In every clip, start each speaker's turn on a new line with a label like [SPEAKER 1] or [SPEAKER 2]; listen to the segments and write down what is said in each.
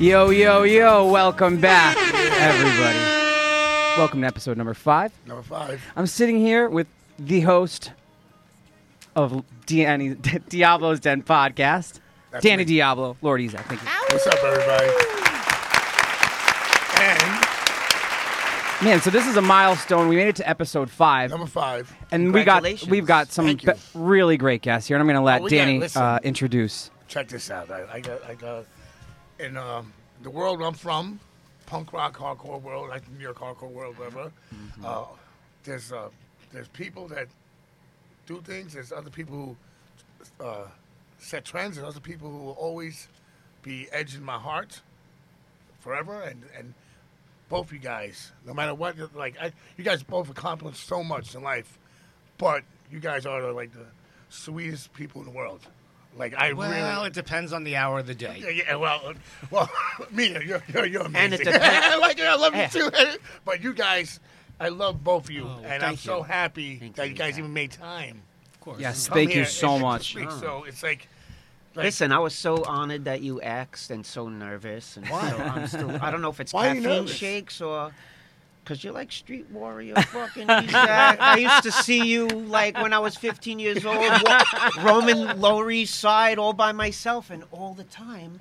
[SPEAKER 1] Yo, yo, yo, welcome back, everybody. Welcome to episode number five.
[SPEAKER 2] Number five.
[SPEAKER 1] I'm sitting here with the host of Danny, Diablo's Den podcast,
[SPEAKER 2] That's
[SPEAKER 1] Danny
[SPEAKER 2] me.
[SPEAKER 1] Diablo, Lord Ezak. Thank you.
[SPEAKER 2] What's up, everybody? And
[SPEAKER 1] Man, so this is a milestone. We made it to episode five,
[SPEAKER 2] number five.
[SPEAKER 1] and we got
[SPEAKER 3] Congratulations.
[SPEAKER 1] we've got some
[SPEAKER 2] Thank you.
[SPEAKER 1] be- really great guests here, and I'm going to let
[SPEAKER 2] Oh, we got-
[SPEAKER 1] Danny
[SPEAKER 2] listen.
[SPEAKER 1] uh, introduce.
[SPEAKER 2] Check this out. I, I got, I got, in um, the world I'm from, punk rock, hardcore world, like the New York hardcore world, whatever.
[SPEAKER 1] Mm-hmm.
[SPEAKER 2] Uh, there's, uh, there's people that do things. There's other people who uh, set trends. There's other people who will always be edging my heart forever. And and both you guys, no matter what, like I, you guys both accomplished so much in life, but you guys are like the sweetest people in the world. Like I
[SPEAKER 4] Well,
[SPEAKER 2] really.
[SPEAKER 4] it depends on the hour of the day.
[SPEAKER 2] Yeah, yeah, well, well, me, you're, you're, you're amazing.
[SPEAKER 3] And it depends-
[SPEAKER 2] I like you, I love you too. But you guys, I love both of you,
[SPEAKER 4] Oh,
[SPEAKER 2] and I'm
[SPEAKER 4] thank
[SPEAKER 2] so happy
[SPEAKER 3] Thank
[SPEAKER 2] that
[SPEAKER 3] you,
[SPEAKER 2] you guys
[SPEAKER 3] Zach.
[SPEAKER 2] even made time.
[SPEAKER 4] Of course.
[SPEAKER 1] Yes,
[SPEAKER 2] Come
[SPEAKER 1] thank
[SPEAKER 2] here
[SPEAKER 1] you so
[SPEAKER 2] and- and
[SPEAKER 1] much.
[SPEAKER 2] speak. So it's like, like
[SPEAKER 3] Listen, I was so honored that you asked and so nervous. And
[SPEAKER 2] Why?
[SPEAKER 3] so I'm still, I don't know if it's
[SPEAKER 2] Why are you
[SPEAKER 3] caffeine shakes or. Because you're like Street Warrior fucking Ezak. I used to see you like when I was 15 years old, roaming Lower East Side all by myself. And all the time,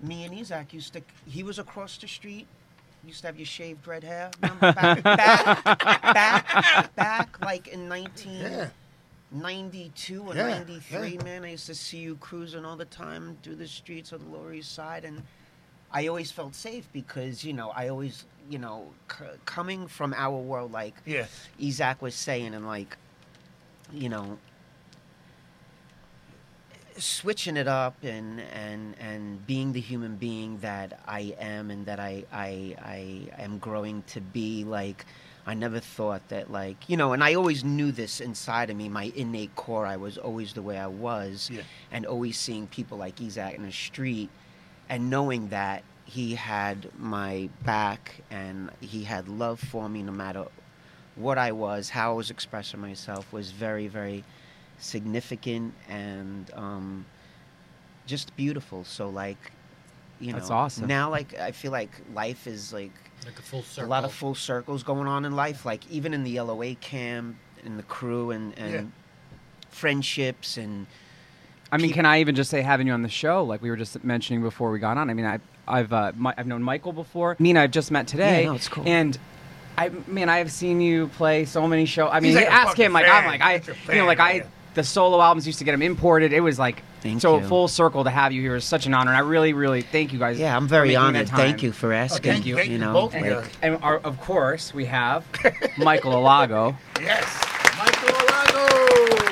[SPEAKER 3] me and Isaac used to, he was across the street. Used to have your shaved red hair. Remember? Back, back, back, back, like in 19.
[SPEAKER 2] yeah.
[SPEAKER 3] 92 or
[SPEAKER 2] Yeah,
[SPEAKER 3] 93,
[SPEAKER 2] yeah.
[SPEAKER 3] man. I used to see you cruising all the time through the streets of the Lower East Side, and I always felt safe because, you know, I always, you know, c- coming from our world, like
[SPEAKER 2] Yeah.
[SPEAKER 3] Isaac was saying, and like, you know, switching it up and and and being the human being that I am and that I I I am growing to be like I never thought that like you know and I always knew this inside of me my innate core I was always the way I was
[SPEAKER 2] Yeah.
[SPEAKER 3] and always seeing people like Isaac in the street and knowing that he had my back and he had love for me no matter what I was, how I was expressing myself was very, very significant and um, just beautiful. So like, you know,
[SPEAKER 1] That's awesome.
[SPEAKER 3] Now, like, I feel like life is like
[SPEAKER 4] Like a full
[SPEAKER 3] a lot of full circles going on in life. Like even in the LOA camp, and the crew, and and
[SPEAKER 2] Yeah.
[SPEAKER 3] friendships and
[SPEAKER 1] I mean,
[SPEAKER 3] Keep-
[SPEAKER 1] can I even just say having you on the show, like we were just mentioning before we got on? I mean, I, I've uh, Mi- I've known Michael before. Nina, I've just met today.
[SPEAKER 3] Yeah, no, it's cool.
[SPEAKER 1] And I man, I have seen you play so many shows. I mean,
[SPEAKER 2] like
[SPEAKER 1] ask
[SPEAKER 2] fucking
[SPEAKER 1] him. Like
[SPEAKER 2] fan.
[SPEAKER 1] I'm like I,
[SPEAKER 2] He's a
[SPEAKER 1] you know,
[SPEAKER 2] fan,
[SPEAKER 1] like I. The solo albums used to get them imported. It was like
[SPEAKER 3] Thank
[SPEAKER 1] so
[SPEAKER 3] you.
[SPEAKER 1] full circle to have you here is such an honor, and I really, really thank you guys.
[SPEAKER 3] yeah, I'm very honored. Thank you for asking.
[SPEAKER 2] thank you. Thank you
[SPEAKER 3] know,
[SPEAKER 2] both of
[SPEAKER 3] like,
[SPEAKER 2] you.
[SPEAKER 1] And our, of course, we have Michael Alago.
[SPEAKER 2] Yes. Michael Alago.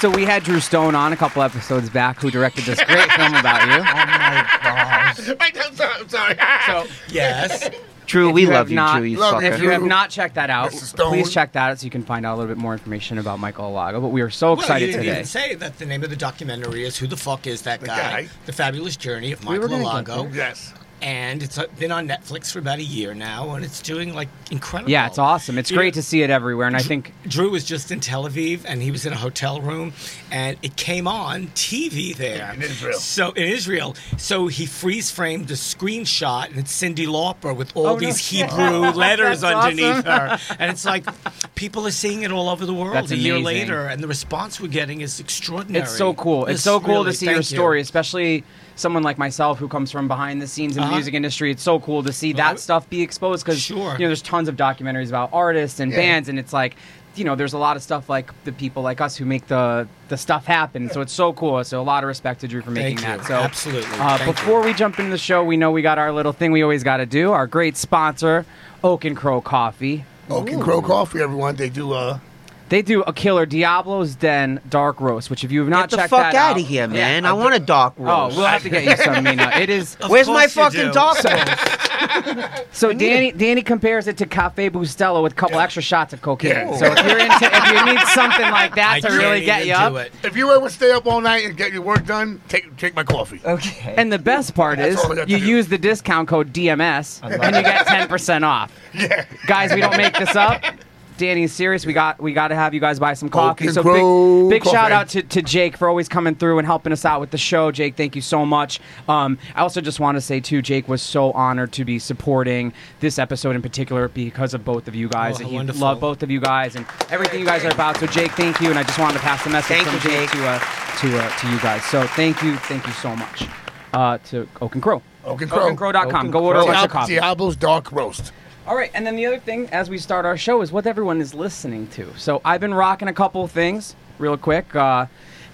[SPEAKER 1] So we had Drew Stone on a couple episodes back, who directed this great film about you. Oh my gosh!
[SPEAKER 2] Wait, I'm sorry. I'm sorry.
[SPEAKER 1] So
[SPEAKER 4] Yes.
[SPEAKER 3] Drew,
[SPEAKER 1] If
[SPEAKER 3] we
[SPEAKER 1] you
[SPEAKER 3] love you,
[SPEAKER 1] not-
[SPEAKER 3] Drew. You
[SPEAKER 2] Love
[SPEAKER 3] fucker.
[SPEAKER 1] If you have not checked that out, please check that out so you can find out a little bit more information about Michael Alago. But we are so excited Well,
[SPEAKER 4] you didn't
[SPEAKER 1] today.
[SPEAKER 4] even say that the name of the documentary is "Who the Fuck Is That
[SPEAKER 2] The
[SPEAKER 4] Guy?"
[SPEAKER 2] guy.
[SPEAKER 4] The Fabulous Journey of Michael
[SPEAKER 1] gonna
[SPEAKER 4] Alago,
[SPEAKER 2] yes.
[SPEAKER 4] And it's uh, been on Netflix for about a year now, and it's doing like incredible.
[SPEAKER 1] Yeah, it's awesome. It's
[SPEAKER 4] You
[SPEAKER 1] great
[SPEAKER 4] know,
[SPEAKER 1] to see it everywhere, and I think
[SPEAKER 4] Drew was just in Tel Aviv, and he was in a hotel room, and it came on TV there
[SPEAKER 2] In Israel.
[SPEAKER 4] So in Israel, so he freeze framed a screenshot, and it's Cyndi Lauper with all
[SPEAKER 1] Oh,
[SPEAKER 4] these
[SPEAKER 1] shit.
[SPEAKER 4] Hebrew letters underneath
[SPEAKER 1] awesome.
[SPEAKER 4] her, and it's like people are seeing it all over the world
[SPEAKER 1] That's
[SPEAKER 4] a year later, and the response we're getting is extraordinary.
[SPEAKER 1] it's so cool. It's so cool
[SPEAKER 4] really-
[SPEAKER 1] to see your
[SPEAKER 4] thank you.
[SPEAKER 1] story, especially someone like myself who comes from behind the scenes in the
[SPEAKER 4] Uh-huh.
[SPEAKER 1] music industry. It's so cool to see that stuff be exposed because
[SPEAKER 4] Sure.
[SPEAKER 1] you know there's tons of documentaries about artists and
[SPEAKER 2] Yeah.
[SPEAKER 1] bands, and it's like you know, there's a lot of stuff like the people like us who make the the stuff happen. So it's so cool. So a lot of respect to Drew for making
[SPEAKER 4] you.
[SPEAKER 1] that. So
[SPEAKER 4] Absolutely.
[SPEAKER 1] Uh, before we jump into the show, we know we got our little thing we always got to do. Our great sponsor, Oak and Crow Coffee.
[SPEAKER 2] Oak and Crow Coffee, everyone. They do uh
[SPEAKER 1] They do a killer Diablo's Den dark roast, which if you have not
[SPEAKER 3] Get the
[SPEAKER 1] checked
[SPEAKER 3] fuck
[SPEAKER 1] that
[SPEAKER 3] out
[SPEAKER 1] out,
[SPEAKER 3] of here, man.
[SPEAKER 1] I
[SPEAKER 3] I want a dark
[SPEAKER 1] oh,
[SPEAKER 3] roast. Oh, roast.
[SPEAKER 1] we'll have to get you some, Mina. It is
[SPEAKER 3] Where's my
[SPEAKER 4] course you
[SPEAKER 3] fucking
[SPEAKER 4] do.
[SPEAKER 3] dark roast?
[SPEAKER 1] so. Danny Danny compares it to Cafe Bustelo with a couple extra shots of cocaine.
[SPEAKER 2] Yeah.
[SPEAKER 1] So if you're into, if you need something like that
[SPEAKER 4] I
[SPEAKER 1] to
[SPEAKER 4] can't
[SPEAKER 1] really get
[SPEAKER 4] even
[SPEAKER 1] you
[SPEAKER 4] do
[SPEAKER 1] up,
[SPEAKER 4] it.
[SPEAKER 2] if you ever stay up all night and get your work done, take take my coffee.
[SPEAKER 3] Okay.
[SPEAKER 1] And the best part
[SPEAKER 2] That's
[SPEAKER 1] is
[SPEAKER 2] all we got to
[SPEAKER 1] you
[SPEAKER 2] do.
[SPEAKER 1] use the discount code DMS and you get 10% off.
[SPEAKER 2] Yeah.
[SPEAKER 1] Guys, we don't make this up. Danny's serious. We got we got to have you guys buy some coffee.
[SPEAKER 2] and
[SPEAKER 1] So big, big
[SPEAKER 2] coffee.
[SPEAKER 1] shout out to, to Jake for always coming through and helping us out with the show. Jake, thank you so much. Um, I also just want to say too, Jake was so honored to be supporting this episode in particular because of both of you guys.
[SPEAKER 4] Oh,
[SPEAKER 1] and he
[SPEAKER 4] wonderful.
[SPEAKER 1] loved both of you guys and everything you guys are about. So Jake, thank you, and I just wanted to pass the message
[SPEAKER 3] Thank
[SPEAKER 1] from
[SPEAKER 3] you,
[SPEAKER 1] Jake,
[SPEAKER 3] Jake.
[SPEAKER 1] to uh, to uh, to you guys. So thank you, thank you so much. Uh, to Oak and Crow.
[SPEAKER 2] Oak and Crow.
[SPEAKER 1] OakandCrow.com.
[SPEAKER 3] Oak
[SPEAKER 1] Go
[SPEAKER 3] and
[SPEAKER 1] order a
[SPEAKER 3] Crow.
[SPEAKER 1] bunch of coffee.
[SPEAKER 2] Diablo's Dark Roast.
[SPEAKER 1] All right, and then the other thing as we start our show is what everyone is listening to. So I've been rocking a couple of things real quick. Uh,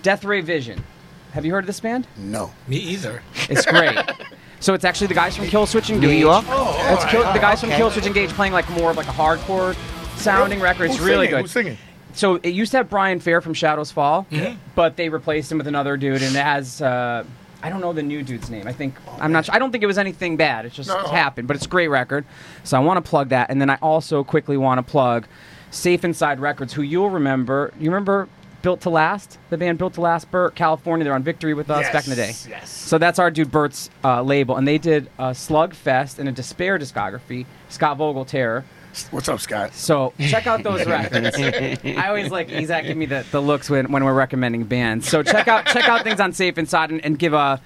[SPEAKER 1] Death Ray Vision. Have you heard of this band?
[SPEAKER 2] No.
[SPEAKER 4] Me either.
[SPEAKER 1] It's great. so it's actually the guys from Killswitch Engage.
[SPEAKER 3] New York?
[SPEAKER 2] Oh,
[SPEAKER 1] It's Kill, the guys from
[SPEAKER 3] okay.
[SPEAKER 1] Killswitch Engage playing like more of like a hardcore sounding record. It's
[SPEAKER 2] Who's
[SPEAKER 1] really
[SPEAKER 2] singing?
[SPEAKER 1] good.
[SPEAKER 2] Who's singing?
[SPEAKER 1] So it used to have Brian Fair from Shadows Fall, but they replaced him with another dude, and it has uh, I don't know the new dude's name. I think I'm not. Sure. I don't think it was anything bad. It just
[SPEAKER 2] No.
[SPEAKER 1] happened, but it's a great record. So I want to plug that, and then I also quickly want to plug Safe Inside Records, who you'll remember. You remember Built to Last, the band Built to Last, Burt, California. They're on Victory with us
[SPEAKER 2] Yes,
[SPEAKER 1] back in the day.
[SPEAKER 2] yes.
[SPEAKER 1] So that's our dude Bert's uh, label, and they did a Slugfest and a Despair discography. Scott Vogel Terror.
[SPEAKER 2] What's up, Scott?
[SPEAKER 1] So check out those records. I always like at give me the, the looks when, when we're recommending bands. So check out check out things on Safe Inside and, and give uh,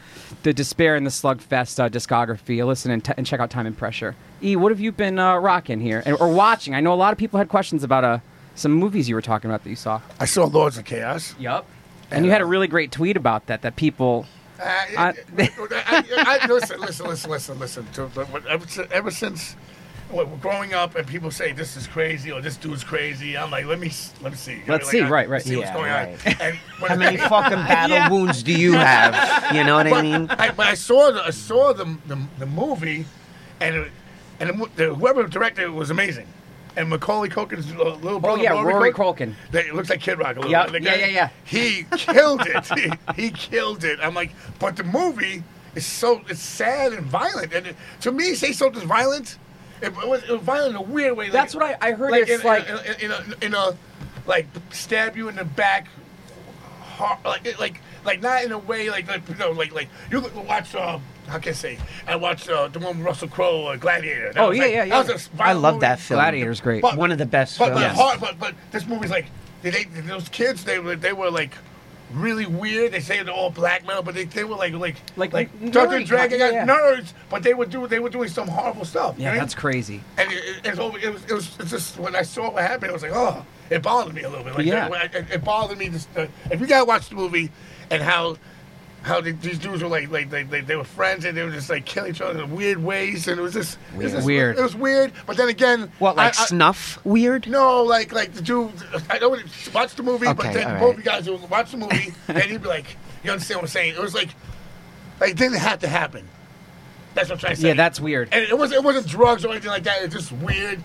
[SPEAKER 1] the Despair and the Slugfest uh, discography a listen and, t- and check out Time and Pressure. E, what have you been uh, rocking here and, or watching? I know a lot of people had questions about uh, some movies you were talking about that you saw.
[SPEAKER 2] I saw Lords of Chaos.
[SPEAKER 1] Yup. And you had a really great tweet about that. That people.
[SPEAKER 2] Uh,
[SPEAKER 1] I-
[SPEAKER 2] I, I, listen, listen, listen, listen, listen. To, ever, ever since growing up, and people say this is crazy or this dude's crazy, I'm like, let me let me see.
[SPEAKER 1] Let's
[SPEAKER 2] Like,
[SPEAKER 1] see,
[SPEAKER 2] I-
[SPEAKER 1] right, right.
[SPEAKER 2] See what's
[SPEAKER 3] Yeah,
[SPEAKER 2] going
[SPEAKER 3] right.
[SPEAKER 2] on. And
[SPEAKER 3] How many fucking battle
[SPEAKER 1] Yeah.
[SPEAKER 3] wounds do you have? You know what I mean?
[SPEAKER 2] I, but I saw the I saw the the, the movie, and it, and the, the, whoever directed it was amazing. And Macaulay Culkin's little little brother,
[SPEAKER 1] Oh, yeah, Rory
[SPEAKER 2] Culkin,
[SPEAKER 1] Culkin.
[SPEAKER 2] That it looks like Kid Rock a little
[SPEAKER 1] Yep,
[SPEAKER 2] bit.
[SPEAKER 1] yeah, yeah, yeah.
[SPEAKER 2] He killed it. he, he killed it. I'm like, but the movie is so it's sad and violent. And it, to me, say something's violent. It, was, it was violent in a weird way. Like,
[SPEAKER 1] That's what I, I heard.
[SPEAKER 2] like
[SPEAKER 1] it's
[SPEAKER 2] in,
[SPEAKER 1] like
[SPEAKER 2] in, in, in a, in a like stab you in the back, hard, like like like not in a way like like you know like like you watch uh how can I say I watched uh, the one with Russell Crowe uh, Gladiator. That
[SPEAKER 1] Oh,
[SPEAKER 2] was
[SPEAKER 1] yeah,
[SPEAKER 2] like-
[SPEAKER 1] yeah,
[SPEAKER 2] that
[SPEAKER 1] yeah.
[SPEAKER 2] was a s-
[SPEAKER 3] I love
[SPEAKER 2] movie.
[SPEAKER 3] that film.
[SPEAKER 1] Gladiator's great.
[SPEAKER 2] But-
[SPEAKER 3] One of the best
[SPEAKER 2] But but,
[SPEAKER 3] films.
[SPEAKER 2] hard, but but this movie's like they, they those kids they were they were like really weird. They say they're all black metal, but they, they were like like
[SPEAKER 1] Like
[SPEAKER 2] like
[SPEAKER 1] nerdy,
[SPEAKER 2] Dungeons Dragon
[SPEAKER 1] yeah, yeah.
[SPEAKER 2] nerds, but they were do they were doing some horrible stuff.
[SPEAKER 1] yeah, that's crazy.
[SPEAKER 2] And it, it, it was, it was it's just when I saw what happened, I was like, oh, it bothered me a little bit. Like,
[SPEAKER 1] Yeah.
[SPEAKER 2] it, it, it bothered me. Just, uh, if you gotta watch the movie and how how the, these dudes were like like they, they, they were friends and they were just like killing each other in weird ways and it was just it was just-
[SPEAKER 1] Weird.
[SPEAKER 2] It was weird, but then again,
[SPEAKER 3] What, like
[SPEAKER 2] I- I-
[SPEAKER 3] snuff? Weird?
[SPEAKER 2] no, like like the dude. I don't watch the movie, but then both
[SPEAKER 3] right.
[SPEAKER 2] you guys would watch the movie, and you'd be like, you understand what I'm saying? It was like, like it didn't have to happen. That's what I'm trying to say.
[SPEAKER 1] Yeah, that's weird.
[SPEAKER 2] And it wasn't it wasn't drugs or anything like that. It's just weird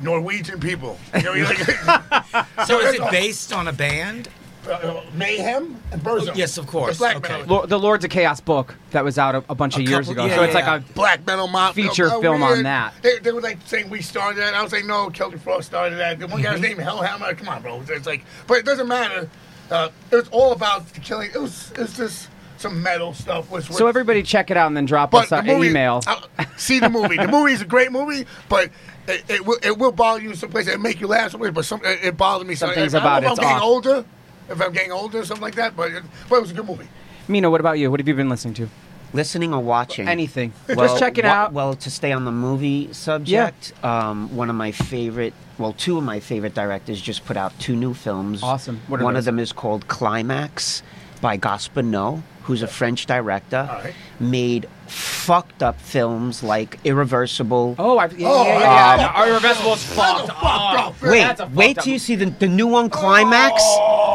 [SPEAKER 2] Norwegian people. You know, like,
[SPEAKER 4] So is it based on a band?
[SPEAKER 2] Uh, mayhem and Burzum.
[SPEAKER 4] Yes, of course.
[SPEAKER 2] The black
[SPEAKER 4] Okay.
[SPEAKER 2] metal.
[SPEAKER 1] Lo- the Lords of Chaos book that was out a, a bunch of
[SPEAKER 4] A
[SPEAKER 1] years
[SPEAKER 4] couple-
[SPEAKER 1] ago.
[SPEAKER 4] yeah,
[SPEAKER 1] so it's
[SPEAKER 4] yeah,
[SPEAKER 1] like a
[SPEAKER 2] Black metal mob
[SPEAKER 1] Feature
[SPEAKER 2] uh,
[SPEAKER 1] film on that.
[SPEAKER 2] They, they were like saying we started that. I was like, no, Celtic Frost started that. The one
[SPEAKER 1] Mm-hmm.
[SPEAKER 2] guy's name Hellhammer. Come on, bro. It's like, but it doesn't matter. Uh, it was all about the killing. It was it was just some metal stuff. Which,
[SPEAKER 1] So everybody check it out and then drop us
[SPEAKER 2] the movie,
[SPEAKER 1] an email.
[SPEAKER 2] uh, see the movie. The movie is a great movie, but it, it will it will bother you in some places. It make you laugh some places, but some it, it bothered me.
[SPEAKER 1] Some things
[SPEAKER 2] I don't know
[SPEAKER 1] about
[SPEAKER 2] if
[SPEAKER 1] it's
[SPEAKER 2] I'm getting
[SPEAKER 1] off.
[SPEAKER 2] older. If I'm getting older, or something like that. But it, but it was a good movie.
[SPEAKER 1] Mina, what about you? What have you been listening to?
[SPEAKER 3] Listening or watching?
[SPEAKER 1] Anything.
[SPEAKER 3] Well,
[SPEAKER 1] Just check it
[SPEAKER 3] wha-
[SPEAKER 1] out.
[SPEAKER 3] Well, to stay on the movie subject, um, one of my favorite, well, two of my favorite directors just put out two new films.
[SPEAKER 1] Awesome. What are
[SPEAKER 3] one
[SPEAKER 1] those?
[SPEAKER 3] of them is called Climax, by Gaspar Noé, who's a French director,
[SPEAKER 2] All right.
[SPEAKER 3] made fucked up films like Irreversible.
[SPEAKER 1] Oh, I've, yeah,
[SPEAKER 2] Oh,
[SPEAKER 1] yeah, yeah.
[SPEAKER 2] um,
[SPEAKER 1] yeah. Our Irreversible's
[SPEAKER 2] That's
[SPEAKER 1] fucked.
[SPEAKER 2] a fucked up film.
[SPEAKER 3] Wait,
[SPEAKER 1] a
[SPEAKER 3] wait till you see the, the new one, Climax.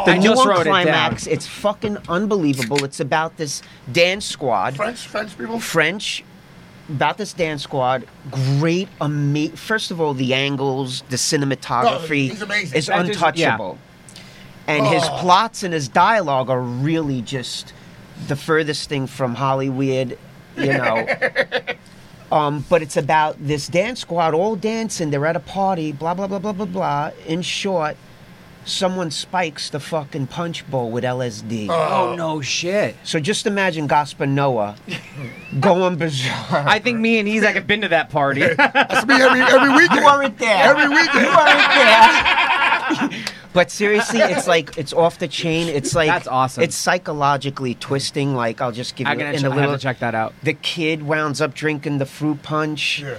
[SPEAKER 3] the
[SPEAKER 1] I
[SPEAKER 3] new
[SPEAKER 1] just
[SPEAKER 3] one,
[SPEAKER 1] wrote it down.
[SPEAKER 3] Climax. It's fucking unbelievable. It's about this dance squad.
[SPEAKER 2] French, French people.
[SPEAKER 3] French about this dance squad. Great, ama- First of all, the angles, the cinematography
[SPEAKER 2] he's amazing.
[SPEAKER 3] is
[SPEAKER 1] That dude's-
[SPEAKER 3] untouchable, and his
[SPEAKER 2] Oh.
[SPEAKER 3] plots and his dialogue are really just the furthest thing from Hollywood. You know. Um, but it's about this dance squad all dancing. They're at a party, blah, blah, blah, blah, blah, blah. In short, someone spikes the fucking punch bowl with LSD.
[SPEAKER 1] Oh no shit!
[SPEAKER 3] So just imagine Gaspar Noé going bizarre.
[SPEAKER 1] I think me and Ezek have been to that party.
[SPEAKER 2] That's me every every weekend.
[SPEAKER 3] you weren't there.
[SPEAKER 2] Every weekend.
[SPEAKER 3] You weren't there. but seriously, it's like it's off the chain. It's like
[SPEAKER 1] That's awesome.
[SPEAKER 3] It's psychologically twisting. Like I'll just give
[SPEAKER 1] I'm
[SPEAKER 3] you
[SPEAKER 1] gonna
[SPEAKER 3] in
[SPEAKER 1] ch-
[SPEAKER 3] a
[SPEAKER 1] I
[SPEAKER 3] little.
[SPEAKER 1] have to check that out.
[SPEAKER 3] The kid wounds up drinking the fruit punch.
[SPEAKER 2] Yeah.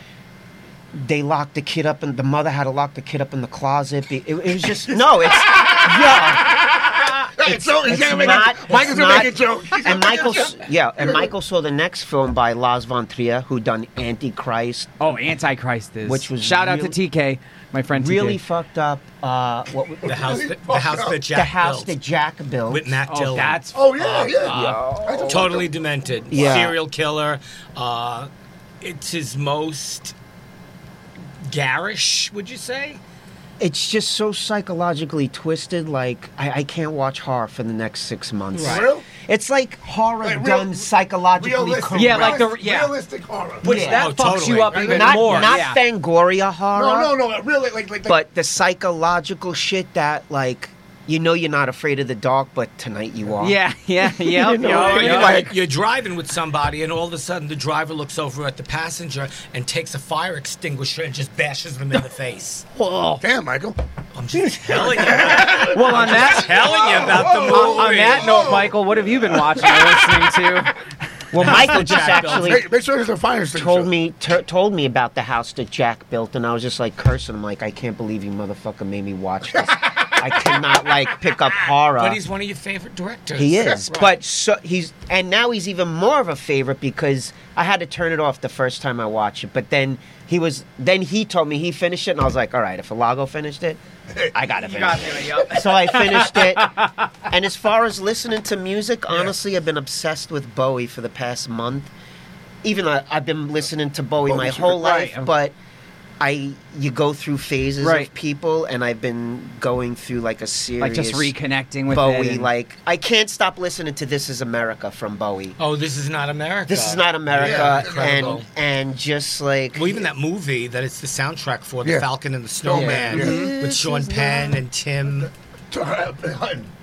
[SPEAKER 3] They locked the kid up, and the mother had to lock the kid up in the closet. It, it was just no. It's yeah.
[SPEAKER 2] Hey, so he's
[SPEAKER 3] It's
[SPEAKER 2] gonna make
[SPEAKER 3] not-
[SPEAKER 2] a, Michael's
[SPEAKER 3] it's
[SPEAKER 2] gonna
[SPEAKER 3] not-
[SPEAKER 2] make a joke. He's
[SPEAKER 3] And
[SPEAKER 2] gonna make a
[SPEAKER 3] Michael,
[SPEAKER 2] joke.
[SPEAKER 3] yeah, and Michael saw the next film by Lars von Trier, who done Antichrist,
[SPEAKER 1] Oh, Antichrist is.
[SPEAKER 3] Which was
[SPEAKER 1] shout out
[SPEAKER 3] really-
[SPEAKER 1] to TK, my friend.
[SPEAKER 3] really
[SPEAKER 1] TK.
[SPEAKER 3] fucked up. Uh, what was-
[SPEAKER 4] The house, that, the house that Jack
[SPEAKER 3] the house
[SPEAKER 4] built
[SPEAKER 3] that Jack built.
[SPEAKER 4] with Matt
[SPEAKER 1] Oh,
[SPEAKER 4] Dillon.
[SPEAKER 1] that's
[SPEAKER 2] Oh yeah, yeah. That's a
[SPEAKER 4] totally demented.
[SPEAKER 3] Yeah.
[SPEAKER 4] Serial killer. Uh, it's his most garish, would you say?
[SPEAKER 3] It's just so psychologically twisted. Like I, I can't watch horror for the next six months.
[SPEAKER 2] up. Real?
[SPEAKER 3] It's like horror
[SPEAKER 2] Like real-
[SPEAKER 3] done psychologically
[SPEAKER 2] Realistic.
[SPEAKER 3] correct.
[SPEAKER 1] Yeah, like the- yeah.
[SPEAKER 2] realistic horror.
[SPEAKER 1] Which
[SPEAKER 3] Yeah.
[SPEAKER 1] that
[SPEAKER 4] Oh,
[SPEAKER 1] fucks
[SPEAKER 4] totally.
[SPEAKER 1] you up even
[SPEAKER 3] not
[SPEAKER 1] more.
[SPEAKER 3] not
[SPEAKER 1] yeah.
[SPEAKER 3] Fangoria horror.
[SPEAKER 2] No, no, no. Really, like, like, like
[SPEAKER 3] But the psychological shit that like you know you're not afraid of the dark, but tonight you are.
[SPEAKER 1] Yeah, yeah, yeah.
[SPEAKER 3] You know,
[SPEAKER 1] yeah,
[SPEAKER 4] Or
[SPEAKER 1] yeah.
[SPEAKER 4] you're, like, you're driving with somebody, and all of a sudden the driver looks over at the passenger and takes a fire extinguisher and just bashes them in the face.
[SPEAKER 2] damn, Michael.
[SPEAKER 4] I'm just telling you. About,
[SPEAKER 1] well, on that,
[SPEAKER 4] telling you about the movie.
[SPEAKER 1] on, on that note, Michael, what have you been watching or listening to?
[SPEAKER 3] Well, Michael just
[SPEAKER 4] Jack
[SPEAKER 3] actually
[SPEAKER 2] Hey, make sure there's a fire
[SPEAKER 3] told me t- told me about the house that Jack built, and I was just like cursing him, like I can't believe you motherfucker made me watch this. I cannot like pick up horror.
[SPEAKER 4] but he's one of your favorite directors.
[SPEAKER 3] he is,
[SPEAKER 4] Right.
[SPEAKER 3] but so he's and now he's even more of a favorite because I had to turn it off the first time I watched it. But then he was then he told me he finished it, and I was like, all right, if Alago finished it, I gotta finish
[SPEAKER 1] got
[SPEAKER 3] it.
[SPEAKER 1] yup.
[SPEAKER 3] So I finished it. And as far as listening to music, honestly, I've been obsessed with Bowie for the past month. Even though I've been listening to Bowie my whole
[SPEAKER 1] right.
[SPEAKER 3] life, but I you go through phases
[SPEAKER 1] Right.
[SPEAKER 3] of people, and I've been going through like a series
[SPEAKER 1] Like just reconnecting with
[SPEAKER 3] Bowie.
[SPEAKER 1] it. and-
[SPEAKER 3] Like I can't stop listening to "This Is America" from Bowie.
[SPEAKER 4] Oh, this is not America.
[SPEAKER 3] This is not America,
[SPEAKER 2] Yeah,
[SPEAKER 3] and and just like
[SPEAKER 4] Well, even that movie that it's the soundtrack for, The Falcon and the Snowman,
[SPEAKER 2] Yeah.
[SPEAKER 4] with Sean Penn and Tim
[SPEAKER 2] How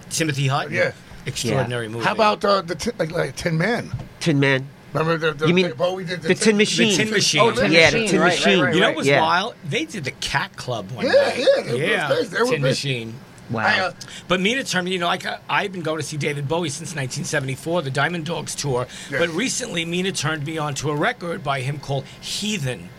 [SPEAKER 4] Timothy Hutton.
[SPEAKER 2] Yeah.
[SPEAKER 4] Extraordinary movie.
[SPEAKER 2] How about uh, the tin, like, like Tin Man?
[SPEAKER 3] Tin Man,
[SPEAKER 2] Remember the, the
[SPEAKER 3] You mean
[SPEAKER 2] the Bowie did
[SPEAKER 3] the Tin Machine.
[SPEAKER 4] The Tin Machine.
[SPEAKER 1] Oh, Tin
[SPEAKER 3] yeah,
[SPEAKER 1] Machine,
[SPEAKER 3] the Tin
[SPEAKER 1] right,
[SPEAKER 3] Machine.
[SPEAKER 1] right, right,
[SPEAKER 4] You know what was
[SPEAKER 3] Yeah.
[SPEAKER 4] wild? They did the Cat Club one
[SPEAKER 2] Yeah,
[SPEAKER 4] night.
[SPEAKER 2] yeah, they were
[SPEAKER 4] yeah.
[SPEAKER 2] big. They were
[SPEAKER 4] Tin
[SPEAKER 2] big.
[SPEAKER 4] Machine.
[SPEAKER 3] Wow.
[SPEAKER 2] I, uh,
[SPEAKER 4] But Mina turned me, you know, like I, I've been going to see David Bowie since 1974, the Diamond Dogs tour.
[SPEAKER 2] Yeah.
[SPEAKER 4] But recently, Mina turned me on to a record by him called Heathen.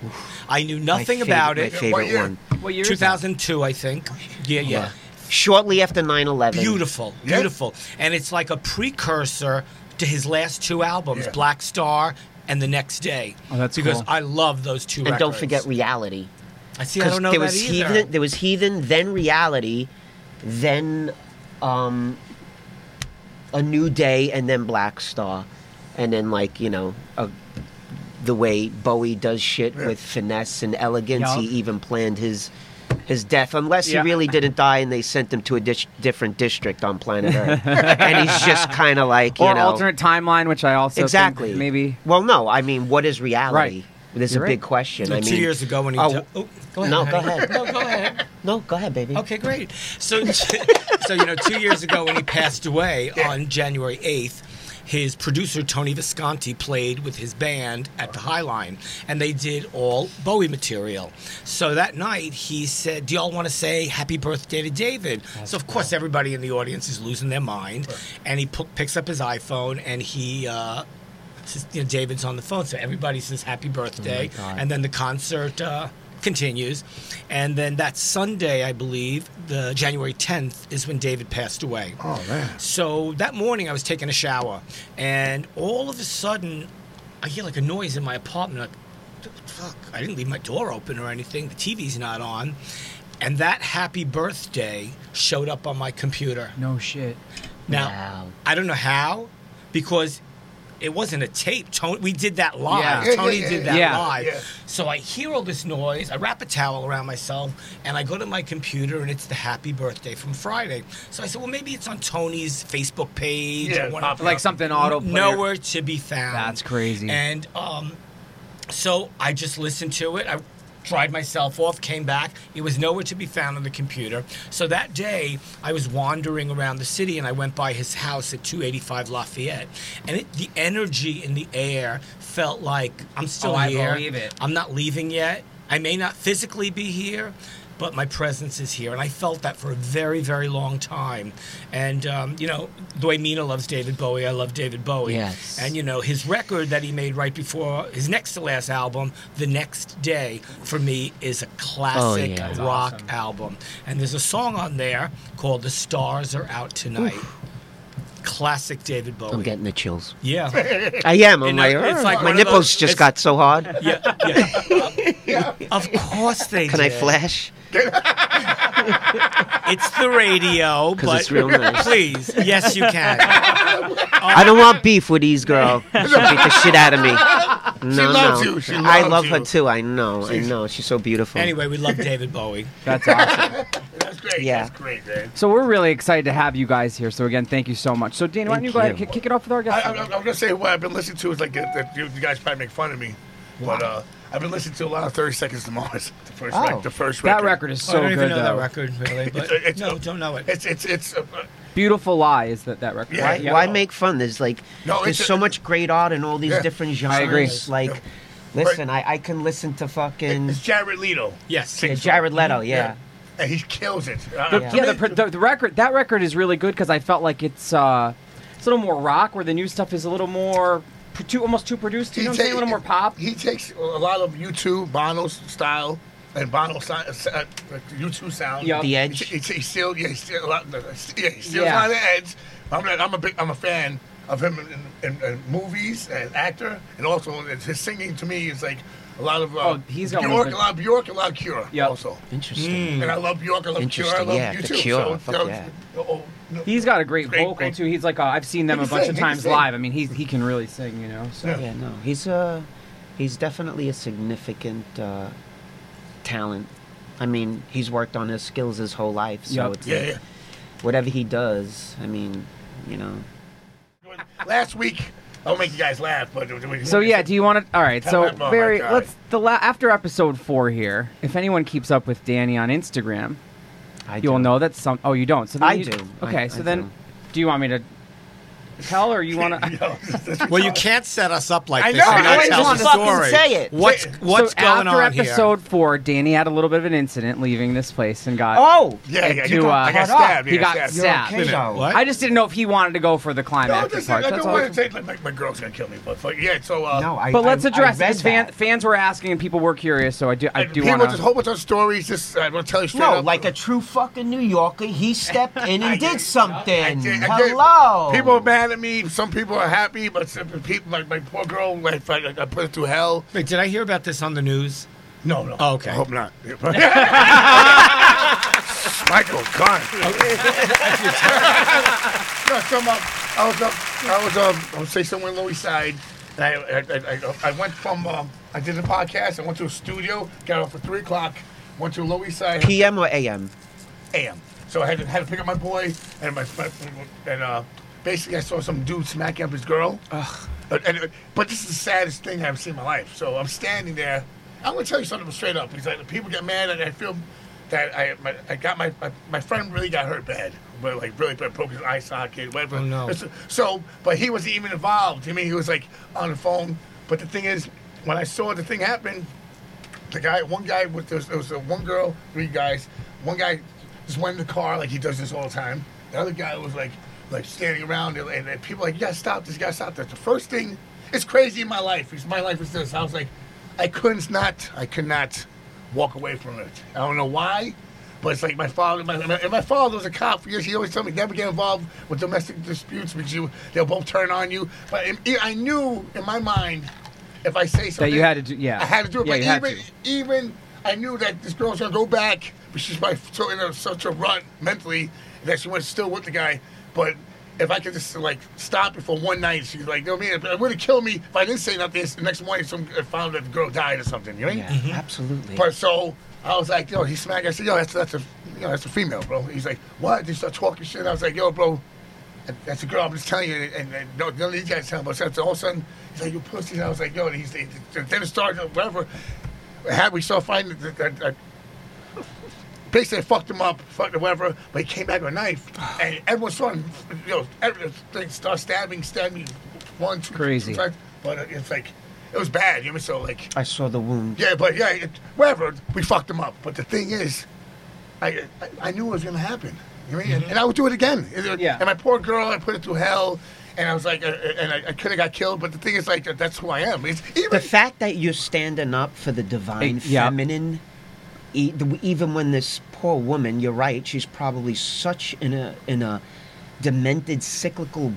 [SPEAKER 4] I knew
[SPEAKER 3] My
[SPEAKER 4] nothing
[SPEAKER 3] favorite-
[SPEAKER 4] about
[SPEAKER 3] My
[SPEAKER 4] it.
[SPEAKER 2] What
[SPEAKER 3] favorite
[SPEAKER 2] year?
[SPEAKER 3] one.
[SPEAKER 1] What year is that?
[SPEAKER 4] 2002, I think. Yeah, yeah.
[SPEAKER 3] Shortly after 9/11.
[SPEAKER 4] Beautiful,
[SPEAKER 2] Yeah.
[SPEAKER 4] beautiful. And it's like a precursor to his last two albums,
[SPEAKER 2] Yeah.
[SPEAKER 4] Blackstar and The Next Day.
[SPEAKER 1] Oh, that's
[SPEAKER 4] because
[SPEAKER 1] cool.
[SPEAKER 4] I love those two
[SPEAKER 3] And
[SPEAKER 4] records.
[SPEAKER 3] don't forget Reality.
[SPEAKER 4] I see. I don't know
[SPEAKER 3] there
[SPEAKER 4] that
[SPEAKER 3] was
[SPEAKER 4] either.
[SPEAKER 3] Heathen, there was Heathen, then Reality, then um, A New Day, and then Blackstar, and then like you know a, the way Bowie does shit
[SPEAKER 2] Yeah.
[SPEAKER 3] with finesse and elegance.
[SPEAKER 1] Yeah.
[SPEAKER 3] He even planned his his death, unless
[SPEAKER 1] Yeah.
[SPEAKER 3] he really didn't die and they sent him to a dis- different district on planet Earth, and he's just kind of like you
[SPEAKER 1] or
[SPEAKER 3] know
[SPEAKER 1] alternate timeline, which I also think
[SPEAKER 3] exactly
[SPEAKER 1] maybe.
[SPEAKER 3] Well, no, I mean, what is reality?
[SPEAKER 1] Right.
[SPEAKER 3] There's
[SPEAKER 1] You're
[SPEAKER 3] a big question.
[SPEAKER 4] So
[SPEAKER 3] I
[SPEAKER 4] two years ago when he.
[SPEAKER 3] oh,
[SPEAKER 4] di- oh, go ahead.
[SPEAKER 3] no, go ahead.
[SPEAKER 4] No, go ahead.
[SPEAKER 3] no, go ahead, baby.
[SPEAKER 4] Okay, great. So, so you know, two years ago when he passed away on January eighth, his producer Tony Visconti played with his band at the Highline, and they did all Bowie material. So that night he said, "Do y'all want to say Happy Birthday to David?" so of course everybody in the audience is losing their mind, and he pu- picks up his iPhone and he. Uh, says, you know, David's on the phone, so everybody says happy birthday,
[SPEAKER 3] God.
[SPEAKER 4] and then the concert uh, continues. And then that Sunday, I believe, the January 10th, is when David passed away.
[SPEAKER 2] Oh man.
[SPEAKER 4] So that morning, I was taking a shower, and all of a sudden, I hear like a noise in my apartment. Like, fuck! I didn't leave my door open or anything. The TV's not on. And that happy birthday showed up on my computer.
[SPEAKER 1] No shit.
[SPEAKER 4] Now,
[SPEAKER 3] Wow.
[SPEAKER 4] I don't know how, because it wasn't a tape. Tony, we did that live.
[SPEAKER 1] Yeah.
[SPEAKER 2] Yeah,
[SPEAKER 4] Tony
[SPEAKER 2] yeah,
[SPEAKER 4] did that
[SPEAKER 1] yeah.
[SPEAKER 4] live.
[SPEAKER 2] Yeah.
[SPEAKER 4] So I hear all this noise. I wrap a towel around myself, and I go to my computer, and it's the happy birthday from Friday. So I said, well, maybe it's on Tony's Facebook page.
[SPEAKER 2] Yeah,
[SPEAKER 4] or one-
[SPEAKER 2] pop-
[SPEAKER 1] Like something auto.
[SPEAKER 4] nowhere to be found.
[SPEAKER 1] That's crazy.
[SPEAKER 4] And um, so I just listened to it. I dried myself off, came back. It was nowhere to be found on the computer. So that day, I was wandering around the city, and I went by his house at 285 Lafayette, and it, the energy in the air felt like I'm still
[SPEAKER 1] Oh, I
[SPEAKER 4] here.
[SPEAKER 1] believe it.
[SPEAKER 4] I'm not leaving yet. I may not physically be here, but my presence is here. And I felt that for a very, very long time. And, um, you know, the way Mina loves David Bowie, I love David Bowie.
[SPEAKER 3] Yes.
[SPEAKER 4] And, you know, his record that he made right before his next to last album, The Next Day, for me is a classic
[SPEAKER 3] yeah. That's
[SPEAKER 4] rock
[SPEAKER 1] awesome.
[SPEAKER 4] album. And there's a song on there called The Stars Are Out Tonight. Classic David Bowie.
[SPEAKER 3] I'm getting the chills.
[SPEAKER 4] yeah.
[SPEAKER 3] I am. I'm
[SPEAKER 4] You know,
[SPEAKER 3] like,
[SPEAKER 4] it's
[SPEAKER 3] "Ugh."
[SPEAKER 4] like
[SPEAKER 3] my
[SPEAKER 4] one of
[SPEAKER 3] nipples
[SPEAKER 4] those-
[SPEAKER 3] just
[SPEAKER 4] it's-
[SPEAKER 3] got so hard.
[SPEAKER 4] Yeah, yeah. of course they
[SPEAKER 3] Can I
[SPEAKER 4] did.
[SPEAKER 3] flash?
[SPEAKER 4] It's the radio,
[SPEAKER 3] 'Cause
[SPEAKER 4] but
[SPEAKER 3] it's real nice.
[SPEAKER 4] please, yes, you can.
[SPEAKER 3] I don't want beef with these girl. She'll beat the shit out of me. No,
[SPEAKER 2] loves
[SPEAKER 3] no.
[SPEAKER 2] you. She
[SPEAKER 3] I
[SPEAKER 2] loves
[SPEAKER 3] love her
[SPEAKER 2] you.
[SPEAKER 3] too. I know. I know. She's so beautiful.
[SPEAKER 4] Anyway, we love David Bowie.
[SPEAKER 1] That's awesome.
[SPEAKER 2] That's great.
[SPEAKER 3] Yeah.
[SPEAKER 2] That's great, man.
[SPEAKER 1] so we're really excited to have you guys here. So again, thank you so much. So Danny, why don't
[SPEAKER 3] Thank
[SPEAKER 1] you go ahead
[SPEAKER 3] you.
[SPEAKER 1] and kick- kick it off with our
[SPEAKER 2] I,
[SPEAKER 1] guest?
[SPEAKER 2] I, I'm gonna say what I've been listening to is like that, that you, you guys probably make fun of me, but uh, I've been listening to a lot of Thirty Seconds to Mars. The first,
[SPEAKER 3] Oh.
[SPEAKER 2] rec- the first record.
[SPEAKER 1] that
[SPEAKER 2] record.
[SPEAKER 1] record is
[SPEAKER 4] Oh,
[SPEAKER 1] so
[SPEAKER 4] I don't
[SPEAKER 1] good
[SPEAKER 4] even know
[SPEAKER 1] though.
[SPEAKER 4] that record, really. But
[SPEAKER 2] It's- it's-
[SPEAKER 4] no, don't know it.
[SPEAKER 2] It's it's it's. Uh,
[SPEAKER 1] Beautiful Lie is that that record.
[SPEAKER 2] Yeah,
[SPEAKER 3] why,
[SPEAKER 1] right?
[SPEAKER 2] yeah.
[SPEAKER 3] why make fun? There's like
[SPEAKER 2] No,
[SPEAKER 3] there's
[SPEAKER 2] it's a-
[SPEAKER 3] so much great art in all these
[SPEAKER 2] Yeah.
[SPEAKER 3] different genres.
[SPEAKER 1] I agree.
[SPEAKER 3] Like,
[SPEAKER 2] Yeah.
[SPEAKER 3] listen, I, I can listen to fucking
[SPEAKER 2] it's Jared Leto.
[SPEAKER 4] Yes.
[SPEAKER 3] yeah, Jared Leto. Yeah.
[SPEAKER 2] and he kills it. Uh,
[SPEAKER 1] The,
[SPEAKER 2] to
[SPEAKER 1] yeah,
[SPEAKER 2] me-
[SPEAKER 1] the, the, the record that record is really good because I felt like it's uh, it's a little more rock, where the new stuff is a little more pr- too, almost too produced. You know what I'm saying? A little more pop.
[SPEAKER 2] He takes a lot of U2, Bono's style, and Bono si- uh, U2 sound.
[SPEAKER 1] Yup.
[SPEAKER 3] The Edge.
[SPEAKER 2] he, he still, yeah, he still a lot. Yeah, he steals
[SPEAKER 1] Yeah.
[SPEAKER 2] a the edge. I'm, like, I'm a big, I'm a fan of him in, in, in movies and actor, and also his singing to me is like a lot of. Uh,
[SPEAKER 1] Oh, he's got
[SPEAKER 2] Bjork, a lot of Bjork, a lot of Cure.
[SPEAKER 1] Yup.
[SPEAKER 2] Also,
[SPEAKER 3] Interesting.
[SPEAKER 2] and I love Bjork, I love Cure, I love
[SPEAKER 3] yeah,
[SPEAKER 2] you
[SPEAKER 3] The
[SPEAKER 2] too.
[SPEAKER 3] Cure,
[SPEAKER 2] So,
[SPEAKER 3] fuck
[SPEAKER 2] you
[SPEAKER 3] yeah.
[SPEAKER 2] oh, no,
[SPEAKER 1] He's got a great,
[SPEAKER 2] Great,
[SPEAKER 1] vocal
[SPEAKER 2] great.
[SPEAKER 1] too. He's like uh, I've seen them
[SPEAKER 2] He
[SPEAKER 1] a bunch
[SPEAKER 2] sing,
[SPEAKER 1] of times live. I mean, he's he can really sing. You know. So.
[SPEAKER 2] Yeah.
[SPEAKER 3] Yeah, no, he's a he's definitely a significant uh, talent. I mean, he's worked on his skills his whole life, so
[SPEAKER 1] Yup.
[SPEAKER 3] it's
[SPEAKER 2] Yeah,
[SPEAKER 3] like,
[SPEAKER 2] yeah.
[SPEAKER 3] whatever he does. I mean, you know,
[SPEAKER 2] Last week, I'll make you guys laugh, but
[SPEAKER 1] So yeah, do you want to? All right. So
[SPEAKER 2] him-
[SPEAKER 1] very let's the la- after episode four here. If anyone keeps up with Danny on Instagram,
[SPEAKER 3] I
[SPEAKER 1] you'll
[SPEAKER 3] do.
[SPEAKER 1] know that some. Oh, you don't. So then
[SPEAKER 3] I
[SPEAKER 1] you-
[SPEAKER 3] do.
[SPEAKER 1] Okay.
[SPEAKER 3] I-
[SPEAKER 1] so
[SPEAKER 3] I
[SPEAKER 1] then,
[SPEAKER 3] do.
[SPEAKER 1] do you want me to tell or you want to?
[SPEAKER 4] Well, you can't set us up like
[SPEAKER 2] I
[SPEAKER 4] this
[SPEAKER 2] know,
[SPEAKER 4] and
[SPEAKER 2] I
[SPEAKER 4] not
[SPEAKER 2] always
[SPEAKER 4] tell
[SPEAKER 2] wanted to
[SPEAKER 3] fucking say it.
[SPEAKER 4] What's what's
[SPEAKER 1] so
[SPEAKER 4] going
[SPEAKER 1] after
[SPEAKER 4] on here?
[SPEAKER 1] episode four, Danny had a little bit of an incident leaving this place and got.
[SPEAKER 3] Oh,
[SPEAKER 2] Yeah, yeah,
[SPEAKER 1] do,
[SPEAKER 2] you got, I
[SPEAKER 1] uh,
[SPEAKER 2] got stabbed.
[SPEAKER 1] He got
[SPEAKER 2] stabbed.
[SPEAKER 1] stabbed.
[SPEAKER 3] okay.
[SPEAKER 4] What?
[SPEAKER 1] I just didn't know if he wanted to go for the
[SPEAKER 2] No,
[SPEAKER 1] climactic
[SPEAKER 2] just,
[SPEAKER 1] part.
[SPEAKER 2] I
[SPEAKER 1] That's
[SPEAKER 2] don't
[SPEAKER 1] all.
[SPEAKER 2] want to take like my, my girl's gonna kill me, but, but yeah. So uh,
[SPEAKER 3] No, I.
[SPEAKER 1] But let's address
[SPEAKER 3] I
[SPEAKER 1] it fan, fans were asking and people were curious. So I do. I do
[SPEAKER 2] people
[SPEAKER 1] want
[SPEAKER 2] just a
[SPEAKER 1] to.
[SPEAKER 2] whole bunch of stories. Just I want to tell you straight
[SPEAKER 3] No, like a true fucking New Yorker, he stepped in and
[SPEAKER 2] did.
[SPEAKER 3] did something.
[SPEAKER 2] I did- I did.
[SPEAKER 3] Hello.
[SPEAKER 2] People are mad at me. Some people are happy, but some people, like my poor girl, like I, I put it through hell.
[SPEAKER 4] Wait, did I hear about this on the news?
[SPEAKER 2] No, no.
[SPEAKER 4] Oh, okay.
[SPEAKER 2] I hope not. Michael, Con. no, so um, I was up. I was um. I was say somewhere in Lower East Side. And I, I, I, I, I went from. Um, I did a podcast. I went to a studio. Got off at three o'clock. Went to Lower East Side.
[SPEAKER 3] PM or AM?
[SPEAKER 2] a.m. So I had to, had to pick up my boy and my and uh, basically I saw some dude smacking up his girl. Ugh. But, and, but this is the saddest thing I've seen in my life. So I'm standing there. I'm gonna tell you something straight up. He's like, people get mad, and I feel that I my, I got my, my my friend really got hurt bad, but like really bad, broke his eye socket, whatever.
[SPEAKER 4] Oh, no.
[SPEAKER 2] So, but he wasn't even involved. I mean, he was like on the phone. But the thing is, when I saw the thing happen, the guy, one guy with there was, there was a one girl, three guys. One guy just went in the car like he does this all the time. The other guy was like, like standing around and, and, and people like, you gotta stop this, you gotta stop this. The first thing, it's crazy in my life. Because my life is this. I was like, I couldn't not, I could not walk away from it. I don't know why, but it's like my father. My, my, and my father was a cop for years. He always told me never get involved with domestic disputes because you they'll both turn on you. But I knew in my mind if I say something that
[SPEAKER 1] you had to do- yeah.
[SPEAKER 2] I had to do it.
[SPEAKER 1] Yeah,
[SPEAKER 2] but
[SPEAKER 1] you had
[SPEAKER 2] even
[SPEAKER 1] to.
[SPEAKER 2] even I knew that this girl's gonna go back, but she's by so in a, such a rut mentally that she was still with the guy. But if I could just like stop it for one night, she's like, "No, man, it would have killed me if I didn't say nothing." The next morning, some I found that the girl died or something. You know? what I mean?
[SPEAKER 3] Yeah, mm-hmm. absolutely.
[SPEAKER 2] But so I was like, "Yo," he smacked. I said, "Yo, that's that's a you know that's a female, bro." He's like, "What?" They start talking shit. I was like, "Yo, bro." That's a girl. I'm just telling you, and, and no, none of these guys tell me. So all of a sudden, he's like, "You pussy." And I was like, "Yo," and he's he, then it started whatever. Had we started fighting, basically I fucked him up, fucked him whatever. But he came back with a knife, and everyone saw him. You know, everything start stabbing, stabbing, one, two,
[SPEAKER 1] Crazy.
[SPEAKER 2] two. But uh, it's like it was bad. You know, so like
[SPEAKER 3] I saw the wound.
[SPEAKER 2] yeah, but yeah, it, whatever. We fucked him up. But the thing is, I I, I knew it was gonna happen. You know I mean? And I would do it again. And,
[SPEAKER 1] Yeah.
[SPEAKER 2] And my poor girl, I put it through hell. And I was like, uh, and I, I could have got killed. But the thing is, like, that's who I am. It's even
[SPEAKER 3] The fact that you're standing up for the divine
[SPEAKER 1] yeah.
[SPEAKER 3] feminine, even when this poor woman, you're right, she's probably such in a in a demented cyclical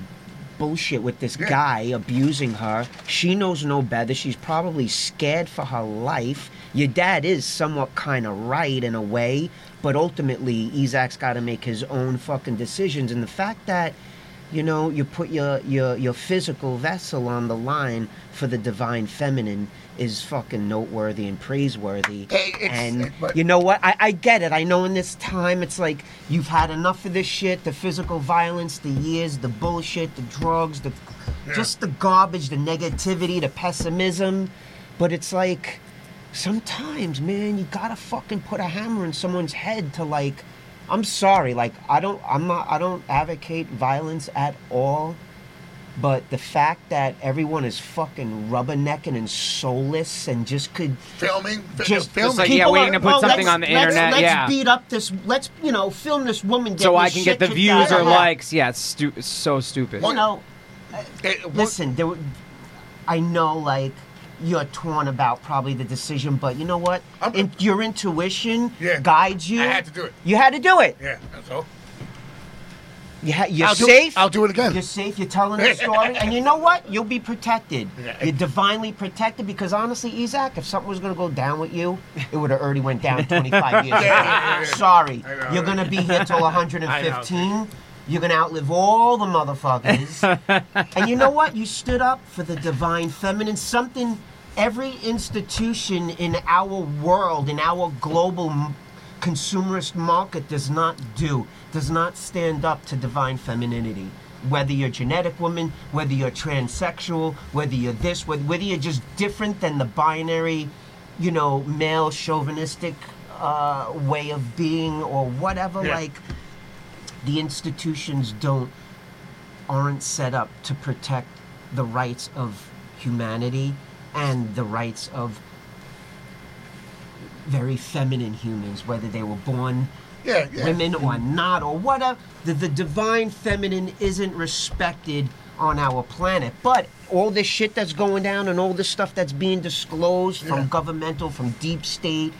[SPEAKER 3] bullshit with this
[SPEAKER 2] Yeah.
[SPEAKER 3] guy abusing her. She knows no better. She's probably scared for her life. Your dad is somewhat kind of right in a way, but ultimately Isaac's got to make his own fucking decisions. And the fact that you know you put your your your physical vessel on the line for the divine feminine is fucking noteworthy and praiseworthy.
[SPEAKER 2] Hey,
[SPEAKER 3] and
[SPEAKER 2] but-
[SPEAKER 3] you know what? I, I get it. I know in this time it's like you've had enough of this shit, the physical violence, the years, the bullshit, the drugs, the just the garbage, the negativity, the pessimism. But it's like sometimes, man, you gotta fucking put a hammer in someone's head to like I'm sorry, like I don't I'm not I don't advocate violence at all. But the fact that everyone is fucking rubbernecking and soulless and just could
[SPEAKER 2] filming, fi-
[SPEAKER 3] just
[SPEAKER 2] filming.
[SPEAKER 1] like, yeah, waiting
[SPEAKER 3] are-
[SPEAKER 1] to put
[SPEAKER 3] well,
[SPEAKER 1] something on the
[SPEAKER 3] let's-
[SPEAKER 1] internet,
[SPEAKER 3] Let's
[SPEAKER 1] yeah.
[SPEAKER 3] beat up this. Let's you know film this woman.
[SPEAKER 1] so
[SPEAKER 3] getting
[SPEAKER 1] I can
[SPEAKER 3] shit
[SPEAKER 1] get the views or likes. Yeah, it's, stu- it's so stupid.
[SPEAKER 3] You know,
[SPEAKER 2] Eh, what-
[SPEAKER 3] listen. There, were- I know, like you're torn about probably the decision, but you know what?
[SPEAKER 2] I'm-
[SPEAKER 3] In, your intuition
[SPEAKER 2] Yeah.
[SPEAKER 3] guides you.
[SPEAKER 2] I had to do it.
[SPEAKER 3] You had to do it.
[SPEAKER 2] Yeah, that's all.
[SPEAKER 3] You ha- you're
[SPEAKER 2] I'll do-
[SPEAKER 3] safe.
[SPEAKER 2] I'll do it again.
[SPEAKER 3] You're safe. You're telling the story, and you know what? You'll be protected. You're divinely protected because honestly, Isaac, if something was gonna go down with you, it would have already went down 25 years ago. Sorry,
[SPEAKER 2] know,
[SPEAKER 3] you're gonna be here till 115. You're gonna outlive all the motherfuckers. and you know what? You stood up for the divine feminine. Something every institution in our world, in our global m- consumerist market, does not do. Does not stand up to divine femininity. Whether you're genetic woman, whether you're transsexual, whether you're this, whether, whether you're just different than the binary, you know, male chauvinistic uh, way of being or whatever,
[SPEAKER 2] Yeah.
[SPEAKER 3] like the institutions don't aren't set up to protect the rights of humanity and the rights of very feminine humans, whether they were born
[SPEAKER 2] Yeah, yeah.
[SPEAKER 3] women or not or whatever. The, the divine feminine isn't respected on our planet. But all this shit that's going down and all this stuff that's being disclosed from
[SPEAKER 2] Yeah.
[SPEAKER 3] governmental, from deep state,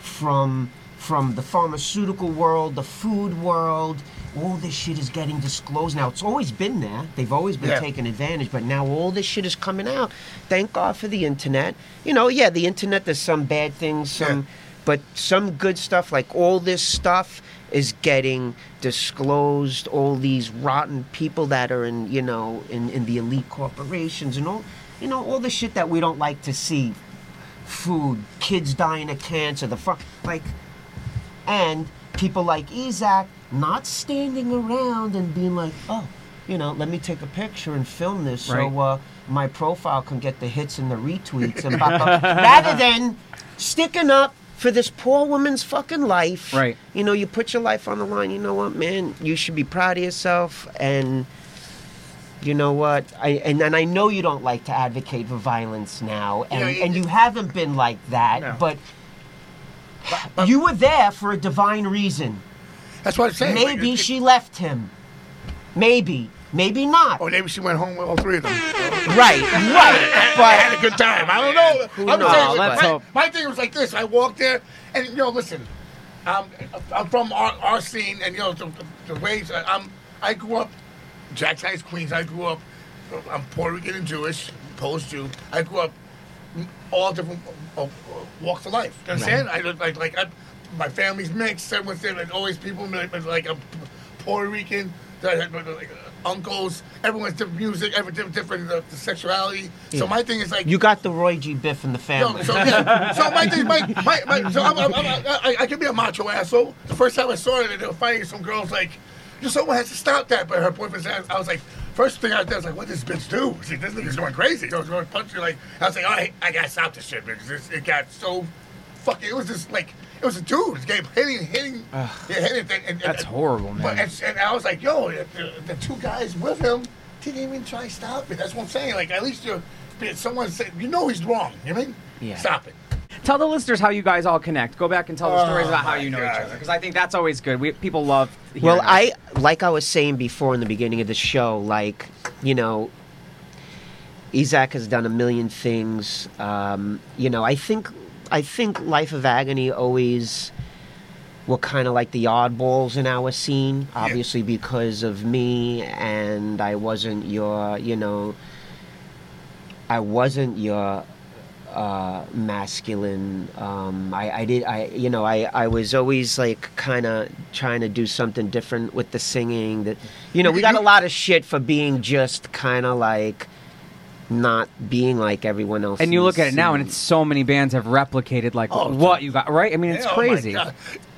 [SPEAKER 3] from from the pharmaceutical world, the food world, all this shit is getting disclosed now. It's always been there. They've always been
[SPEAKER 2] Yeah.
[SPEAKER 3] taking advantage, but now all this shit is coming out. Thank God for the internet. You know, yeah, the internet there's some bad things, some
[SPEAKER 2] Yeah.
[SPEAKER 3] But some good stuff like all this stuff is getting disclosed all these rotten people that are in you know in, in the elite corporations and all you know all the shit that we don't like to see food kids dying of cancer the fuck like and people like Isaac not standing around and being like oh you know let me take a picture and film this
[SPEAKER 1] Right.
[SPEAKER 3] so uh, my profile can get the hits and the retweets and blah, blah, rather than sticking up for this poor woman's fucking life
[SPEAKER 1] Right.
[SPEAKER 3] you know you put your life on the line you know what man you should be proud of yourself and you know what I and, and I know you don't like to advocate for violence now and,
[SPEAKER 2] Yeah, you-
[SPEAKER 3] and you haven't been like that
[SPEAKER 2] No.
[SPEAKER 3] but you were there for a divine reason
[SPEAKER 2] That's what I'm saying.
[SPEAKER 3] maybe
[SPEAKER 2] It- it-
[SPEAKER 3] she left him maybe Maybe not.
[SPEAKER 2] Or maybe she went home with all three of them.
[SPEAKER 3] Right, right.
[SPEAKER 2] But I had a good time. I don't know.
[SPEAKER 3] Who
[SPEAKER 2] I'm
[SPEAKER 3] knows?
[SPEAKER 2] saying,
[SPEAKER 1] Let's
[SPEAKER 2] my,
[SPEAKER 1] hope.
[SPEAKER 2] my thing was like this. I walked there, and you know, listen, um, I'm from our, our scene, and you know, the, the, the ways I- I'm. I grew up, Jackson Heights, Queens. I grew up. I'm Puerto Rican and Jewish, Polish Jew. I grew up all different uh, uh, walks of life. You understand? I look like like I, my family's mixed. Everyone's there. Like always, people like, like I'm Puerto Rican. Like, uncles. Everyone's different music. Every different, different uh, sexuality. So my thing is like
[SPEAKER 3] You got the Roy G. Biv in the
[SPEAKER 2] no,
[SPEAKER 3] family.
[SPEAKER 2] so yeah. So my thing, my, my, my so I'm, I'm, I'm, I, I can be a macho asshole. The first time I saw it, they were fighting. Some girls like, you someone has to stop that. But her boyfriend I was like, first thing I did, I was like, what does this bitch do? See, this nigga's going crazy. I was going to punch her. Like, I was like, all right, I gotta stop this shit because it got so fucking. It was just like. It was a dude. It kept hitting, hitting, yeah, hitting. And, and,
[SPEAKER 1] That's
[SPEAKER 2] and-
[SPEAKER 1] horrible, man.
[SPEAKER 2] But and, and I was like, yo, the, the, the two guys with him didn't even try to stop it. That's what I'm saying. Like, at least you're. Someone said, you know he's wrong. You know what I mean?
[SPEAKER 3] Yeah.
[SPEAKER 2] Stop it.
[SPEAKER 1] Tell the listeners how you guys all connect. Go back and tell the stories
[SPEAKER 2] Oh,
[SPEAKER 1] about how you know each other because I think that's always good. We, people love. hearing
[SPEAKER 3] Well,
[SPEAKER 1] that.
[SPEAKER 3] I like I was saying before in the beginning of the show, like you know, Isaac has done a million things. Um, you know, I think I think Life of Agony always were kind of like the oddballs in our scene, obviously because of me and I wasn't your, you know, I wasn't your uh, masculine. Um, I, I did. I you know I, I was always like kind of trying to do something different with the singing. That you know we got a lot of shit for being just kind of like not being like everyone else.
[SPEAKER 1] and you look at it now, and it's so many bands have replicated like
[SPEAKER 2] Oh,
[SPEAKER 1] what you got right. I mean, it's
[SPEAKER 2] Yeah, oh my
[SPEAKER 1] crazy.
[SPEAKER 2] God.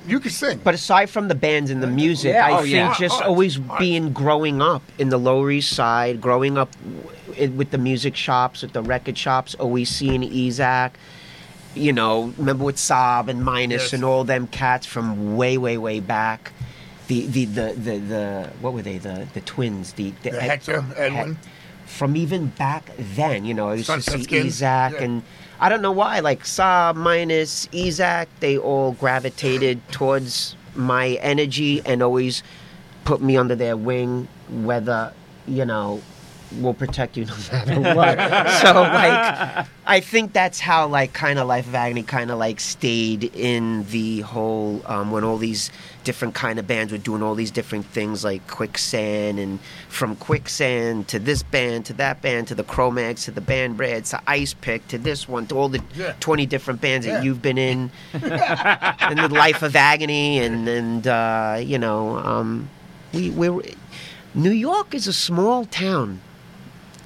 [SPEAKER 2] You can sing.
[SPEAKER 3] But aside from the bands and the music,
[SPEAKER 1] Yeah,
[SPEAKER 3] I
[SPEAKER 1] oh,
[SPEAKER 3] think
[SPEAKER 1] yeah.
[SPEAKER 3] just
[SPEAKER 2] Art,
[SPEAKER 3] always
[SPEAKER 2] art.
[SPEAKER 3] being growing up in the Lower East Side, growing up w- with the music shops, with the record shops, always seeing Isaac. You know, remember with Saab and Minus
[SPEAKER 2] Yes.
[SPEAKER 3] and all them cats from way, way, way back. The the the the, the what were they? The the twins. The, the,
[SPEAKER 2] The Hector, Edwin.
[SPEAKER 3] From even back then, you know, I used to see Isaac
[SPEAKER 2] yeah.
[SPEAKER 3] and I don't know why, like Saab minus Isaac, they all gravitated towards my energy and always put me under their wing, whether, you know, will protect you no matter what. so like I think that's how like kind of Life of Agony kind of like stayed in the whole um, when all these different kind of bands were doing all these different things like Quicksand and from Quicksand to this band to that band to the Cro-Mags to the Band Breads to Ice Pick to this one to all the
[SPEAKER 2] Yeah.
[SPEAKER 3] 20 different bands
[SPEAKER 2] Yeah.
[SPEAKER 3] that you've been in and the Life of Agony and and uh, you know um, we we're New York is a small town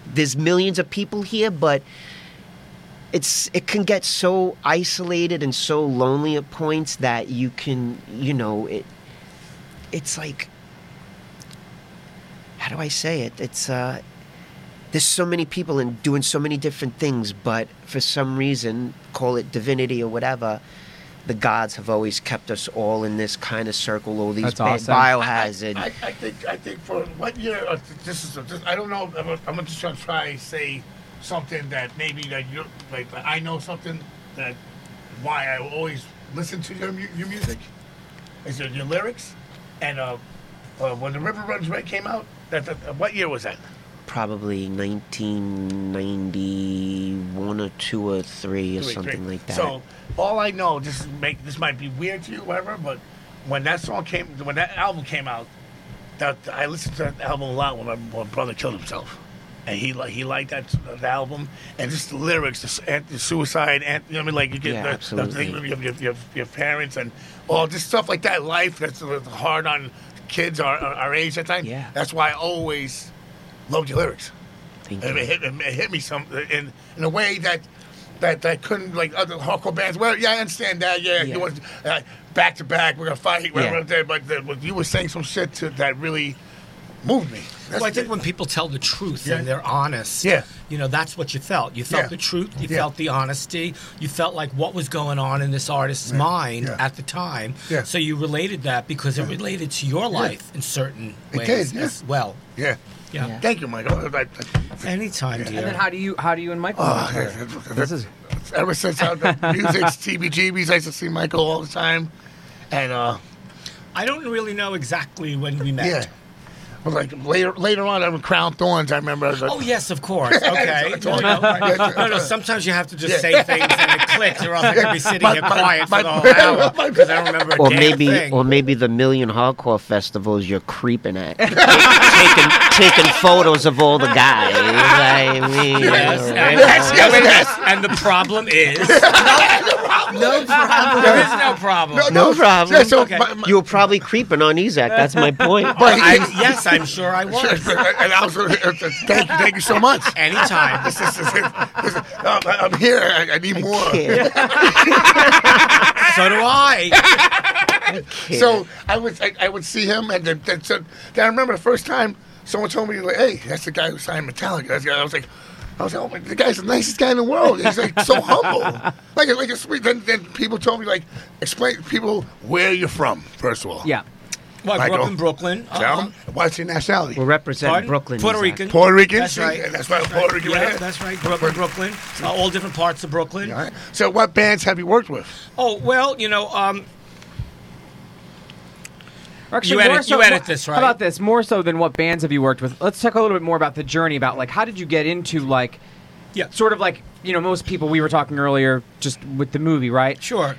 [SPEAKER 3] there's millions of people here, but it's it can get so isolated and so lonely at points that you can you know it it's like how do I say it? It's uh there's so many people and doing so many different things, but for some reason, call it divinity or whatever, the gods have always kept us all in this kind of circle. All these
[SPEAKER 1] That's
[SPEAKER 3] bad
[SPEAKER 1] awesome.
[SPEAKER 3] biohazard.
[SPEAKER 2] I, I think I think for what year? Uh, this is just, I don't know. I'm, I'm just trying to try to say something that maybe that you like. that I know something that why I always listen to your your music is your, your lyrics and uh, uh, when the River Runs Red came out. That, that uh, what year was that?
[SPEAKER 3] Probably 1991 or two or three or
[SPEAKER 2] Two,
[SPEAKER 3] something
[SPEAKER 2] three.
[SPEAKER 3] like that.
[SPEAKER 2] So all I know, this make this might be weird to you, whatever, but when that song came, when that album came out, that I listened to that album a lot when my, my brother killed himself, and he like he liked that, that album and just the lyrics, the, s- and the suicide, and you know what I mean, like you get
[SPEAKER 3] Yeah,
[SPEAKER 2] the, the
[SPEAKER 3] absolutely.
[SPEAKER 2] thing with your, your, your, your parents and all this stuff like that. Life that's uh, hard on kids our, our our age at the time.
[SPEAKER 3] Yeah.
[SPEAKER 2] that's why I always loved your lyrics.
[SPEAKER 3] Thank
[SPEAKER 2] And
[SPEAKER 3] you.
[SPEAKER 2] it hit, it hit me some in in a way that that that couldn't like other hardcore bands. Well, yeah, I understand that. Yeah,
[SPEAKER 3] Yeah.
[SPEAKER 2] you want uh, back to back, we're gonna fight. Whatever,
[SPEAKER 3] Yeah.
[SPEAKER 2] there, but the, but you were saying some shit to, that really moved me. That's
[SPEAKER 4] Well, I think
[SPEAKER 2] the-
[SPEAKER 4] when people tell the truth
[SPEAKER 2] Yeah.
[SPEAKER 4] and they're honest,
[SPEAKER 2] Yeah.
[SPEAKER 4] you know, that's what you felt. You felt
[SPEAKER 2] Yeah.
[SPEAKER 4] the truth, you
[SPEAKER 2] Yeah.
[SPEAKER 4] felt the honesty, you felt like what was going on in this artist's mind
[SPEAKER 2] Yeah.
[SPEAKER 4] at the time.
[SPEAKER 2] Yeah.
[SPEAKER 4] So you related that because it related to your life in certain
[SPEAKER 2] It
[SPEAKER 4] ways
[SPEAKER 2] did, yeah.
[SPEAKER 4] as well.
[SPEAKER 2] yeah.
[SPEAKER 4] Yeah.
[SPEAKER 3] Yeah.
[SPEAKER 2] Thank you, Michael. I, I,
[SPEAKER 4] Anytime, dear.
[SPEAKER 1] And then how do you how do you and Michael?
[SPEAKER 2] Oh,
[SPEAKER 1] know each other?
[SPEAKER 2] yeah.
[SPEAKER 1] This is
[SPEAKER 2] ever since I, the music's CBGBs, I used to see Michael all the time, and uh,
[SPEAKER 4] I don't really know exactly when we met.
[SPEAKER 2] yeah. But like later later on, in Crown Thorns, I remember. I was like,
[SPEAKER 4] Oh yes, of course. Okay. No, no, no, no, Sometimes you have to just
[SPEAKER 2] Yeah.
[SPEAKER 4] say things and it clicks, or else I could be sitting
[SPEAKER 2] My-
[SPEAKER 4] here
[SPEAKER 2] my-
[SPEAKER 4] quiet
[SPEAKER 2] my-
[SPEAKER 4] for the whole hour because I don't remember a
[SPEAKER 3] Or
[SPEAKER 4] damn
[SPEAKER 3] maybe,
[SPEAKER 4] thing.
[SPEAKER 3] or maybe the million hardcore festivals you're creeping at, taking taking photos of all the guys. I mean,
[SPEAKER 4] Yes,
[SPEAKER 3] you know,
[SPEAKER 4] and,
[SPEAKER 2] Yes, yes, yes.
[SPEAKER 4] and the problem is no problem. There is no problem.
[SPEAKER 3] no problem.
[SPEAKER 2] Yeah, so
[SPEAKER 4] Okay.
[SPEAKER 2] my- my-
[SPEAKER 3] you were probably creeping on Isaac. That's my point.
[SPEAKER 2] but
[SPEAKER 4] I, yes, I'm sure I was.
[SPEAKER 2] and I was, thank you, thank you so much.
[SPEAKER 4] Anytime.
[SPEAKER 2] This is- this is- this is- um, I'm here. I, I need more.
[SPEAKER 4] So do I.
[SPEAKER 2] So I would I, I would see him, and then, then, so, then I remember the first time someone told me, like, "Hey, that's the guy who signed Metallica." That's the guy- I was like. I was like, oh my, the guy's the nicest guy in the world. He's like so humble, like like a sweet. Then, then people told me like, explain people where you're from first of all.
[SPEAKER 1] Yeah.
[SPEAKER 4] Well, I grew
[SPEAKER 2] Michael.
[SPEAKER 4] up in Brooklyn.
[SPEAKER 2] Tell
[SPEAKER 4] Uh,
[SPEAKER 2] 'em, what's your nationality?
[SPEAKER 3] We're representing
[SPEAKER 4] pardon?
[SPEAKER 3] Brooklyn.
[SPEAKER 4] Puerto
[SPEAKER 3] Isaac.
[SPEAKER 4] Rican.
[SPEAKER 2] Puerto Rican.
[SPEAKER 4] That's right.
[SPEAKER 2] See, That's right. Puerto Rican.
[SPEAKER 4] Yeah,
[SPEAKER 2] right here.
[SPEAKER 4] that's right. Grew up in Brooklyn. Uh, all different parts of Brooklyn.
[SPEAKER 2] All right. So, what bands have you worked with?
[SPEAKER 4] Oh well, you know, um,
[SPEAKER 1] Actually,
[SPEAKER 4] You
[SPEAKER 1] more
[SPEAKER 4] edit-
[SPEAKER 1] so,
[SPEAKER 4] you edit
[SPEAKER 1] more-
[SPEAKER 4] this,
[SPEAKER 1] How
[SPEAKER 4] right?
[SPEAKER 1] about this? More so than what bands have you worked with? Let's talk a little bit more about the journey. About like how did you get into like,
[SPEAKER 4] Yeah.
[SPEAKER 1] sort of like you know most people we were talking earlier just with the movie, right?
[SPEAKER 4] sure.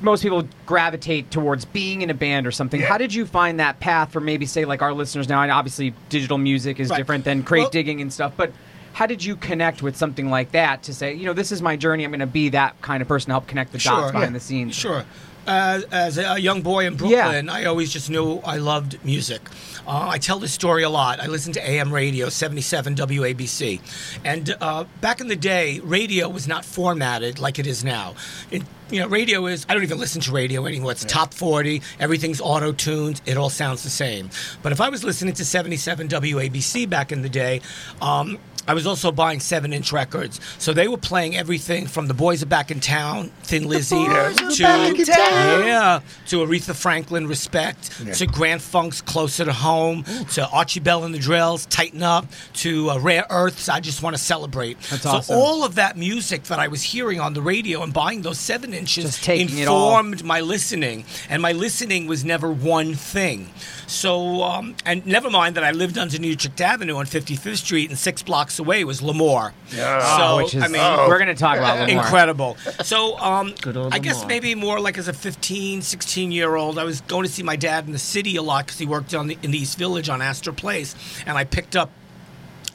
[SPEAKER 1] Most people gravitate towards being in a band or something.
[SPEAKER 2] Yeah.
[SPEAKER 1] How did you find that path for maybe say like our listeners now? And obviously digital music is
[SPEAKER 4] Right.
[SPEAKER 1] different than crate
[SPEAKER 4] Well-
[SPEAKER 1] digging and stuff, but. How did you connect with something like that to say, you know, this is my journey. I'm going to be that kind of person to help connect the dots behind the scenes?
[SPEAKER 4] Sure. Uh, as a young boy in Brooklyn, I always just knew I loved music. Uh, I tell this story a lot. I listened to AM radio, 77 WABC. And uh, back in the day, radio was not formatted like it is now. It, you know, radio is, I don't even listen to radio anymore. It's top 40, everything's auto tuned, it all sounds the same. But if I was listening to 77 WABC back in the day, um, I was also buying seven inch records. So they were playing everything from The Boys Are Back in Town, Thin Lizzy, to, yeah, to Aretha Franklin, Respect, to Grand Funk's Closer to Home, to Archie Bell and the Drells, Tighten Up, to uh, Rare Earths, I Just Want to Celebrate.
[SPEAKER 1] That's
[SPEAKER 4] so
[SPEAKER 1] awesome.
[SPEAKER 4] all of that music that I was hearing on the radio and buying those seven inches
[SPEAKER 1] Just taking it all.
[SPEAKER 4] informed my listening, and my listening was never one thing. So, um, and never mind that I lived under Utrecht Avenue on 55th Street, and six blocks away was L'Amour.
[SPEAKER 2] Yeah.
[SPEAKER 4] So,
[SPEAKER 1] Oh, which is,
[SPEAKER 4] I mean,
[SPEAKER 1] we're going to talk about L'Amour.
[SPEAKER 4] incredible. So, um,
[SPEAKER 3] Good old
[SPEAKER 4] I guess maybe more like as a 15, 16 year old, I was going to see my dad in the city a lot because he worked on the, in the East Village on Astor Place, and I picked up.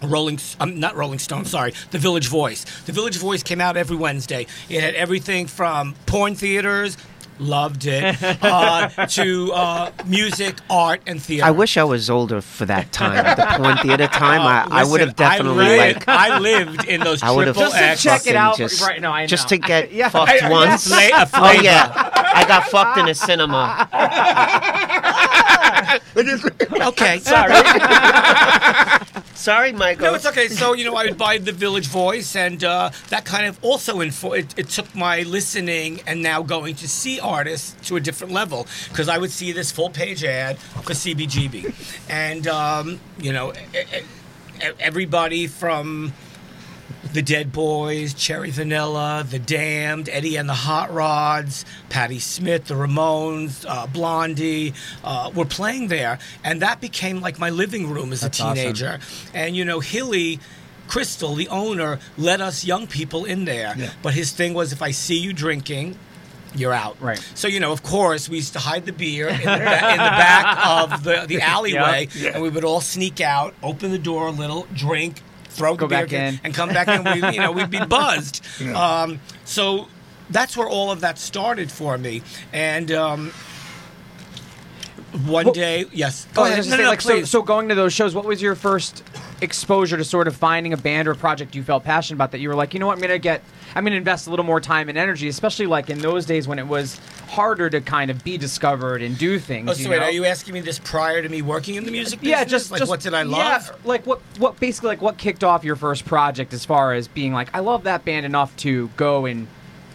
[SPEAKER 4] Rolling, um, not Rolling Stone, sorry, The Village Voice. The Village Voice came out every Wednesday. It had everything from porn theaters, loved it, uh, to uh, music, art, and theater.
[SPEAKER 3] I wish I was older for that time. The porn theater time, I, I would have
[SPEAKER 4] Listen, I
[SPEAKER 3] definitely
[SPEAKER 4] lived,
[SPEAKER 3] like.
[SPEAKER 4] I lived in those
[SPEAKER 3] I would have
[SPEAKER 4] triple
[SPEAKER 1] Just to check it out
[SPEAKER 3] just,
[SPEAKER 1] right now, I
[SPEAKER 3] just to get
[SPEAKER 1] Yeah.
[SPEAKER 3] fucked
[SPEAKER 1] I-
[SPEAKER 3] once.
[SPEAKER 4] Fla- a
[SPEAKER 3] Oh yeah, I got fucked in a cinema.
[SPEAKER 4] Okay,
[SPEAKER 3] Sorry, Michael.
[SPEAKER 4] No, it's okay. So you know, I would buy the Village Voice, and uh, that kind of also info- it, it took my listening and now going to see artists to a different level because I would see this full page ad for CBGB, and um, you know, everybody from the Dead Boys, Cherry Vanilla, The Damned, Eddie and the Hot Rods, Patti Smith, The Ramones, uh, Blondie uh, were playing there, and that became like my living room as
[SPEAKER 1] That's
[SPEAKER 4] a
[SPEAKER 1] awesome.
[SPEAKER 4] teenager. And you know, Hilly. Kristal, the owner, let us young people in there.
[SPEAKER 2] Yeah.
[SPEAKER 4] But his thing was if I see you drinking, you're out.
[SPEAKER 1] Right.
[SPEAKER 4] So you know, of course, we used to hide the beer in the, ba- in the back of the, the alleyway,
[SPEAKER 2] Yeah.
[SPEAKER 4] and we would all sneak out, open the door a little, drink, throw
[SPEAKER 1] Go
[SPEAKER 4] the beer can,
[SPEAKER 1] in.
[SPEAKER 4] and come back in. We, you know, we'd be buzzed. Um, so that's where all of that started for me. And um, one
[SPEAKER 1] Well-
[SPEAKER 4] day, yes.
[SPEAKER 1] Oh,
[SPEAKER 4] Go
[SPEAKER 1] I
[SPEAKER 4] ahead. No, no, no,
[SPEAKER 1] like, so, so going to those shows, what was your first exposure to sort of finding a band or a project you felt passionate about that you were like, you know what, I'm gonna get, I'm gonna invest a little more time and energy, especially like in those days when it was harder to kind of be discovered and do things.
[SPEAKER 4] Oh,
[SPEAKER 1] you
[SPEAKER 4] wait,
[SPEAKER 1] know?
[SPEAKER 4] are you asking me this prior to me working in the music business?
[SPEAKER 1] yeah, just
[SPEAKER 4] like
[SPEAKER 1] just-
[SPEAKER 4] what did I
[SPEAKER 1] yeah,
[SPEAKER 4] love?
[SPEAKER 1] like what what basically like what kicked off your first project as far as being like I love that band enough to go and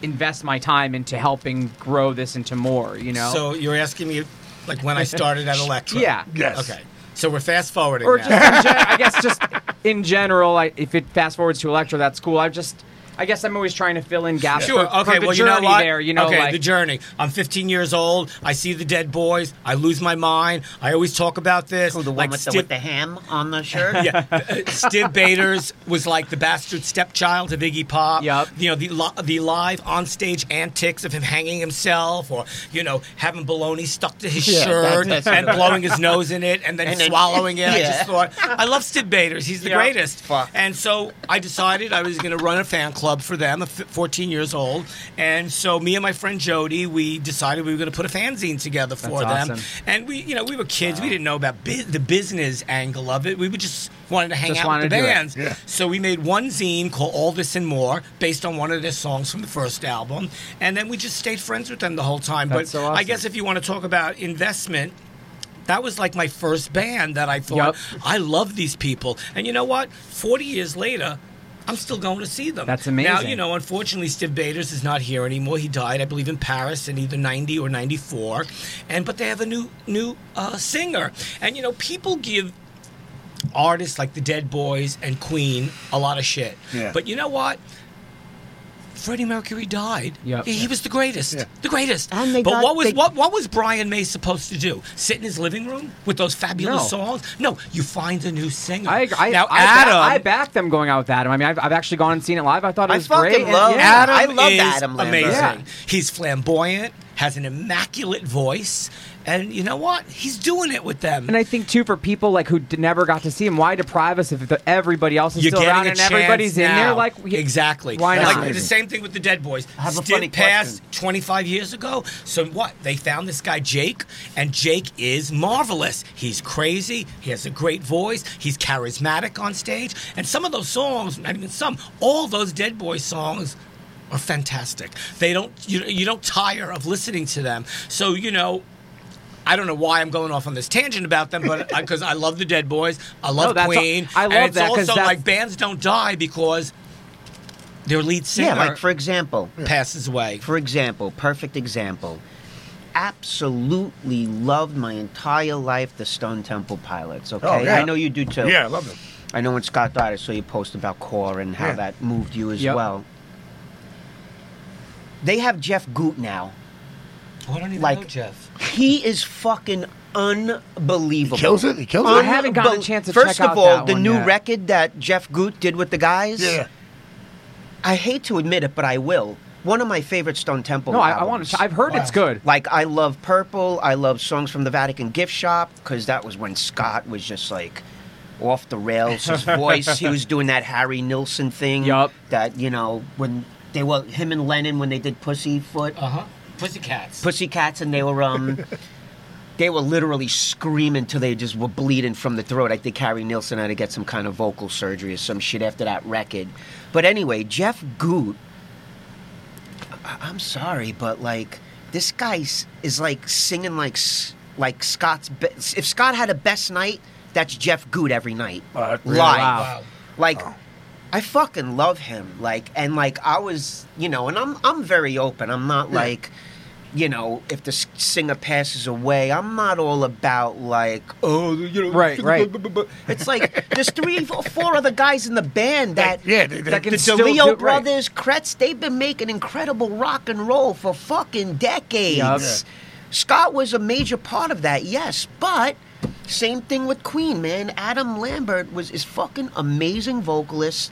[SPEAKER 1] invest my time into helping grow this into more. You know,
[SPEAKER 4] So you're asking me like when I started at Elektra?
[SPEAKER 1] yeah,
[SPEAKER 2] Yes.
[SPEAKER 4] Okay. So we're fast forwarding.
[SPEAKER 1] or
[SPEAKER 4] now.
[SPEAKER 1] just gen- I guess just in general, I, if it fast forwards to Elektra, that's cool. I just I guess I'm always trying to fill in gaps.
[SPEAKER 4] Sure.
[SPEAKER 1] for-
[SPEAKER 4] Okay.
[SPEAKER 1] for
[SPEAKER 4] well, you know what?
[SPEAKER 1] There, you know,
[SPEAKER 4] okay,
[SPEAKER 1] like
[SPEAKER 4] the journey. I'm 15 years old. I see the Dead Boys. I lose my mind. I always talk about this.
[SPEAKER 3] Oh, the one
[SPEAKER 4] like
[SPEAKER 3] with, the, with the ham on the shirt.
[SPEAKER 4] yeah, Stiv Bators was like the bastard stepchild of Iggy Pop.
[SPEAKER 1] Yup.
[SPEAKER 4] You know the li- the live onstage antics of him hanging himself, or you know having baloney stuck to his
[SPEAKER 3] Yeah,
[SPEAKER 4] shirt
[SPEAKER 3] that's-
[SPEAKER 4] and blowing his nose in it, and then
[SPEAKER 3] And then-
[SPEAKER 4] swallowing it. I just thought I love Stiv Bators. He's the
[SPEAKER 1] Yeah.
[SPEAKER 4] greatest.
[SPEAKER 3] Fuck.
[SPEAKER 4] And so I decided I was going to run a fan club for them. 14 years old, and so me and my friend Jody, we decided we were going to put a fanzine together for
[SPEAKER 1] That's
[SPEAKER 4] them.
[SPEAKER 1] awesome.
[SPEAKER 4] And we, you know, we were kids. We didn't know about bu- the business angle of it. We would just wanted to hang
[SPEAKER 1] Just
[SPEAKER 4] out with the
[SPEAKER 1] to do it.
[SPEAKER 4] bands.
[SPEAKER 2] Yeah.
[SPEAKER 4] So we made one zine called All This and More, based on one of their songs from the first album, and then we just stayed friends with them the whole time.
[SPEAKER 1] That's
[SPEAKER 4] but
[SPEAKER 1] so
[SPEAKER 4] I guess if you want to talk about investment. That was like my first band that I thought
[SPEAKER 1] Yup.
[SPEAKER 4] I love these people, and you know what? Forty years later, I'm still going to see them.
[SPEAKER 1] That's amazing.
[SPEAKER 4] Now you know, unfortunately, Stiv Bators is not here anymore. He died, I believe, in Paris in either '90 or '94, and but they have a new new uh, singer, and you know, people give artists like the Dead Boys and Queen a lot of shit.
[SPEAKER 2] Yeah.
[SPEAKER 4] But you know what? Freddie Mercury died.
[SPEAKER 1] Yep.
[SPEAKER 4] He, he was the greatest.
[SPEAKER 2] Yeah.
[SPEAKER 4] The greatest.
[SPEAKER 3] And they
[SPEAKER 4] but
[SPEAKER 3] got-
[SPEAKER 4] what was
[SPEAKER 3] they-
[SPEAKER 4] what what was Brian May supposed to do? Sit in his living room with those fabulous
[SPEAKER 1] No.
[SPEAKER 4] songs? No, you find a new singer.
[SPEAKER 1] I, I,
[SPEAKER 4] now
[SPEAKER 1] I,
[SPEAKER 4] Adam
[SPEAKER 1] Back, I backed them going out with Adam. I mean, I've, I've actually gone and seen it live. I thought it
[SPEAKER 3] I
[SPEAKER 1] was
[SPEAKER 3] fucking
[SPEAKER 1] great. and-
[SPEAKER 3] love
[SPEAKER 1] yeah.
[SPEAKER 3] Adam.
[SPEAKER 4] Adam
[SPEAKER 3] I love
[SPEAKER 4] is
[SPEAKER 3] Adam Lambert.
[SPEAKER 4] amazing.
[SPEAKER 1] Yeah.
[SPEAKER 4] He's flamboyant, has an immaculate voice, and you know what? He's doing it with them.
[SPEAKER 1] And I think too, for people like who d- never got to see him, why deprive us if the, everybody else is
[SPEAKER 4] You're
[SPEAKER 1] still
[SPEAKER 4] getting
[SPEAKER 1] around
[SPEAKER 4] a
[SPEAKER 1] and
[SPEAKER 4] chance
[SPEAKER 1] everybody's in there? Like we-
[SPEAKER 4] exactly.
[SPEAKER 1] Why
[SPEAKER 4] Like
[SPEAKER 1] not?
[SPEAKER 4] the same thing with the Dead Boys.
[SPEAKER 3] I have a
[SPEAKER 4] Still
[SPEAKER 3] funny
[SPEAKER 4] passed
[SPEAKER 3] question.
[SPEAKER 4] 25 years ago. So what? They found this guy Jake, and Jake is marvelous. He's crazy. He has a great voice. He's charismatic on stage, and some of those songs, not even some, all those Dead Boys songs. Are fantastic. They don't you you don't tire of listening to them. So you know, I don't know why I'm going off on this tangent about them, but because I love the Dead Boys, I love
[SPEAKER 1] No,
[SPEAKER 4] Queen.
[SPEAKER 1] I love
[SPEAKER 4] and it's
[SPEAKER 1] that 'cause
[SPEAKER 4] also
[SPEAKER 1] that's-
[SPEAKER 4] like bands don't die because their lead singer
[SPEAKER 3] Yeah, like for example,
[SPEAKER 4] passes away.
[SPEAKER 3] for example, perfect example. Absolutely loved my entire life the Stone Temple Pilots. Okay,
[SPEAKER 2] Oh, yeah.
[SPEAKER 3] I know you do too.
[SPEAKER 2] Yeah, I love them.
[SPEAKER 3] I know when Scott died, I saw you post about Core and how
[SPEAKER 2] Yeah.
[SPEAKER 3] that moved you as
[SPEAKER 1] Yep.
[SPEAKER 3] well. They have Jeff Gutt now.
[SPEAKER 4] Oh, I don't even
[SPEAKER 3] Like-
[SPEAKER 4] know Jeff.
[SPEAKER 3] He is fucking unbelievable.
[SPEAKER 2] He kills it. He kills it.
[SPEAKER 1] I haven't gotten a chance to
[SPEAKER 3] First
[SPEAKER 1] check
[SPEAKER 3] of
[SPEAKER 1] out
[SPEAKER 3] all,
[SPEAKER 1] that
[SPEAKER 3] the
[SPEAKER 1] one
[SPEAKER 3] new
[SPEAKER 1] yet.
[SPEAKER 3] record that Jeff Gutt did with the guys.
[SPEAKER 2] Yeah.
[SPEAKER 3] I hate to admit it, but I will. One of my favorite Stone Temple.
[SPEAKER 1] no, I, I
[SPEAKER 3] albums.
[SPEAKER 1] want to. I've heard it's good.
[SPEAKER 3] Like I love Purple. I love songs from the Vatican Gift Shop because that was when Scott was just like off the rails. His voice. He was doing that Harry Nilsson thing.
[SPEAKER 1] Yup.
[SPEAKER 3] That you know when they were him and Lennon when they did Pussyfoot,
[SPEAKER 4] Uh huh. Pussycats.
[SPEAKER 3] Pussycats, and they were um. They were literally screaming till they just were bleeding from the throat. I think Harry Nilsson had to get some kind of vocal surgery or some shit after that record. But anyway, Jeff Gutt, I- I'm sorry, but like this guy is like singing like like Scott's. Be- if Scott had a best night, that's Jeff Gutt every night
[SPEAKER 2] Uh, really?
[SPEAKER 3] live.
[SPEAKER 4] Wow.
[SPEAKER 3] Like, I fucking love him. Like, and like I was, you know, and I'm I'm very open. I'm not like. You know, if the singer passes away, I'm not all about like, oh, you know,
[SPEAKER 1] Right, right.
[SPEAKER 3] It's like there's three or four other guys in the band that
[SPEAKER 2] Yeah, they- they- they
[SPEAKER 3] the DeLeo
[SPEAKER 1] right.
[SPEAKER 3] brothers, Kretz, they've been making incredible rock and roll for fucking decades.
[SPEAKER 1] Yup.
[SPEAKER 3] Scott was a major part of that, yes, but same thing with Queen, man. Adam Lambert was is fucking amazing vocalist.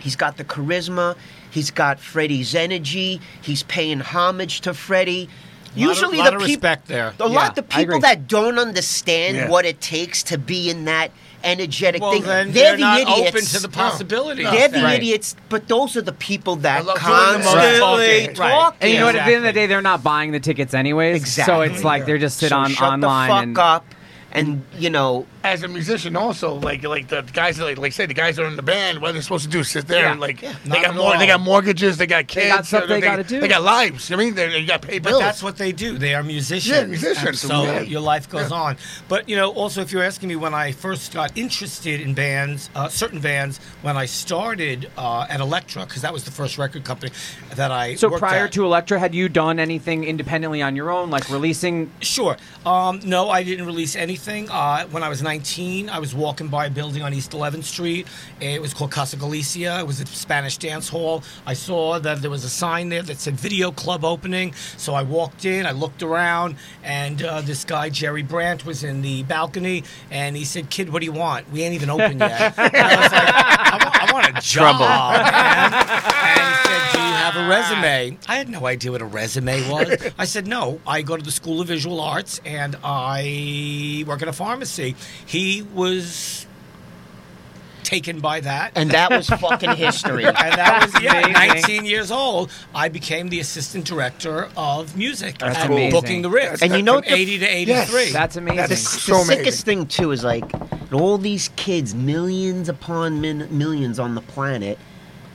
[SPEAKER 3] He's got the charisma. He's got Freddie's energy. He's paying homage to Freddie. Usually,
[SPEAKER 4] lot
[SPEAKER 3] the
[SPEAKER 4] of
[SPEAKER 3] peop-
[SPEAKER 4] respect there.
[SPEAKER 3] A
[SPEAKER 1] Yeah,
[SPEAKER 3] lot of
[SPEAKER 1] I
[SPEAKER 3] people that don't understand
[SPEAKER 2] Yeah.
[SPEAKER 3] what it takes to be in that energetic
[SPEAKER 4] Well,
[SPEAKER 3] thing,
[SPEAKER 4] then
[SPEAKER 3] they're,
[SPEAKER 4] they're,
[SPEAKER 3] the
[SPEAKER 4] not
[SPEAKER 3] idiots.
[SPEAKER 4] open to the possibility.
[SPEAKER 3] They're the
[SPEAKER 1] Right.
[SPEAKER 3] idiots, but those are the people that
[SPEAKER 2] I love doing the most
[SPEAKER 3] constantly
[SPEAKER 4] talking. Right.
[SPEAKER 3] talk.
[SPEAKER 1] And you know what? At the end of the day, they're not buying the tickets anyways. So it's like they're just sit
[SPEAKER 3] So
[SPEAKER 1] on
[SPEAKER 3] shut
[SPEAKER 1] online
[SPEAKER 3] the fuck
[SPEAKER 1] and
[SPEAKER 3] up, and you know,
[SPEAKER 2] As a musician, also like like the guys that like like say the guys that are in the band, what are they supposed to do? Sit there
[SPEAKER 1] Yeah.
[SPEAKER 2] and like
[SPEAKER 4] Not
[SPEAKER 2] they got more, they got mortgages, they got kids,
[SPEAKER 1] got stuff they gotta do.
[SPEAKER 2] They got lives. I mean, they, they got to pay
[SPEAKER 4] But that's what they do. They are musicians.
[SPEAKER 2] Yeah, musicians.
[SPEAKER 4] And so
[SPEAKER 2] Yeah.
[SPEAKER 4] your life goes on. But you know, also if you're asking me when I first got interested in bands, uh, certain bands, when I started uh, at Elektra, because that was the first record company that I
[SPEAKER 1] So
[SPEAKER 4] worked
[SPEAKER 1] prior
[SPEAKER 4] at.
[SPEAKER 1] to Elektra, had you done anything independently on your own, like releasing?
[SPEAKER 4] Sure. Um, no, I didn't release anything. Uh, when I was 19, I was walking by a building on East 11th Street. It was called Casa Galicia. It was a Spanish dance hall. I saw that there was a sign there that said Video Club opening. So I walked in, I looked around, and uh, this guy, Jerry Brandt, was in the balcony, and he said, Kid, what do you want? We ain't even open yet. And I was like, I want, I want a job, man. He said, Do you have a resume? I had no idea what a resume was. I said, No, I go to the School of Visual Arts and I work in a pharmacy. He was taken by that.
[SPEAKER 3] And that was fucking history.
[SPEAKER 4] And that was yeah,
[SPEAKER 1] Amazing.
[SPEAKER 4] 19 years old. I became the assistant director of music
[SPEAKER 1] That's
[SPEAKER 4] at
[SPEAKER 1] amazing.
[SPEAKER 4] Booking the Ritz.
[SPEAKER 3] And you know
[SPEAKER 4] from
[SPEAKER 3] the-
[SPEAKER 4] 80 to 83.
[SPEAKER 1] Yes, That's amazing.
[SPEAKER 2] That
[SPEAKER 3] the,
[SPEAKER 2] is
[SPEAKER 3] the
[SPEAKER 2] amazing.
[SPEAKER 3] sickest thing too is like all these kids, millions upon min- millions on the planet,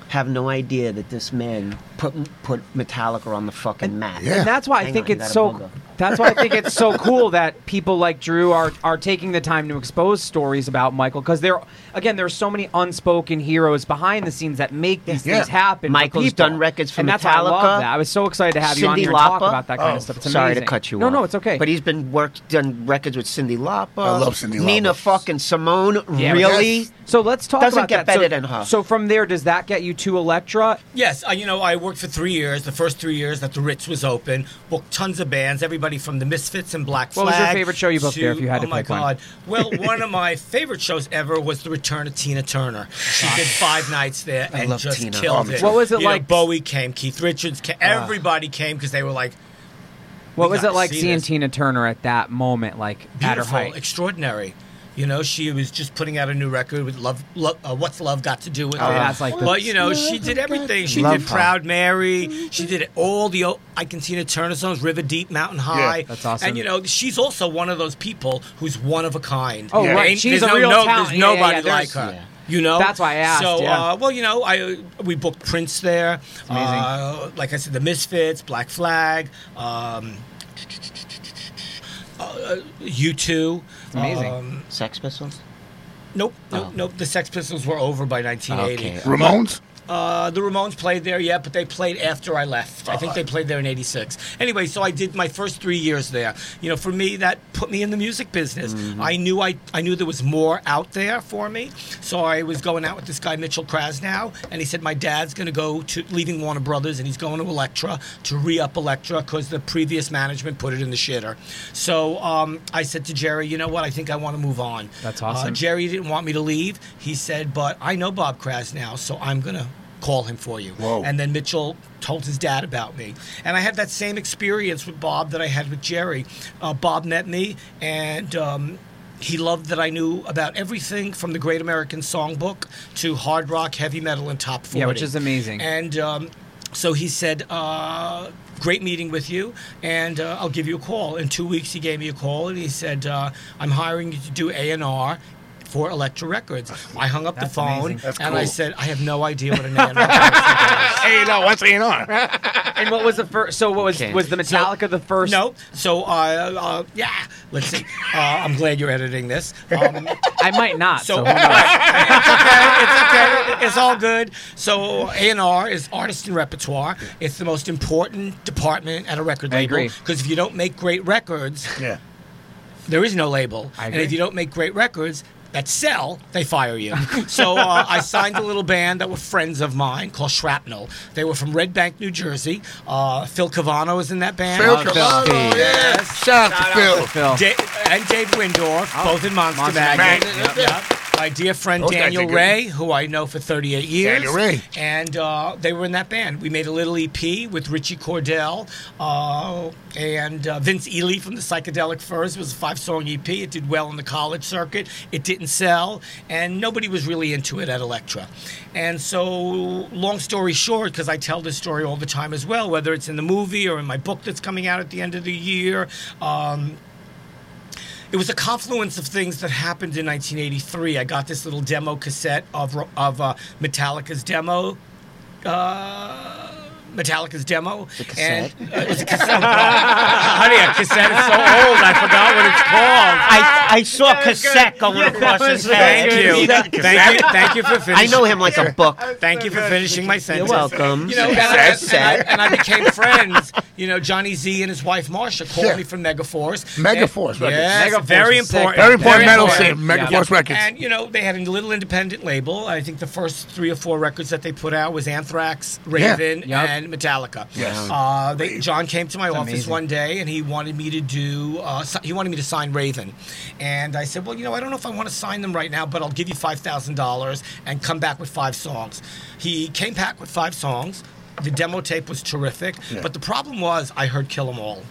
[SPEAKER 3] have no idea that this man put put Metallica on the fucking map.
[SPEAKER 2] Yeah.
[SPEAKER 1] And that's why I
[SPEAKER 3] Hang
[SPEAKER 1] think
[SPEAKER 3] on, you
[SPEAKER 1] it's
[SPEAKER 3] got a
[SPEAKER 1] so.
[SPEAKER 3] Booger.
[SPEAKER 1] That's why I think it's so cool that people like Drew are are taking the time to expose stories about Michael because there, again, there are so many unspoken heroes behind the scenes that make these
[SPEAKER 2] Yeah.
[SPEAKER 1] things happen.
[SPEAKER 3] Michael's
[SPEAKER 1] people.
[SPEAKER 3] done records for
[SPEAKER 1] and that's why I love
[SPEAKER 3] Metallica.
[SPEAKER 1] that. I was so excited to have you on
[SPEAKER 3] Cyndi
[SPEAKER 1] here and talk about that kind
[SPEAKER 2] Oh,
[SPEAKER 1] of stuff. It's
[SPEAKER 3] Sorry to cut you
[SPEAKER 1] no,
[SPEAKER 3] off.
[SPEAKER 1] No, no, it's okay.
[SPEAKER 3] But he's been worked done records with Cyndi Lauper.
[SPEAKER 2] I love Cyndi
[SPEAKER 3] Nina fucking Simone.
[SPEAKER 1] Yeah,
[SPEAKER 3] really?
[SPEAKER 2] yes.
[SPEAKER 1] so let's talk
[SPEAKER 3] Doesn't
[SPEAKER 1] about
[SPEAKER 3] get
[SPEAKER 1] that. So-
[SPEAKER 3] than her.
[SPEAKER 1] So from there, does that get you to Elektra?
[SPEAKER 4] Yes, uh, you know, I worked for three years. The first three years that the Ritz was open, booked tons of bands, everybody from the Misfits and Black Flag.
[SPEAKER 1] What was your favorite show you booked there, if you had to
[SPEAKER 4] oh my
[SPEAKER 1] pick one?
[SPEAKER 4] God! Well, one of my favorite shows ever was the return of Tina Turner. She did five nights there
[SPEAKER 3] I
[SPEAKER 4] and just
[SPEAKER 3] Tina.
[SPEAKER 4] killed it.
[SPEAKER 1] What was it
[SPEAKER 4] You know,
[SPEAKER 1] like-
[SPEAKER 4] Bowie came, Keith Richards came, ah. everybody came because they were like,
[SPEAKER 1] What was it like
[SPEAKER 4] see
[SPEAKER 1] seeing
[SPEAKER 4] this.
[SPEAKER 1] Tina Turner at that moment, like at her height?
[SPEAKER 4] extraordinary. You know, she was just putting out a new record with Love. Lo- uh, What's Love Got to Do with
[SPEAKER 1] oh,
[SPEAKER 4] It?
[SPEAKER 1] That's like
[SPEAKER 4] but you know, she did everything. She did Proud her. Mary. She did all the old, I Can See the Turner songs, River Deep, Mountain High.
[SPEAKER 1] Yeah, that's awesome.
[SPEAKER 4] And you know, she's also one of those people who's one of a kind.
[SPEAKER 1] Oh
[SPEAKER 4] yeah.
[SPEAKER 1] right, she's a
[SPEAKER 4] no,
[SPEAKER 1] real
[SPEAKER 4] no,
[SPEAKER 1] talent.
[SPEAKER 4] There's nobody
[SPEAKER 1] yeah,
[SPEAKER 4] yeah,
[SPEAKER 1] there's,
[SPEAKER 4] like
[SPEAKER 3] her.
[SPEAKER 4] You know,
[SPEAKER 1] that's why I asked.
[SPEAKER 4] So, uh, well, you know, I we booked Prince there. Uh, like I said, the Misfits, Black Flag. Um, uh, U2.
[SPEAKER 1] Amazing.
[SPEAKER 4] Um,
[SPEAKER 3] Sex Pistols.
[SPEAKER 4] Nope, nope,
[SPEAKER 3] Oh.
[SPEAKER 4] nope. The Sex Pistols were over by 1980.
[SPEAKER 3] Okay.
[SPEAKER 2] Ramones?
[SPEAKER 4] Uh, the Ramones played there, yeah, but they played after I left. I think they played there in '86. Anyway, so I did my first three years there. You know, for me, that put me in the music business. I knew I, I knew there was more out there for me. So I was going out with this guy Mitchell Krasnow, and he said my dad's going to go to leaving Warner Brothers, and he's going to Elektra to re-up Elektra because the previous management put it in the shitter. So um, I said to Jerry, you know what? I think I want to move on.
[SPEAKER 1] That's
[SPEAKER 4] Uh,
[SPEAKER 1] awesome.
[SPEAKER 4] Jerry didn't want me to leave. He said, but I know Bob Krasnow, so I'm going to call him for you.
[SPEAKER 2] Whoa.
[SPEAKER 4] And then Mitchell told his dad about me. And I had that same experience with Bob that I had with Jerry. Uh, Bob met me, and um, he loved that I knew about everything from the Great American Songbook to hard rock, heavy metal, and top 40.
[SPEAKER 1] Yeah, which is amazing.
[SPEAKER 4] And um, so he said, uh, Great meeting with you, and uh, I'll give you a call. In two weeks, he gave me a call, and he said, uh, I'm hiring you to do A&R for Elektra Records. I hung up
[SPEAKER 1] That's
[SPEAKER 4] the phone,
[SPEAKER 1] amazing.
[SPEAKER 2] That's
[SPEAKER 4] and I said, I have no idea what an A&R is.
[SPEAKER 2] Hey, no, what's A&R?
[SPEAKER 1] and what was the first? So what was
[SPEAKER 3] Okay.
[SPEAKER 1] was the Metallica the first?
[SPEAKER 4] No, so uh, uh, yeah. Let's see. Uh, I'm glad you're editing this. Um,
[SPEAKER 1] I might not. So,
[SPEAKER 4] so
[SPEAKER 1] who knows?
[SPEAKER 4] it's okay. It's okay. It's all good. So A&R is artist and repertoire. It's the most important department at a record label. Because if you don't make great records,
[SPEAKER 2] Yeah.
[SPEAKER 4] there is no label.
[SPEAKER 1] I
[SPEAKER 4] And if you don't make great records that sell, they fire you. so uh, I signed a little band that were friends of mine called Shrapnel. They were from Red Bank, New Jersey. Uh, Phil Caivano was in that band.
[SPEAKER 2] Phil
[SPEAKER 1] Oh,
[SPEAKER 2] Caivano, yes. Shout out to Phil.
[SPEAKER 1] Phil.
[SPEAKER 4] Da- and Dave Wyndorf, both in Monster,
[SPEAKER 1] Monster
[SPEAKER 4] Magnet.
[SPEAKER 2] Magnet.
[SPEAKER 4] Yep, yep. My dear friend
[SPEAKER 2] Those guys
[SPEAKER 4] Daniel
[SPEAKER 2] good.
[SPEAKER 4] Ray, who I know for 38 years.
[SPEAKER 2] Daniel Rey.
[SPEAKER 4] And uh, they were in that band. We made a little EP with Ritchie Cordell uh, and uh, Vince Ely from the Psychedelic Furs. It was a five song EP. It did well in the college circuit. It didn't sell, and nobody was really into it at Elektra. And so, long story short, because I tell this story all the time as well, whether it's in the movie or in my book that's coming out at the end of the year. Um, it was a confluence of things that happened in 1983. I got this little demo cassette of of uh, Metallica's demo uh, Metallica's demo.
[SPEAKER 3] a cassette.
[SPEAKER 4] And, uh, it was a cassette. Honey, a cassette is so old. I forgot what it's called.
[SPEAKER 3] I, I saw cassette going across his head.
[SPEAKER 4] Thank you. Thank you. Thank you for
[SPEAKER 3] I
[SPEAKER 4] finishing.
[SPEAKER 3] know him like a book.
[SPEAKER 4] Thank you for finishing my sentence.
[SPEAKER 3] welcome.
[SPEAKER 4] You know, and I, and,
[SPEAKER 3] Cassette.
[SPEAKER 4] I, and I became friends. You know, Johnny Z and his wife Marsha called
[SPEAKER 2] Yeah.
[SPEAKER 4] me from Megaforce.
[SPEAKER 2] Megaforce
[SPEAKER 4] And-
[SPEAKER 2] Records.
[SPEAKER 4] Yes,
[SPEAKER 1] Megaforce
[SPEAKER 4] very important.
[SPEAKER 2] Very important metal
[SPEAKER 4] important.
[SPEAKER 2] scene, Megaforce Records.
[SPEAKER 4] And you know, they had a little independent label. I think the first three or four records that they put out was Anthrax, Raven,
[SPEAKER 1] Yep.
[SPEAKER 4] and Metallica.
[SPEAKER 2] Yes.
[SPEAKER 4] Uh, they, John came to my office
[SPEAKER 1] amazing.
[SPEAKER 4] one day and he wanted me to do. Uh, he wanted me to sign Raven, and I said, "Well, you know, I don't know if I want to sign them right now, but I'll give you five thousand dollars and come back with five songs." He came back with five songs. The demo tape was terrific, but the problem was I heard Kill 'Em All.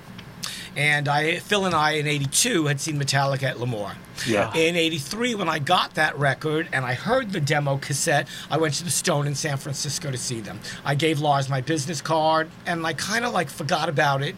[SPEAKER 4] And I, Phil and I in '82 had seen Metallica at L'Amour.
[SPEAKER 2] Yeah.
[SPEAKER 4] In '83, when I got that record and I heard the demo cassette, I went to the Stone in San Francisco to see them. I gave Lars my business card, and I kind of like forgot about it.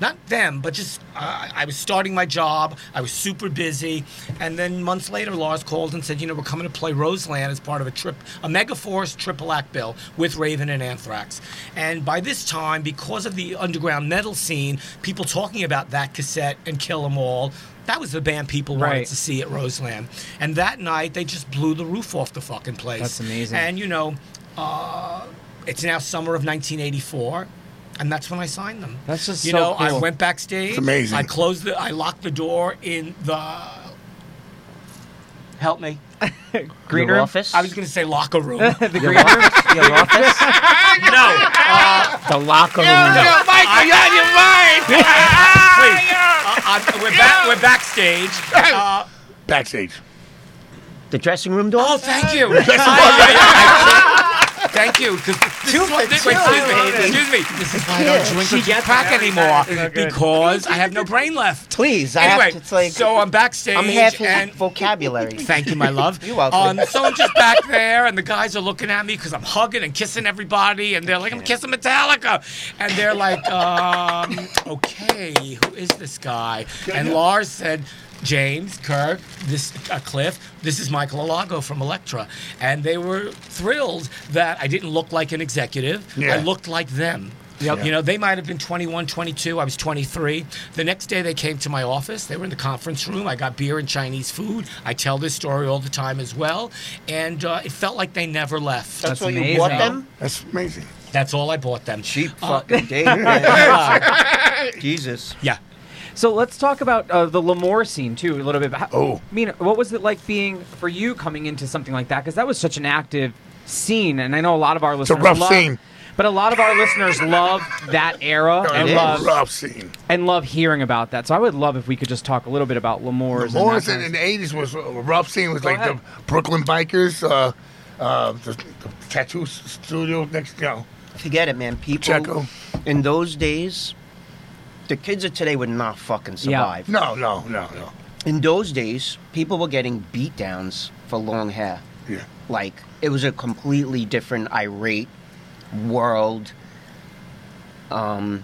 [SPEAKER 4] Not them, but just uh, I was starting my job. I was super busy, and then months later, Lars called and said, "You know, we're coming to play Roseland as part of a trip, a Megaforce triple act bill with Raven and Anthrax." And by this time, because of the underground metal scene, people talking about that cassette and Kill 'Em All, that was the band people wanted
[SPEAKER 1] Right.
[SPEAKER 4] to see at Roseland. And that night, they just blew the roof off the fucking place.
[SPEAKER 1] That's amazing.
[SPEAKER 4] And you know, uh, it's now summer of 1984. And that's when I signed them.
[SPEAKER 1] That's just so cool.
[SPEAKER 4] you
[SPEAKER 1] so
[SPEAKER 4] know. I went backstage.
[SPEAKER 2] It's amazing.
[SPEAKER 4] I closed the. I locked the door in the. Help me.
[SPEAKER 1] Green
[SPEAKER 3] Your
[SPEAKER 1] room.
[SPEAKER 3] office?
[SPEAKER 4] I was going to say locker room.
[SPEAKER 1] the green room.
[SPEAKER 3] office? Your office?
[SPEAKER 4] no. Uh,
[SPEAKER 3] The locker room.
[SPEAKER 4] no. Michael, you're on your mind. Please. Uh, uh, we're, back, we're backstage. Uh,
[SPEAKER 2] Backstage.
[SPEAKER 3] The dressing room door?
[SPEAKER 4] oh, thank you. Thank you. this is why- wait, excuse me. Excuse me. This is why I don't drink get crack anymore because I have no brain left.
[SPEAKER 3] Please, I
[SPEAKER 4] Anyway,
[SPEAKER 3] have to, like,
[SPEAKER 4] so I'm backstage
[SPEAKER 3] I'm half
[SPEAKER 4] and
[SPEAKER 3] vocabulary.
[SPEAKER 4] Thank you, my love.
[SPEAKER 3] You're welcome.
[SPEAKER 4] Um, so I'm just back there, and the guys are looking at me because I'm hugging and kissing everybody, and they're like, "I'm kissing Metallica," and they're like, um, "Okay, who is this guy?" And Lars said. James, Kirk, this uh, Cliff, this is Michael Alago from Elektra, and they were thrilled that I didn't look like an executive.
[SPEAKER 2] Yeah.
[SPEAKER 4] I looked like them.
[SPEAKER 1] Yep.
[SPEAKER 4] You know, they might have been 21, 22. I was 23. The next day they came to my office. They were in the conference room. I got beer and Chinese food. I tell this story all the time as well. And uh, it felt like they never left.
[SPEAKER 3] That's,
[SPEAKER 1] That's
[SPEAKER 3] why you
[SPEAKER 1] amazing.
[SPEAKER 3] bought them?
[SPEAKER 2] That's amazing.
[SPEAKER 4] That's all I bought them.
[SPEAKER 3] Cheap
[SPEAKER 4] Uh,
[SPEAKER 3] fucking date. man. Jesus.
[SPEAKER 4] yeah.
[SPEAKER 1] So let's talk about uh, the L'Amour scene too, a little bit. How,
[SPEAKER 2] Oh.
[SPEAKER 1] I mean, what was it like being for you coming into something like that? Because that was such an active scene, and I know a lot of our
[SPEAKER 2] a
[SPEAKER 1] listeners
[SPEAKER 2] rough
[SPEAKER 1] love,
[SPEAKER 2] scene.
[SPEAKER 1] But a lot of our listeners love that era and love
[SPEAKER 2] rough scene.
[SPEAKER 1] and love hearing about that. So I would love if we could just talk a little bit about L'Amour's. and that
[SPEAKER 2] Morris
[SPEAKER 1] kind
[SPEAKER 2] in, in the eighties was a rough scene. Was
[SPEAKER 1] Go
[SPEAKER 2] like
[SPEAKER 1] ahead.
[SPEAKER 2] the Brooklyn Bikers, uh, uh, the, the tattoo studio next, you know,
[SPEAKER 3] Forget it, man. People
[SPEAKER 2] Checo.
[SPEAKER 3] in those days, the kids of today would not fucking
[SPEAKER 1] Yeah.
[SPEAKER 3] survive.
[SPEAKER 2] No, no, no, no.
[SPEAKER 3] In those days, people were getting beat downs for long hair.
[SPEAKER 2] Yeah.
[SPEAKER 3] Like it was a completely different irate world. Um.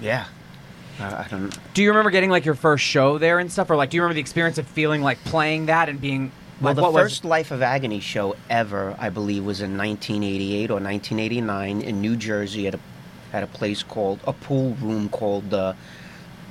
[SPEAKER 3] Yeah. I, I don't.
[SPEAKER 1] Do you remember getting like your first show there and stuff, or like do you remember the experience of feeling like playing that and being
[SPEAKER 3] Well,
[SPEAKER 1] like
[SPEAKER 3] the
[SPEAKER 1] what
[SPEAKER 3] first
[SPEAKER 1] was?
[SPEAKER 3] Life of Agony show ever, I believe, was in 1988 or 1989 in New Jersey at a at a place called a pool room called uh,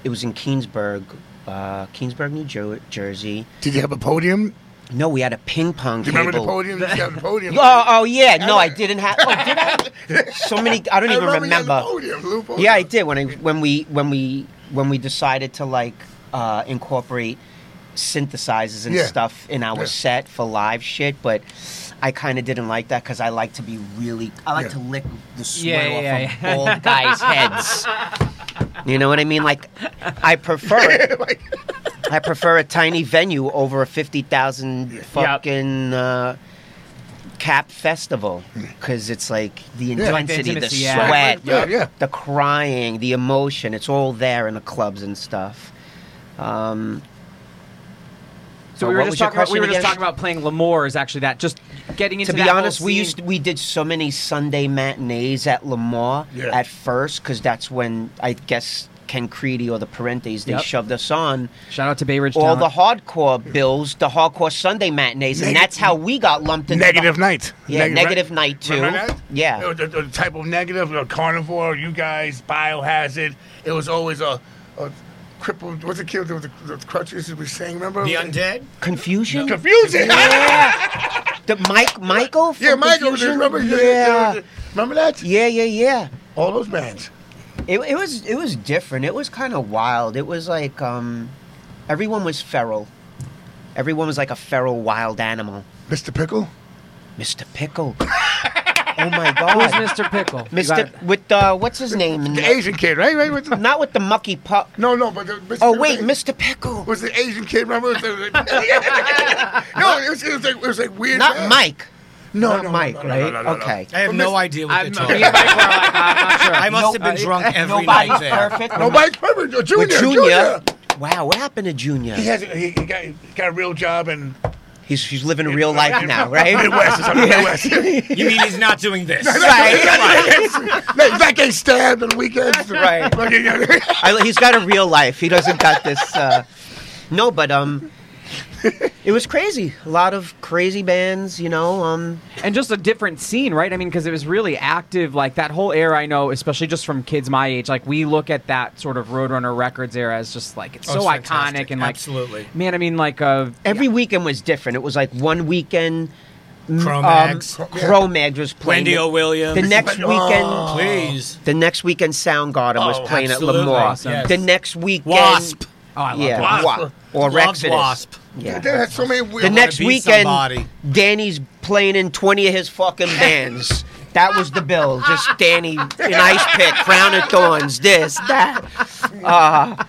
[SPEAKER 3] it was in Keansburg, uh, Keansburg, New Jer- Jersey.
[SPEAKER 2] Did you have a podium?
[SPEAKER 3] No, we had a ping pong
[SPEAKER 2] Do you
[SPEAKER 3] table.
[SPEAKER 2] remember the podium? Did you have the podium?
[SPEAKER 3] Oh, oh yeah, no, I didn't have. Oh, did I? So many. I don't
[SPEAKER 2] I
[SPEAKER 3] even
[SPEAKER 2] remember you had the
[SPEAKER 3] remember.
[SPEAKER 2] podium, podium.
[SPEAKER 3] Yeah, I did when I when we when we when we decided to like uh, incorporate synthesizers and
[SPEAKER 2] Yeah.
[SPEAKER 3] stuff in our
[SPEAKER 2] Yeah.
[SPEAKER 3] set for live shit, but I kind of didn't like that because I like to be really I like
[SPEAKER 2] Yeah.
[SPEAKER 3] to lick the sweat
[SPEAKER 1] Yeah,
[SPEAKER 3] off
[SPEAKER 1] yeah,
[SPEAKER 3] of
[SPEAKER 1] yeah.
[SPEAKER 3] old guys' heads. You know what I mean? Like I prefer it.
[SPEAKER 2] Like,
[SPEAKER 3] I prefer a tiny venue over a fifty thousand fucking uh, cap festival because it's like the
[SPEAKER 2] Like
[SPEAKER 1] the
[SPEAKER 3] intensity, the,
[SPEAKER 1] intimacy, yeah.
[SPEAKER 3] sweat,
[SPEAKER 2] Yeah, yeah.
[SPEAKER 3] the crying, the emotion. It's all there in the clubs and stuff. Um,
[SPEAKER 1] So
[SPEAKER 3] Uh,
[SPEAKER 1] we were
[SPEAKER 3] what
[SPEAKER 1] just
[SPEAKER 3] was your
[SPEAKER 1] talking about we were
[SPEAKER 3] question
[SPEAKER 1] just talking about playing L'Amour is actually that just getting into
[SPEAKER 3] to be
[SPEAKER 1] that whole
[SPEAKER 3] honest, we used to, we did so many Sunday matinees at L'Amour
[SPEAKER 2] Yeah.
[SPEAKER 3] at first because that's when I guess Ken Creedy or the Parentes. They
[SPEAKER 1] Yep.
[SPEAKER 3] shoved us on
[SPEAKER 1] Shout out to Bay Ridge
[SPEAKER 3] all
[SPEAKER 1] Talent.
[SPEAKER 3] the hardcore bills, the hardcore Sunday matinees, and that's how we got lumped into
[SPEAKER 2] Negative
[SPEAKER 3] the,
[SPEAKER 2] night.
[SPEAKER 3] Yeah, negative night too.
[SPEAKER 2] That?
[SPEAKER 3] Yeah.
[SPEAKER 2] The, the Type O Negative, carnivore, you guys, biohazard. It was always a, a crippled. What's the kid with the, the crutches? We saying, remember?
[SPEAKER 4] The undead.
[SPEAKER 3] Confusion.
[SPEAKER 2] Confusing.
[SPEAKER 3] Yeah. the Mike Michael. From
[SPEAKER 2] yeah, Michael.
[SPEAKER 3] Confusion?
[SPEAKER 2] Remember?
[SPEAKER 3] Yeah.
[SPEAKER 2] Remember that?
[SPEAKER 3] Yeah, yeah, yeah.
[SPEAKER 2] All those bands.
[SPEAKER 3] It, it was it was different. It was kind of wild. It was like um, everyone was feral. Everyone was like a feral wild animal.
[SPEAKER 2] Mr. Pickle.
[SPEAKER 3] Mr. Pickle. oh my God!
[SPEAKER 1] Who's Mr. Pickle?
[SPEAKER 3] Mr. with uh, what's his name? in
[SPEAKER 2] The
[SPEAKER 3] the-
[SPEAKER 2] Asian kid, right? Right. With the,
[SPEAKER 3] Not with the mucky pup.
[SPEAKER 2] no, no, but the, Mr.
[SPEAKER 3] Oh wait, Mr. Pickle.
[SPEAKER 2] Was the Asian kid? Remember? It was like- no, it was, it was like it was like weird.
[SPEAKER 3] Not
[SPEAKER 2] man.
[SPEAKER 3] Mike.
[SPEAKER 2] No,
[SPEAKER 3] Not
[SPEAKER 2] no,
[SPEAKER 3] Mike,
[SPEAKER 2] no, no,
[SPEAKER 3] right?
[SPEAKER 2] no, no, no, no.
[SPEAKER 3] okay.
[SPEAKER 4] I have
[SPEAKER 2] But
[SPEAKER 4] no
[SPEAKER 2] Miss-
[SPEAKER 4] idea what
[SPEAKER 1] I'm,
[SPEAKER 4] they're talking about.
[SPEAKER 1] I'm not sure.
[SPEAKER 4] I must
[SPEAKER 3] No,
[SPEAKER 4] have been drunk every
[SPEAKER 3] Nobody's
[SPEAKER 4] night there.
[SPEAKER 3] perfect.
[SPEAKER 2] No, Mike Perfect. Junior.
[SPEAKER 3] With Junior.
[SPEAKER 2] Junior.
[SPEAKER 3] Wow, what happened to Junior?
[SPEAKER 2] He has. He, he got. He got a real job in
[SPEAKER 3] He's he's living real life now, right?
[SPEAKER 2] Midwest. It's on Midwest.
[SPEAKER 4] You mean he's not doing this?
[SPEAKER 3] right.
[SPEAKER 2] He's not getting stabbed on the weekends.
[SPEAKER 3] Right. I, he's got a real life. He doesn't got this. Uh, no, but um, it was crazy. A lot of crazy bands, you know. Um,
[SPEAKER 1] and just a different scene, right? I mean, because it was really active. Like that whole era, I know, especially just from kids my age. Like we look at that sort of Roadrunner Records era as just like it's
[SPEAKER 4] Oh,
[SPEAKER 1] so
[SPEAKER 4] it's
[SPEAKER 1] iconic and like
[SPEAKER 4] Absolutely.
[SPEAKER 1] Man, I mean, like uh,
[SPEAKER 3] every weekend was different. It was like one weekend. mm,
[SPEAKER 4] Cro-Mags.
[SPEAKER 3] Um, Cro-Mags was playing.
[SPEAKER 4] Wendy O. Williams.
[SPEAKER 3] The next
[SPEAKER 2] Oh.
[SPEAKER 3] weekend,
[SPEAKER 4] Please.
[SPEAKER 3] the next weekend, Soundgarden was
[SPEAKER 2] Oh,
[SPEAKER 3] playing
[SPEAKER 4] absolutely.
[SPEAKER 3] at L'Amour.
[SPEAKER 1] Awesome.
[SPEAKER 4] Yes.
[SPEAKER 3] The next weekend,
[SPEAKER 4] Wasp.
[SPEAKER 1] Oh, I love
[SPEAKER 3] yeah,
[SPEAKER 1] Wasp.
[SPEAKER 2] Wasp.
[SPEAKER 3] Wa- or
[SPEAKER 4] Loves
[SPEAKER 3] Rexodus.
[SPEAKER 4] Wasp.
[SPEAKER 3] Yeah.
[SPEAKER 2] They had so many weird.
[SPEAKER 3] The next
[SPEAKER 4] be
[SPEAKER 3] weekend,
[SPEAKER 4] somebody.
[SPEAKER 3] Danny's playing in 20 of his fucking bands. That was the bill. Just Danny in Ice Pick, Crown of Thorns, this, that. Uh,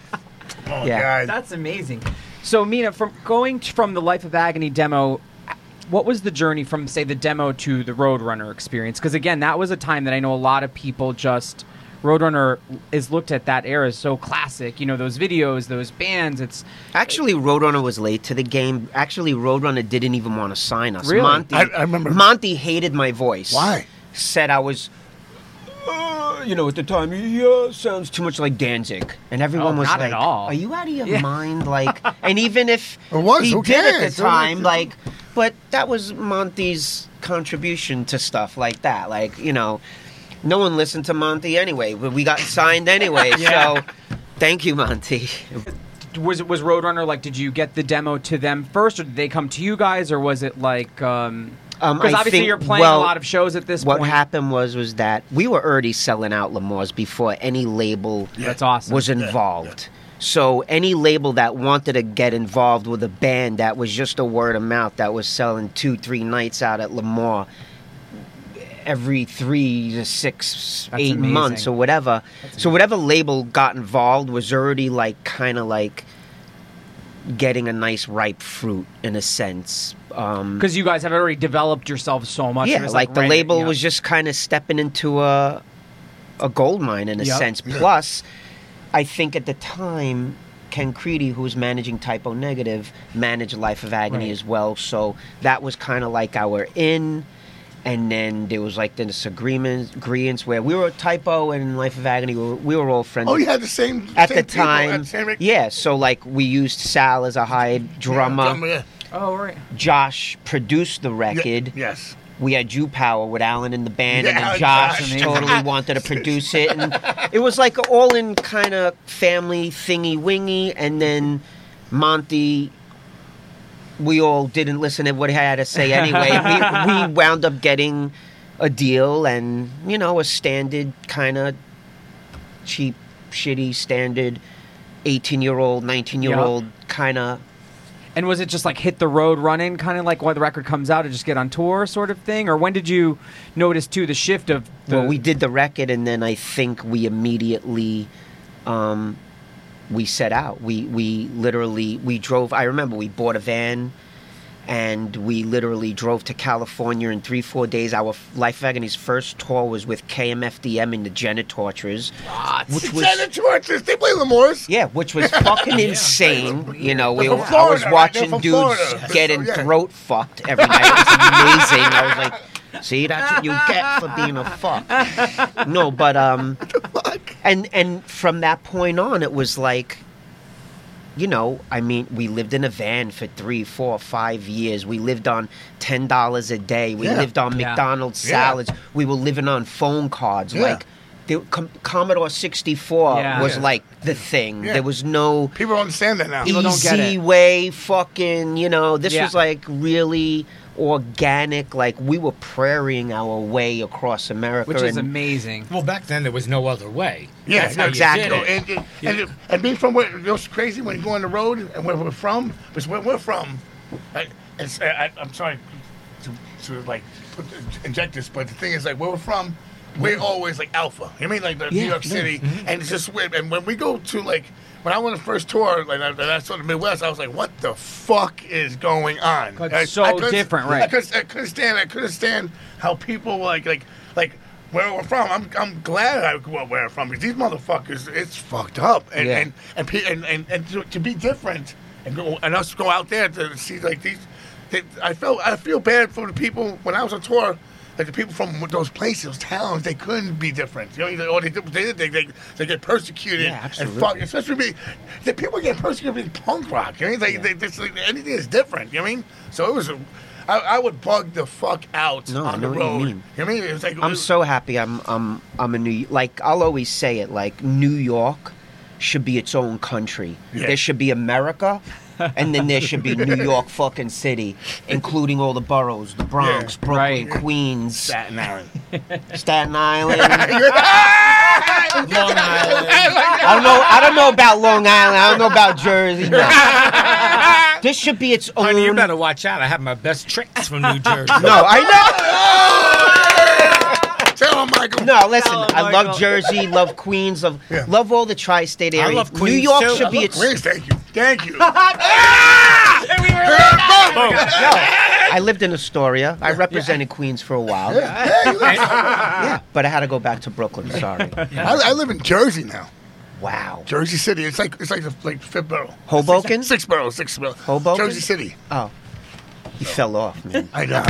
[SPEAKER 2] Oh
[SPEAKER 3] Yeah.
[SPEAKER 2] God.
[SPEAKER 1] That's amazing. So, Mina, from going t- from the Life of Agony demo, what was the journey from, say, the demo to the Roadrunner experience? Because again, that was a time that I know a lot of people just Roadrunner is looked at that era as so classic. You know, those videos, those bands. It's
[SPEAKER 3] actually, Roadrunner was late to the game. Actually, Roadrunner didn't even want to sign us.
[SPEAKER 1] Really?
[SPEAKER 3] Monte,
[SPEAKER 2] I- I remember-
[SPEAKER 3] Monte hated my voice.
[SPEAKER 2] Why?
[SPEAKER 3] Said I was. Uh, you know, at the time, yeah, sounds too much like Danzig, and everyone
[SPEAKER 1] Oh,
[SPEAKER 3] was
[SPEAKER 1] not
[SPEAKER 3] like,
[SPEAKER 1] at all.
[SPEAKER 3] "Are you out of your
[SPEAKER 1] Yeah.
[SPEAKER 3] mind?" Like, and even if
[SPEAKER 2] It was,
[SPEAKER 3] he did at the time, like, but that was Monte's contribution to stuff like that. Like, you know, no one listened to Monte anyway, but we got signed anyway.
[SPEAKER 1] Yeah.
[SPEAKER 3] So, thank you, Monte.
[SPEAKER 1] was it was Roadrunner like? Did you get the demo to them first, or did they come to you guys, or was it like? Um,
[SPEAKER 3] Um,
[SPEAKER 1] because
[SPEAKER 3] I
[SPEAKER 1] obviously
[SPEAKER 3] think-
[SPEAKER 1] you're playing
[SPEAKER 3] well,
[SPEAKER 1] a lot of shows at this
[SPEAKER 3] What
[SPEAKER 1] point.
[SPEAKER 3] happened was was that we were already selling out L'Amour's before any label yeah.
[SPEAKER 1] That's awesome.
[SPEAKER 3] was involved. So any label that wanted to get involved with a band that was just a word of mouth that was selling two, three nights out at L'Amour every three to six,
[SPEAKER 1] That's
[SPEAKER 3] eight
[SPEAKER 1] amazing.
[SPEAKER 3] months or whatever. so whatever label got involved was already like kind of like getting a nice ripe fruit in a sense. Um,
[SPEAKER 1] because you guys have already developed yourselves so much.
[SPEAKER 3] Yeah,
[SPEAKER 1] was,
[SPEAKER 3] like, the label
[SPEAKER 1] yeah.
[SPEAKER 3] was just kind of stepping into a a gold mine in a
[SPEAKER 1] Yep.
[SPEAKER 3] sense. Plus, I think at the time, Ken Creedy, who was managing Type O Negative, managed Life of Agony
[SPEAKER 1] Right.
[SPEAKER 3] as well. So that was kind of like our in. And then there was like this agreement, agreements where we were a Type O and Life of Agony. We were, we were all friends.
[SPEAKER 2] Oh, you had the same
[SPEAKER 3] at
[SPEAKER 2] same
[SPEAKER 3] the time,
[SPEAKER 2] at same-
[SPEAKER 3] yeah. So like we used Sal as a hired drummer.
[SPEAKER 2] yeah.
[SPEAKER 1] Oh right.
[SPEAKER 3] Josh produced the
[SPEAKER 2] Yeah,
[SPEAKER 3] record
[SPEAKER 2] Yes.
[SPEAKER 3] we had Jew Power with Alan in the band, and then Josh
[SPEAKER 2] Josh.
[SPEAKER 3] totally wanted to produce it, and it was like all in kind of family thingy wingy. And then Monte, we all didn't listen to what he had to say anyway. we, we wound up getting a deal, and you know, a standard kind of cheap, shitty, standard eighteen-year-old, nineteen-year-old kind of
[SPEAKER 1] And was it just like hit the road running, kind of like when the record comes out and just get on tour sort of thing, or when did you notice too the shift of the?
[SPEAKER 3] well, we did the record, and then I think we immediately, um, we set out. We we literally we drove. I remember we bought a van, and we literally drove to California in three four days. Our Life of Agony's first tour was with KMFDM and the Genitorturers, which was
[SPEAKER 2] Janet Torches. They play L'Amour's.
[SPEAKER 3] yeah, which was fucking insane. You know, we,
[SPEAKER 2] They're from
[SPEAKER 3] I was
[SPEAKER 2] Florida, right?
[SPEAKER 3] watching
[SPEAKER 2] They're from
[SPEAKER 3] dudes
[SPEAKER 2] Florida.
[SPEAKER 3] getting
[SPEAKER 2] Yeah.
[SPEAKER 3] throat fucked every night. It was amazing. I was like, see, that's what you get for being a fuck. No, but um, and and from that point on, it was like, you know, I mean, we lived in a van for three, four, five years. We lived on ten dollars a day. We
[SPEAKER 2] Yeah.
[SPEAKER 3] lived on
[SPEAKER 1] Yeah.
[SPEAKER 3] McDonald's
[SPEAKER 2] Yeah.
[SPEAKER 3] salads. We were living on phone cards.
[SPEAKER 2] Yeah.
[SPEAKER 3] Like, the Com- Commodore sixty four
[SPEAKER 1] Yeah.
[SPEAKER 3] was
[SPEAKER 2] Yeah.
[SPEAKER 3] like the thing.
[SPEAKER 2] Yeah.
[SPEAKER 3] There was no
[SPEAKER 2] People don't understand that now.
[SPEAKER 1] People don't get
[SPEAKER 3] easy
[SPEAKER 1] it.
[SPEAKER 3] way fucking you know this
[SPEAKER 1] Yeah.
[SPEAKER 3] was like really organic like we were prairie our way across america
[SPEAKER 1] which is
[SPEAKER 3] and
[SPEAKER 1] amazing.
[SPEAKER 4] Well, back then there was no other way.
[SPEAKER 2] Yeah,
[SPEAKER 4] That's how
[SPEAKER 3] exactly.
[SPEAKER 4] did
[SPEAKER 2] You know,
[SPEAKER 4] it.
[SPEAKER 2] and, and, and, and being from where, you know, it's crazy when you go on the road and where we're from, because where we're from, I, it's, I, I'm sorry to, to like put, inject this, but the thing is, like, where we're from, we're always like alpha. You know I mean, like the New
[SPEAKER 3] Yeah,
[SPEAKER 2] York
[SPEAKER 3] yeah.
[SPEAKER 2] City, mm-hmm. and it's just weird. And when we go to like, when I went on the first tour, like I, I saw the Midwest, I was like, what the fuck is going on?
[SPEAKER 1] It's so
[SPEAKER 2] I
[SPEAKER 1] different, right.
[SPEAKER 2] I couldn't, I couldn't stand. I couldn't stand how people were like like like where we're from. I'm I'm glad I grew up where I'm from because these motherfuckers, it's fucked up. And
[SPEAKER 3] Yeah.
[SPEAKER 2] and and, pe- and and and to, to be different and go and us go out there to see like these. They, I felt I feel bad for the people when I was on tour. Like the people from those places, those towns, they couldn't be different. You know, or they they they, they, they get persecuted
[SPEAKER 3] Yeah,
[SPEAKER 2] and fuck. Especially me, the people get persecuted in punk rock. You know, they, they, they, they, anything is different. You know what I mean? So it was. A, I, I would bug the fuck out
[SPEAKER 3] No, I
[SPEAKER 2] on
[SPEAKER 3] know
[SPEAKER 2] the
[SPEAKER 3] what you
[SPEAKER 2] road.
[SPEAKER 3] mean.
[SPEAKER 2] You know what I mean? It was like
[SPEAKER 3] i'm so happy i'm i'm i'm a new like i'll always say it like new york should be its own country
[SPEAKER 2] Yeah.
[SPEAKER 3] there should be america and then there should be New York fucking city, including all the boroughs, the Bronx,
[SPEAKER 2] Yeah.
[SPEAKER 3] Brooklyn,
[SPEAKER 1] Right.
[SPEAKER 3] Queens,
[SPEAKER 2] Staten Island.
[SPEAKER 3] Staten Island.
[SPEAKER 4] Long Island.
[SPEAKER 3] I don't know. I don't know about Long Island. I don't know about Jersey. No. this should be its own.
[SPEAKER 4] Honey, you better watch out. I have my best tricks from New Jersey.
[SPEAKER 3] No, I know.
[SPEAKER 2] Tell him, Michael.
[SPEAKER 3] know. No, listen.
[SPEAKER 1] Tell him,
[SPEAKER 3] I
[SPEAKER 1] Michael.
[SPEAKER 3] love Jersey. Love Queens. Love
[SPEAKER 2] Yeah.
[SPEAKER 3] love all the tri-state
[SPEAKER 4] I
[SPEAKER 3] areas.
[SPEAKER 4] love
[SPEAKER 3] New
[SPEAKER 4] Queens,
[SPEAKER 3] York
[SPEAKER 4] too.
[SPEAKER 3] should
[SPEAKER 4] I
[SPEAKER 3] be
[SPEAKER 4] love
[SPEAKER 3] its.
[SPEAKER 2] Please, thank you. Thank you. Ah!
[SPEAKER 3] No, I lived in Astoria. I represented Queens for a while. Yeah.
[SPEAKER 2] Hey, listen,
[SPEAKER 3] but I had to go back to Brooklyn. Sorry.
[SPEAKER 2] I, I live in Jersey now.
[SPEAKER 3] Wow.
[SPEAKER 2] Jersey City. It's like it's like the, like fifth borough.
[SPEAKER 3] Hoboken?
[SPEAKER 2] Six, six boroughs. Six boroughs.
[SPEAKER 3] Hoboken?
[SPEAKER 2] Jersey City.
[SPEAKER 3] Oh, you fell off, man.
[SPEAKER 2] I know.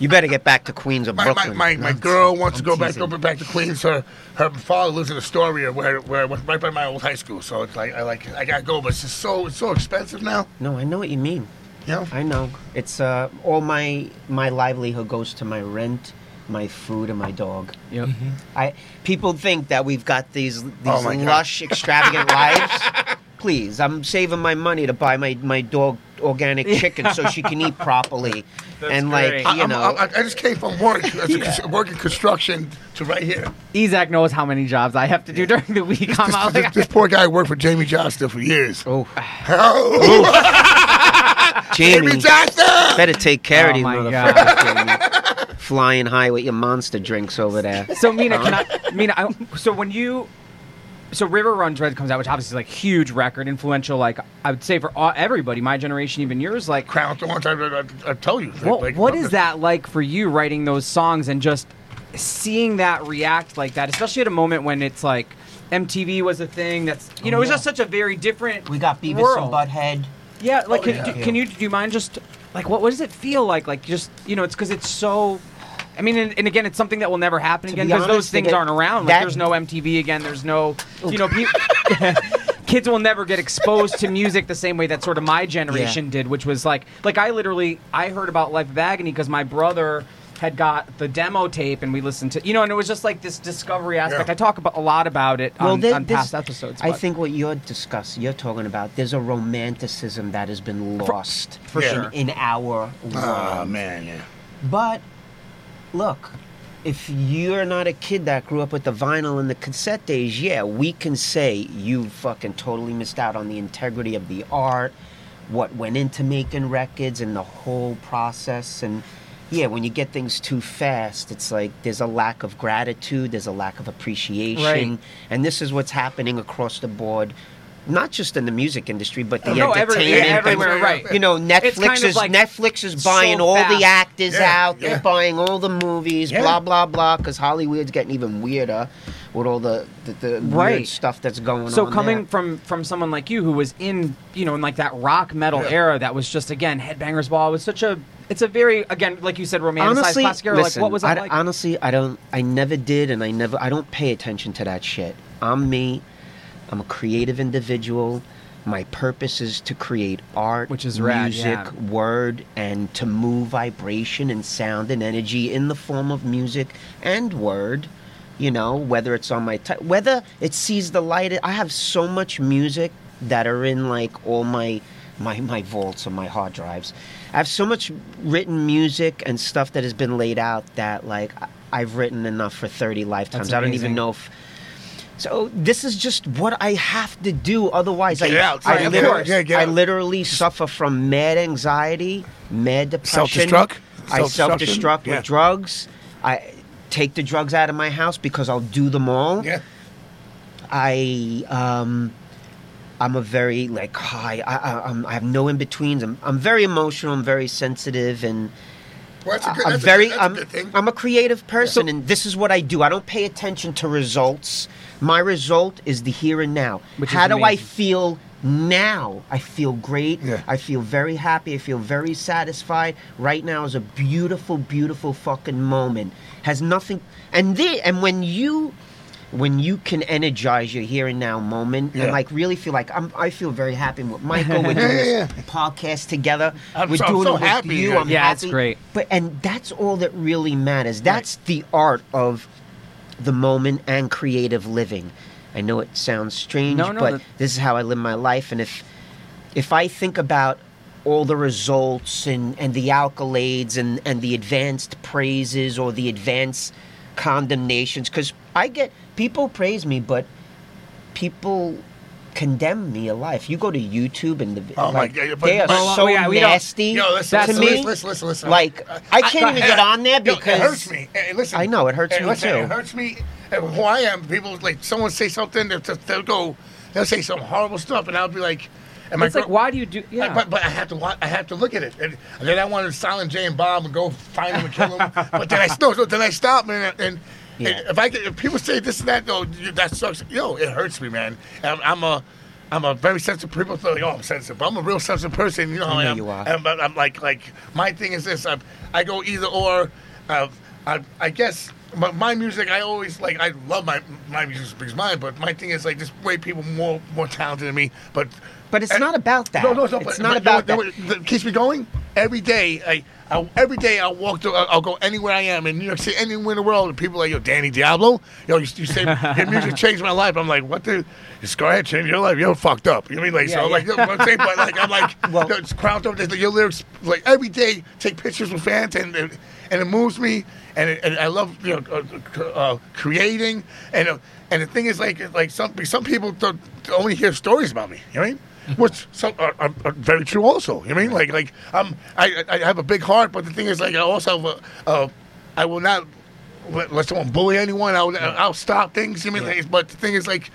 [SPEAKER 3] You better get back to Queens or
[SPEAKER 2] My, my,
[SPEAKER 3] Brooklyn.
[SPEAKER 2] my, my
[SPEAKER 3] No.
[SPEAKER 2] girl wants to
[SPEAKER 3] I'm
[SPEAKER 2] go back
[SPEAKER 3] teasing.
[SPEAKER 2] go back to Queens. Her her father lives in Astoria, where where I went right by my old high school. So it's like I like I gotta go, but it's just so it's so expensive now.
[SPEAKER 3] No, I know what you mean.
[SPEAKER 2] Yeah.
[SPEAKER 3] I know. It's uh, all my my livelihood goes to my rent, my food, and my dog.
[SPEAKER 1] Yep.
[SPEAKER 3] I people think that we've got these these
[SPEAKER 2] Oh my God.
[SPEAKER 3] lush, extravagant lives. Please, I'm saving my money to buy my my dog organic chicken so she can eat properly. and like
[SPEAKER 1] great.
[SPEAKER 2] I,
[SPEAKER 3] you
[SPEAKER 2] I'm-
[SPEAKER 3] know,
[SPEAKER 2] I, I just came from work, as a working construction to right here.
[SPEAKER 1] Isaac knows how many jobs I have to do during the week. I'm
[SPEAKER 2] This,
[SPEAKER 1] out
[SPEAKER 2] this,
[SPEAKER 1] like,
[SPEAKER 2] this poor guy worked for Jamie Johnston for years.
[SPEAKER 3] oh,
[SPEAKER 2] Oh,
[SPEAKER 3] Jamie,
[SPEAKER 2] Jamie Johnston!
[SPEAKER 3] better take care
[SPEAKER 1] Oh
[SPEAKER 3] of these
[SPEAKER 1] my
[SPEAKER 3] motherfuckers. Flying high with your monster drinks over there.
[SPEAKER 1] So Mina, can uh-huh. I? Mina, I, so when you, so River Runs Red comes out, which obviously is like huge record, influential. Like I would say for all, everybody, my generation, even yours. Like,
[SPEAKER 2] Crown Thorns, I, I, I tell you.
[SPEAKER 1] what
[SPEAKER 2] like,
[SPEAKER 1] what
[SPEAKER 2] love
[SPEAKER 1] is
[SPEAKER 2] this.
[SPEAKER 1] that like for you writing those songs and just seeing that react like that, especially at a moment when it's like MTV was a thing. That's you oh, know, it was just such a very different.
[SPEAKER 3] We got Beavis
[SPEAKER 1] world.
[SPEAKER 3] and Butthead.
[SPEAKER 1] Yeah, like oh, can,
[SPEAKER 2] yeah.
[SPEAKER 1] Do, can you do you mind just like what what does it feel like? Like just you know, it's because it's so. I mean, and, and again, it's something that will never happen
[SPEAKER 3] To
[SPEAKER 1] again
[SPEAKER 3] be
[SPEAKER 1] because those things aren't around. Like there's no MTV again. There's no, you know, peop kids will never get exposed to music the same way that sort of my generation did, which was like, like I literally I heard about Life of Agony because my brother had got the demo tape and we listened to, you know, and it was just like this discovery aspect.
[SPEAKER 2] Yeah.
[SPEAKER 1] I talk about a lot about it on,
[SPEAKER 3] there-
[SPEAKER 1] on past episodes.
[SPEAKER 3] I
[SPEAKER 1] but-
[SPEAKER 3] think what you're discussing, you're talking about, there's a romanticism that has been lost
[SPEAKER 1] for
[SPEAKER 3] in,
[SPEAKER 1] sure.
[SPEAKER 3] in our ah, world.
[SPEAKER 2] Oh, man, yeah.
[SPEAKER 3] But look, if you're not a kid that grew up with the vinyl and the cassette days, yeah, we can say you fucking totally missed out on the integrity of the art, what went into making records, and the whole process. And yeah, when you get things too fast, it's like there's a lack of gratitude, there's a lack of appreciation.
[SPEAKER 1] Right.
[SPEAKER 3] And this is what's happening across the board. Not just in the music industry, but the
[SPEAKER 1] No, every-
[SPEAKER 3] entertainment.
[SPEAKER 1] yeah, everywhere,
[SPEAKER 3] and-
[SPEAKER 1] right.
[SPEAKER 3] You know, Netflix
[SPEAKER 1] kind of
[SPEAKER 3] is
[SPEAKER 1] like
[SPEAKER 3] Netflix is
[SPEAKER 1] so
[SPEAKER 3] buying all
[SPEAKER 1] fast.
[SPEAKER 3] the actors
[SPEAKER 2] Yeah,
[SPEAKER 3] out. They're buying all the movies,
[SPEAKER 2] Yeah.
[SPEAKER 3] blah blah blah. Because Hollywood's getting even weirder with all the the, the
[SPEAKER 1] Right.
[SPEAKER 3] weird stuff that's going
[SPEAKER 1] so
[SPEAKER 3] on.
[SPEAKER 1] So coming
[SPEAKER 3] there.
[SPEAKER 1] from from someone like you who was in you know in like that rock metal
[SPEAKER 2] Yeah.
[SPEAKER 1] era that was just again headbangers ball was such a it's a very again like you said romanticized
[SPEAKER 3] honestly,
[SPEAKER 1] classic era
[SPEAKER 3] listen,
[SPEAKER 1] like what was that
[SPEAKER 3] I,
[SPEAKER 1] like
[SPEAKER 3] honestly, I don't. I never did, and I never. I don't pay attention to that shit. I'm me. I'm a creative individual. My purpose is to create art,
[SPEAKER 1] Which is rad,
[SPEAKER 3] music,
[SPEAKER 1] yeah.
[SPEAKER 3] word, and to move vibration and sound and energy in the form of music and word. You know, whether it's on my t- whether it sees the light. I have so much music that are in like all my my my vaults on my hard drives. I have so much written music and stuff that has been laid out that like I've written enough for 30 lifetimes. I don't even know if so this is just what I have to do. Otherwise,
[SPEAKER 2] Get
[SPEAKER 3] I,
[SPEAKER 2] out.
[SPEAKER 3] I, literally.
[SPEAKER 2] Yeah,
[SPEAKER 3] I literally suffer from mad anxiety, mad depression.
[SPEAKER 2] Self-destruct?
[SPEAKER 3] I self-destruct
[SPEAKER 2] Yeah.
[SPEAKER 3] with drugs. I take the drugs out of my house because I'll do them all.
[SPEAKER 2] Yeah.
[SPEAKER 3] I um, I'm a very like high. I, I, I'm, I have no in betweens. I'm, I'm very emotional. I'm very sensitive, and
[SPEAKER 2] Well, that's a good,
[SPEAKER 3] I'm very.
[SPEAKER 2] that's
[SPEAKER 3] I'm,
[SPEAKER 2] a good thing.
[SPEAKER 3] I'm a creative person, and this is what I do. I don't pay attention to results. My result is the here and now.
[SPEAKER 1] Which
[SPEAKER 3] How do I feel now? I feel great.
[SPEAKER 2] Yeah.
[SPEAKER 3] I feel very happy. I feel very satisfied. Right now is a beautiful, beautiful fucking moment. Has nothing. And the and when you. When you can energize your here and now moment and like really feel like I'm, I feel very happy with Michael. We're doing
[SPEAKER 2] Yeah, yeah,
[SPEAKER 3] this podcast together.
[SPEAKER 2] I'm
[SPEAKER 3] We're
[SPEAKER 2] so-
[SPEAKER 3] doing
[SPEAKER 2] so
[SPEAKER 3] it with
[SPEAKER 2] happy,
[SPEAKER 3] you.
[SPEAKER 2] yeah.
[SPEAKER 3] I'm
[SPEAKER 1] Yeah,
[SPEAKER 3] happy.
[SPEAKER 1] great.
[SPEAKER 3] But and that's all that really matters. That's the art of the moment and creative living. I know it sounds strange,
[SPEAKER 1] No, no,
[SPEAKER 3] but
[SPEAKER 1] that-
[SPEAKER 3] this is how I live my life. And if if I think about all the results and, and the accolades and, and the advanced praises or the advanced condemnations, because I get people praise me, but people condemn me alive. You go to YouTube and the
[SPEAKER 2] Oh my
[SPEAKER 3] like,
[SPEAKER 2] God, but-
[SPEAKER 3] they are
[SPEAKER 2] but-
[SPEAKER 3] so
[SPEAKER 1] yeah, we don't-
[SPEAKER 3] nasty
[SPEAKER 2] Yo, listen,
[SPEAKER 3] to
[SPEAKER 2] listen,
[SPEAKER 3] me.
[SPEAKER 2] listen, listen, listen, listen.
[SPEAKER 3] Like I can't even get on there
[SPEAKER 2] Yo,
[SPEAKER 3] because
[SPEAKER 2] it hurts me. Eh, listen,
[SPEAKER 3] I know, it hurts
[SPEAKER 2] eh,
[SPEAKER 3] me
[SPEAKER 2] listen,
[SPEAKER 3] too.
[SPEAKER 2] It hurts me. Who I am, people like someone say something, they'll, they'll go, they'll say some horrible stuff, and I'll be like, "Am
[SPEAKER 1] It's
[SPEAKER 2] I?"
[SPEAKER 1] like, why do you do?
[SPEAKER 2] I-
[SPEAKER 1] Yeah.
[SPEAKER 2] But, but I have to wa- I have to look at it, and, and then I wanted to silent Jay and Bob and go find them and kill them. but then I no, so then I stop, man, and,
[SPEAKER 3] Yeah.
[SPEAKER 2] if I get, if people say this and that, though, that sucks. Yo, it hurts me, man. I'm, I'm a I'm a very sensitive. People like, oh, I'm sensitive, but I'm a real sensitive person. You know,
[SPEAKER 3] I know
[SPEAKER 2] am.
[SPEAKER 3] you are.
[SPEAKER 2] And, but I'm like, like my thing is this: I, I go either or. Uh, I, I guess my, my music. I always like. I love my my music because mine. But my thing is like just way people more more talented than me. But
[SPEAKER 3] But it's
[SPEAKER 2] and-
[SPEAKER 3] not about that.
[SPEAKER 2] No, no, no.
[SPEAKER 3] It's
[SPEAKER 2] but,
[SPEAKER 3] not
[SPEAKER 2] but
[SPEAKER 3] about that.
[SPEAKER 2] that keeps me going every day. I, I every day I walk through. I'll, go anywhere I am in New York City, anywhere in the world. And people are like, yo, Danny Diablo. Yo, you, you say your music changed my life. I'm like, what the? Just go ahead, change your life. You're fucked up. You know what I mean? Like, so,
[SPEAKER 1] Yeah,
[SPEAKER 2] like, you know I'm saying, but like, I'm like,
[SPEAKER 3] Well-
[SPEAKER 2] it's crowned up. like, Your lyrics, like every day, take pictures with fans, and and, and it moves me, and, it, and I love you know uh, uh, creating, and uh, and the thing is like like some some people don't only hear stories about me. You know what I mean? Which some are, are, are very true also. You know I mean? Like like um I I have a big heart, but the thing is like I also have a, uh, I will not let, let someone bully anyone. I'll I'll stop things. You know what I mean? But the thing is like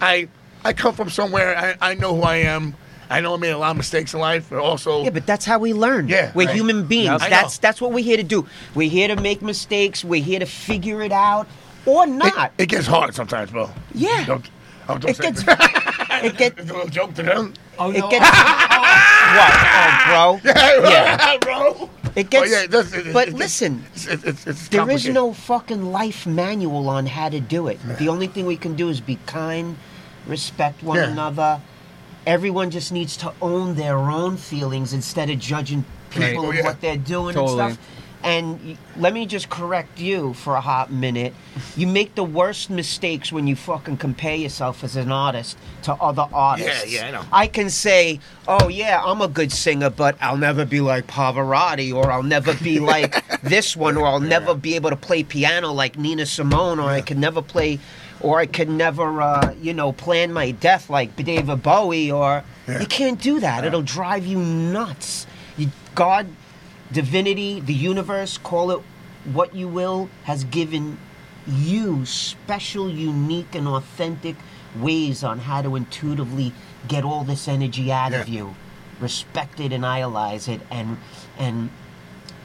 [SPEAKER 2] I I come from somewhere. I, I know who I am. I know I made a lot of mistakes in life, but also
[SPEAKER 3] Yeah, but that's how we learn.
[SPEAKER 2] Yeah,
[SPEAKER 3] we're
[SPEAKER 2] right.
[SPEAKER 3] human beings.
[SPEAKER 2] Yep.
[SPEAKER 3] That's that's what we're here to do. We're here to make mistakes. We're here to figure it out or
[SPEAKER 2] it,
[SPEAKER 3] not.
[SPEAKER 2] it gets hard sometimes, bro.
[SPEAKER 3] Yeah.
[SPEAKER 2] Don't, oh, don't
[SPEAKER 3] It
[SPEAKER 2] say
[SPEAKER 3] gets it gets
[SPEAKER 2] It's a little joke to them.
[SPEAKER 4] Oh
[SPEAKER 3] it
[SPEAKER 4] no!
[SPEAKER 3] gets what? Oh, bro. Yeah.
[SPEAKER 2] bro.
[SPEAKER 3] It gets.
[SPEAKER 2] Oh, yeah, it it-
[SPEAKER 3] but
[SPEAKER 2] it-
[SPEAKER 3] listen,
[SPEAKER 2] It's, it's, it's, it's
[SPEAKER 3] there is no fucking life manual on how to do it. The only thing we can do is be kind, respect one
[SPEAKER 2] Yeah.
[SPEAKER 3] another. Everyone just needs to own their own feelings instead of judging people
[SPEAKER 2] Right. Oh,
[SPEAKER 3] and what they're doing
[SPEAKER 1] Totally.
[SPEAKER 3] and stuff. And y- let me just correct you for a hot minute. You make the worst mistakes when you fucking compare yourself as an artist to other artists.
[SPEAKER 2] yeah, I know.
[SPEAKER 3] I can say, oh yeah, I'm a good singer, but I'll never be like Pavarotti, or I'll never be like this one, or I'll never be able to play piano like Nina Simone, or I can never play, or I can never, uh, you know, plan my death like David Bowie, or you can't do that. It'll drive you nuts. You, God, divinity, the universe, call it what you will, has given you special, unique, and authentic ways on how to intuitively get all this energy out of you. Respect it and idolize it, and and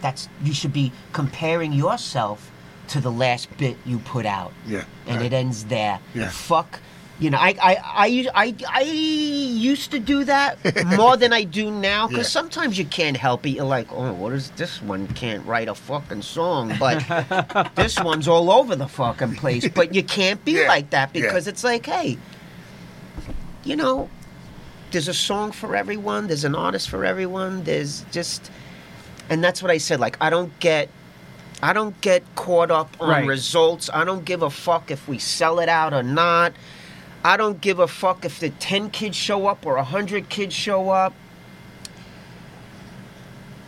[SPEAKER 3] that's you should be comparing yourself to the last bit you put out.
[SPEAKER 2] Yeah,
[SPEAKER 3] and
[SPEAKER 2] right.
[SPEAKER 3] it ends there.
[SPEAKER 2] Yeah.
[SPEAKER 3] Fuck You know, I I, I, I, I used to do that more than I do now because
[SPEAKER 2] Yeah.
[SPEAKER 3] sometimes you can't help it. You're like, oh, what is this one? Can't write a fucking song, but this one's all over the fucking place. But you can't be
[SPEAKER 2] Yeah.
[SPEAKER 3] like that
[SPEAKER 2] Yeah.
[SPEAKER 3] because it's like, hey, you know, there's a song for everyone. There's an artist for everyone. There's just, and that's what I said. Like, I don't get. I don't get caught up on
[SPEAKER 1] Right.
[SPEAKER 3] results. I don't give a fuck if we sell it out or not. I don't give a fuck if the 10 kids show up or 100 kids show up.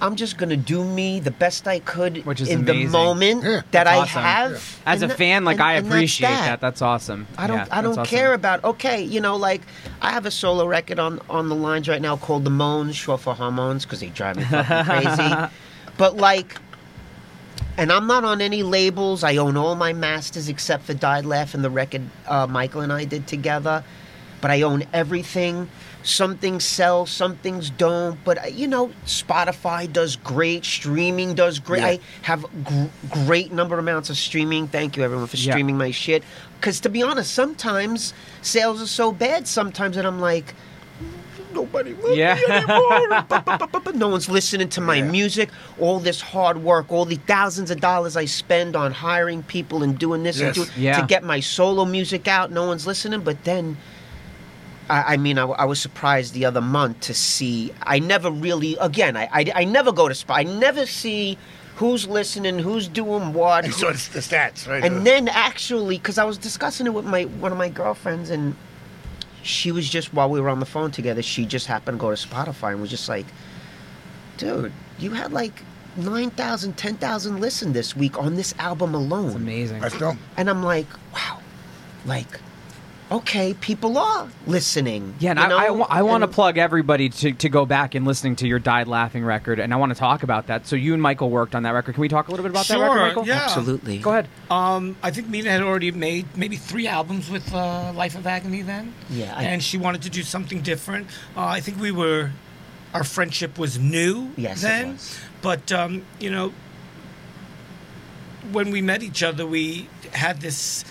[SPEAKER 3] I'm just going to do me the best I could
[SPEAKER 1] Which is
[SPEAKER 3] in
[SPEAKER 1] amazing.
[SPEAKER 3] the moment
[SPEAKER 2] Yeah.
[SPEAKER 3] that I
[SPEAKER 1] Awesome.
[SPEAKER 3] have.
[SPEAKER 1] As a
[SPEAKER 3] and tha-
[SPEAKER 1] fan, like
[SPEAKER 3] and-
[SPEAKER 1] I
[SPEAKER 3] and that's
[SPEAKER 1] appreciate that. That's awesome.
[SPEAKER 3] I don't
[SPEAKER 1] Yeah,
[SPEAKER 3] I don't
[SPEAKER 1] awesome.
[SPEAKER 3] care about okay, you know, like I have a solo record on on the lines right now called The Moans, short for hormones, because they drive me fucking crazy. But like and I'm not on any labels. I own all my masters except for Died Laugh and the record uh, Michael and I did together. But I own everything. Some things sell, some things don't. But uh, you know, Spotify does great. Streaming does great.
[SPEAKER 2] Yeah.
[SPEAKER 3] I have gr- great number amounts of streaming. Thank you everyone for
[SPEAKER 1] Yeah.
[SPEAKER 3] streaming my shit. Because to be honest, sometimes sales are so bad. Sometimes that I'm like, nobody loves
[SPEAKER 1] Yeah.
[SPEAKER 3] me anymore. But- but- but- but- but no one's listening to my
[SPEAKER 2] Yeah.
[SPEAKER 3] music. All this hard work, all the thousands of dollars I spend on hiring people and doing this and doing
[SPEAKER 1] Yeah.
[SPEAKER 3] to get my solo music out. No one's listening. But then, I, I mean, I, I was surprised the other month to see. I never really, again, I, I, I never go to spot. I never see who's listening, who's doing what.
[SPEAKER 2] You saw the, the stats, right?
[SPEAKER 3] And then actually, because I was discussing it with my one of my girlfriends, and she was just while we were on the phone together, she just happened to go to Spotify and was just like, "Dude, you had like 9,000, 10,000 listen this week on this album alone."
[SPEAKER 1] It's amazing.
[SPEAKER 2] That's dumb.
[SPEAKER 3] And I'm like, "Wow, like, okay, people are listening."
[SPEAKER 1] Yeah, and
[SPEAKER 3] you
[SPEAKER 1] I, I, I want to plug everybody to, to go back and listening to your Died Laughing record, and I want to talk about that. So you and Michael worked on that record. Can we talk a little bit about that
[SPEAKER 4] Sure,
[SPEAKER 1] record, Michael?
[SPEAKER 4] yeah.
[SPEAKER 3] Absolutely.
[SPEAKER 1] Go ahead.
[SPEAKER 4] Um, I think Mina had already made maybe three albums with uh, Life of Agony then.
[SPEAKER 3] Yeah, I-
[SPEAKER 4] and she wanted to do something different. Uh, I think we were, our friendship was new
[SPEAKER 3] Yes, it
[SPEAKER 4] then.
[SPEAKER 3] was.
[SPEAKER 4] But, um, you know, when we met each other, we had this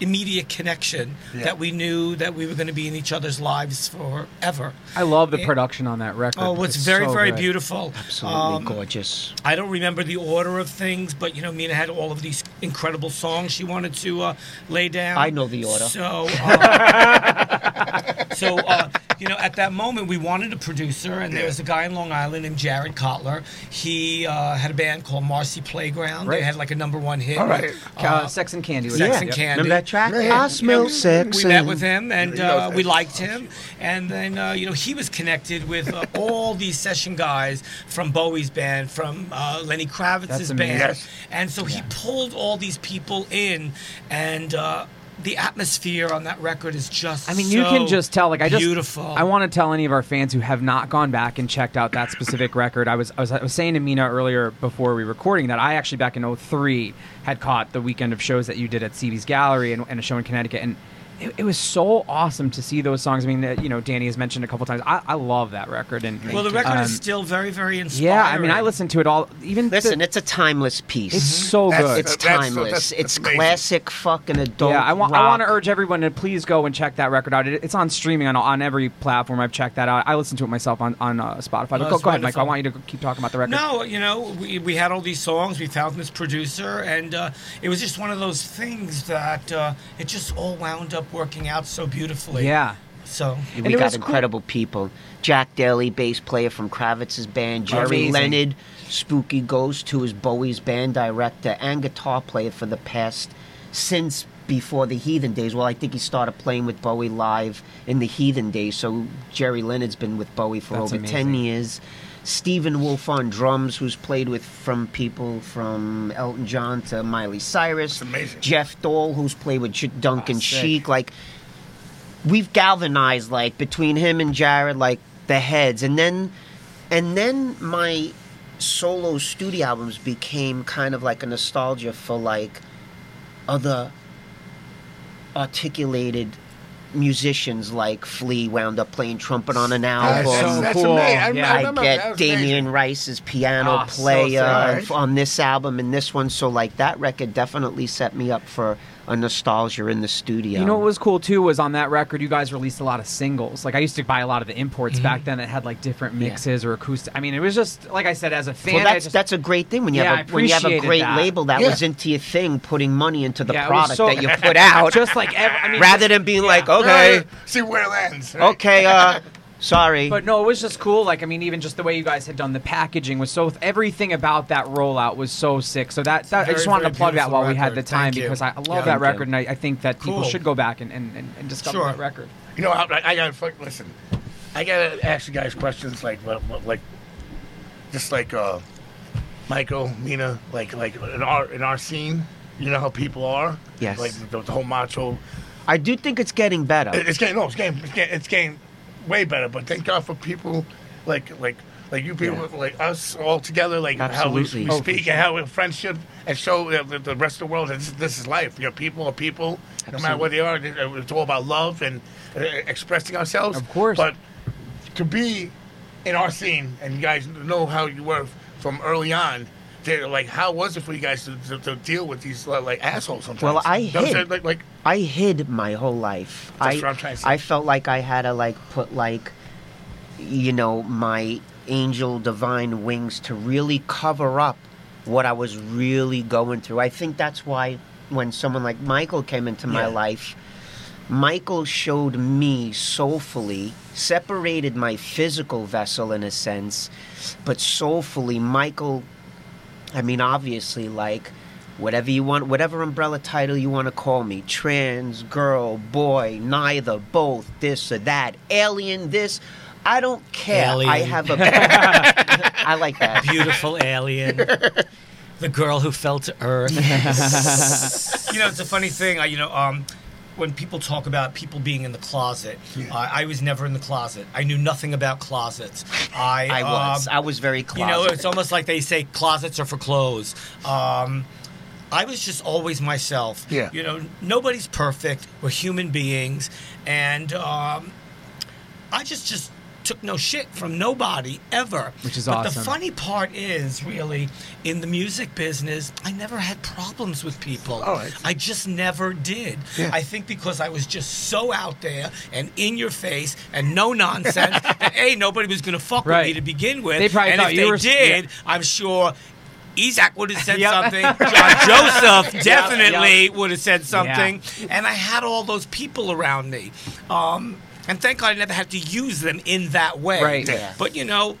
[SPEAKER 4] immediate connection
[SPEAKER 2] Yeah.
[SPEAKER 4] that we knew that we were going to be in each other's lives forever.
[SPEAKER 1] I love the
[SPEAKER 4] Yeah.
[SPEAKER 1] production on that record.
[SPEAKER 4] Oh, it's,
[SPEAKER 1] It's
[SPEAKER 4] very,
[SPEAKER 1] so
[SPEAKER 4] very
[SPEAKER 1] good.
[SPEAKER 4] beautiful.
[SPEAKER 3] Absolutely
[SPEAKER 4] Um,
[SPEAKER 3] gorgeous.
[SPEAKER 4] I don't remember the order of things, but you know, Mina had all of these incredible songs she wanted to uh, lay down.
[SPEAKER 3] I know the order.
[SPEAKER 4] So, uh, so uh, you know, at that moment, we wanted a producer, and there was a guy in Long Island named Jared Kotler. He uh, had a band called Marcy Playground.
[SPEAKER 1] Right.
[SPEAKER 4] They had like a number one hit.
[SPEAKER 2] All right.
[SPEAKER 1] Uh, Sex and Candy. Was
[SPEAKER 4] Sex
[SPEAKER 1] that?
[SPEAKER 4] and
[SPEAKER 1] Yep.
[SPEAKER 4] Candy.
[SPEAKER 3] Remember that track?
[SPEAKER 2] Yeah.
[SPEAKER 3] I smell
[SPEAKER 4] Yeah,
[SPEAKER 3] sex.
[SPEAKER 4] We met with him, and uh, we liked him. And then, uh, you know, he was connected with uh, all these session guys from Bowie's band, from uh, Lenny Kravitz's
[SPEAKER 1] That's
[SPEAKER 4] band.
[SPEAKER 1] amazing.
[SPEAKER 2] Yes.
[SPEAKER 4] And so he pulled all these people in, and uh, the atmosphere on that record is just.
[SPEAKER 1] I mean, you can just tell. Like, I just
[SPEAKER 4] beautiful.
[SPEAKER 1] I want to tell any of our fans who have not gone back and checked out that specific record. I was, I was I was saying to Mina earlier before we were recording that I actually back in 03 had caught the weekend of shows that you did at CB's Gallery and, and a show in Connecticut, and it, it was so awesome to see those songs. I mean, you know, Danny has mentioned a couple times. I, I love that record, and
[SPEAKER 4] Well, the record
[SPEAKER 1] um,
[SPEAKER 4] is still very, very inspiring.
[SPEAKER 1] yeah. I mean, I listened to it all. Even the-
[SPEAKER 3] Listen, it's a timeless piece.
[SPEAKER 1] it's so
[SPEAKER 2] That's-
[SPEAKER 1] good.
[SPEAKER 3] It's timeless.
[SPEAKER 2] that's- that's
[SPEAKER 3] it's
[SPEAKER 2] amazing.
[SPEAKER 3] classic fucking adult.
[SPEAKER 1] yeah, I want. I want to urge everyone to please go and check that record out. It, it's on streaming on on every platform. I've checked that out. I listen to it myself on on uh, Spotify.
[SPEAKER 4] Oh,
[SPEAKER 1] go, go ahead, Mike. I want you to keep talking about the record.
[SPEAKER 4] No, you know, we, we had all these songs. We found this producer, and uh, it was just one of those things that uh, it just all wound up working out so beautifully.
[SPEAKER 1] Yeah.
[SPEAKER 4] So
[SPEAKER 1] And
[SPEAKER 3] We got
[SPEAKER 1] was cool-
[SPEAKER 3] incredible people. Jack Daley, bass player from Kravitz's band. Gerry
[SPEAKER 1] Amazing.
[SPEAKER 3] Leonard, Spooky Ghost, who is Bowie's band director and guitar player for the past since before the Heathen days. Well, I think he started playing with Bowie live in the Heathen days. So Gerry Leonard's been with Bowie for
[SPEAKER 1] That's
[SPEAKER 3] over ten years. Stephen Wolf on drums, who's played with from people from Elton John to Miley Cyrus.
[SPEAKER 2] That's amazing.
[SPEAKER 3] Jeff Dahl, who's played with Duncan
[SPEAKER 1] ah, sick.
[SPEAKER 3] Sheik. Like we've galvanized like between him and Jared like the heads and then and then my solo studio albums became kind of like a nostalgia for like other articulated musicians like Flea wound up playing trumpet on an album.
[SPEAKER 2] that's,
[SPEAKER 1] so
[SPEAKER 2] that's
[SPEAKER 1] cool.
[SPEAKER 2] amazing. I,
[SPEAKER 1] Yeah.
[SPEAKER 2] I
[SPEAKER 3] I get
[SPEAKER 2] was
[SPEAKER 3] Damien
[SPEAKER 2] amazing.
[SPEAKER 3] Rice's piano
[SPEAKER 1] Ah, so
[SPEAKER 3] player
[SPEAKER 2] sad.
[SPEAKER 3] on this album and this one. So like that record definitely set me up for a nostalgia in the studio.
[SPEAKER 1] You know what was cool too was on that record you guys released a lot of singles. Like I used to buy a lot of the imports
[SPEAKER 3] Mm-hmm.
[SPEAKER 1] back then that had like different mixes or acoustic. I mean, it was just like I said as a fan.
[SPEAKER 3] well, that's
[SPEAKER 1] just-
[SPEAKER 3] that's a great thing when you
[SPEAKER 1] Yeah,
[SPEAKER 3] have
[SPEAKER 1] I
[SPEAKER 3] a, when you have a great
[SPEAKER 1] that.
[SPEAKER 3] label that
[SPEAKER 2] Yeah.
[SPEAKER 3] was into your thing, putting money into the
[SPEAKER 1] Yeah,
[SPEAKER 3] product
[SPEAKER 1] so-
[SPEAKER 3] that you put out,
[SPEAKER 1] just like ev- I mean,
[SPEAKER 3] rather
[SPEAKER 1] just-
[SPEAKER 3] than being
[SPEAKER 1] yeah.
[SPEAKER 3] like, okay,
[SPEAKER 2] See where it lands. right?
[SPEAKER 3] okay, uh, sorry.
[SPEAKER 1] But no, it was just cool. Like I mean, even just the way you guys had done the packaging was so. Everything about that rollout was so sick. So that, that I just wanted to plug that
[SPEAKER 4] beautiful
[SPEAKER 1] while we had the time
[SPEAKER 4] Thank
[SPEAKER 1] because I, I love
[SPEAKER 4] Yeah.
[SPEAKER 1] that
[SPEAKER 3] Thank you.
[SPEAKER 1] record and I, I think that people
[SPEAKER 4] Cool.
[SPEAKER 1] should go back and, and, and, and discover
[SPEAKER 4] Sure.
[SPEAKER 1] that record.
[SPEAKER 2] You know, I, I gotta fuck, listen. I gotta ask you guys questions like, what, what, like, just like uh, Michael, Mina, like, like in our in our scene. You know how people are.
[SPEAKER 3] Yes.
[SPEAKER 2] Like the, the whole macho.
[SPEAKER 3] I do think it's getting better.
[SPEAKER 2] It's getting no, it's getting, it's getting, it's getting way better. But thank God for people like, like, like you people, like us all together, like
[SPEAKER 3] Absolutely.
[SPEAKER 2] how we,
[SPEAKER 3] Oh,
[SPEAKER 2] we
[SPEAKER 3] for
[SPEAKER 2] speak and how we friendship and show the, the, the rest of the world that this, this is life. You know, people are people, no matter what they are. It's all about love and uh, expressing ourselves.
[SPEAKER 1] Of course.
[SPEAKER 2] But to be in our scene and you guys know how you were from early on. Like, how was it for you guys to, to, to deal with these like assholes sometimes?
[SPEAKER 3] Well, I hid.
[SPEAKER 2] like, like
[SPEAKER 3] I hid my whole life.
[SPEAKER 2] That's
[SPEAKER 3] I,
[SPEAKER 2] what I'm trying to say.
[SPEAKER 3] I felt like I had to like put like, you know, my angel divine wings to really cover up what I was really going through. I think that's why when someone like Michael came into my
[SPEAKER 2] Yeah.
[SPEAKER 3] life, Michael showed me soulfully, separated my physical vessel in a sense, but soulfully, Michael, I mean, obviously, like, whatever you want, whatever umbrella title you want to call me trans, girl, boy, neither, both, this or that, alien, this. I don't care. I have a. I like that.
[SPEAKER 4] Beautiful alien. the girl who fell to earth. you know, it's a funny thing. I, you know, um, when people talk about people being in the closet, uh, I was never in the closet. I knew nothing about closets. I,
[SPEAKER 3] I was.
[SPEAKER 4] um,
[SPEAKER 3] I was very
[SPEAKER 4] closet.
[SPEAKER 3] you
[SPEAKER 4] know, it's almost like they say closets are for clothes. Um, I was just always myself.
[SPEAKER 2] Yeah.
[SPEAKER 4] You know, nobody's perfect. We're human beings, and um, I just just took no shit from nobody ever.
[SPEAKER 1] Which is
[SPEAKER 4] but
[SPEAKER 1] awesome.
[SPEAKER 4] the funny part is, really, in the music business, I never had problems with people.
[SPEAKER 2] All right.
[SPEAKER 4] I just never did.
[SPEAKER 2] Yeah.
[SPEAKER 4] I think because I was just so out there and in your face and no nonsense that a nobody was going to fuck with me to begin with.
[SPEAKER 1] They probably
[SPEAKER 4] and
[SPEAKER 1] thought
[SPEAKER 4] if
[SPEAKER 1] you
[SPEAKER 4] they
[SPEAKER 1] were-
[SPEAKER 4] did,
[SPEAKER 1] yeah.
[SPEAKER 4] I'm sure. Isaac would have said
[SPEAKER 1] Yep.
[SPEAKER 4] something. John Joseph definitely
[SPEAKER 1] yep.
[SPEAKER 4] would have said something. Yeah. And I had all those people around me. Um, and thank God I never had to use them in that way.
[SPEAKER 1] Right.
[SPEAKER 3] Yeah.
[SPEAKER 4] But you know,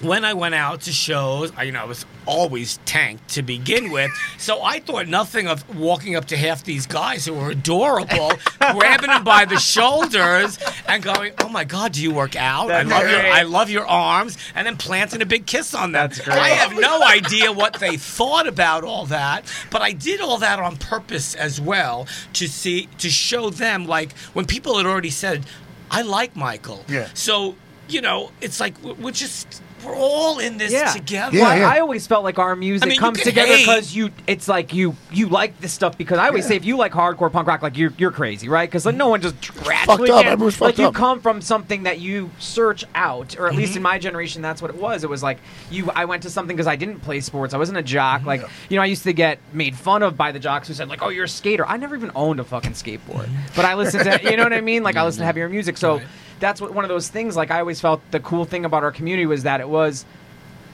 [SPEAKER 4] when I went out to shows, I, you know, I was always tanked to begin with. So I thought nothing of walking up to half these guys who were adorable, grabbing them by the shoulders and going, "Oh my God, do you work out?
[SPEAKER 1] That's
[SPEAKER 4] I love your. I love your arms," and then planting a big kiss on them.
[SPEAKER 1] That's great.
[SPEAKER 4] I have no idea what they thought about all that, but I did all that on purpose as well to see to show them like when people had already said, "I like Michael."
[SPEAKER 2] Yeah.
[SPEAKER 4] So you know, it's like we're we're just we're all in this
[SPEAKER 1] Yeah.
[SPEAKER 4] together.
[SPEAKER 2] Yeah,
[SPEAKER 1] Well,
[SPEAKER 2] yeah.
[SPEAKER 1] I always felt like our music
[SPEAKER 4] I mean,
[SPEAKER 1] comes together because you. It's like you you like this stuff because I always say if you like hardcore punk rock, like you're you're crazy, right? Because like no one just drastically
[SPEAKER 2] up,
[SPEAKER 1] can-
[SPEAKER 2] everyone's
[SPEAKER 1] like
[SPEAKER 2] fucked
[SPEAKER 1] you
[SPEAKER 2] up.
[SPEAKER 1] come from something that you search out, or at
[SPEAKER 4] Mm-hmm.
[SPEAKER 1] least in my generation, that's what it was. It was like you. I went to something because I didn't play sports. I wasn't a jock. Like you know, I used to get made fun of by the jocks who said like, "Oh, you're a skater." I never even owned a fucking skateboard, but I listened to you know what I mean. Like I listened to heavier music, so.
[SPEAKER 4] Right.
[SPEAKER 1] That's what one of those things. Like I always felt the cool thing about our community was that it was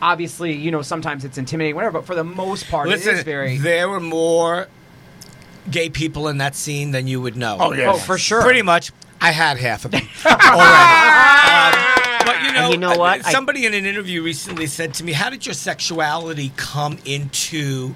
[SPEAKER 1] obviously, you know, sometimes it's intimidating, whatever. But for the most part,
[SPEAKER 4] Listen,
[SPEAKER 1] it is very.
[SPEAKER 4] there were more gay people in that scene than you would know.
[SPEAKER 2] Oh, yeah.
[SPEAKER 1] oh, for sure.
[SPEAKER 4] Pretty much, I had half of them already. Um, but you know,
[SPEAKER 3] you know what? I-
[SPEAKER 4] Somebody in an interview recently said to me, "How did your sexuality come into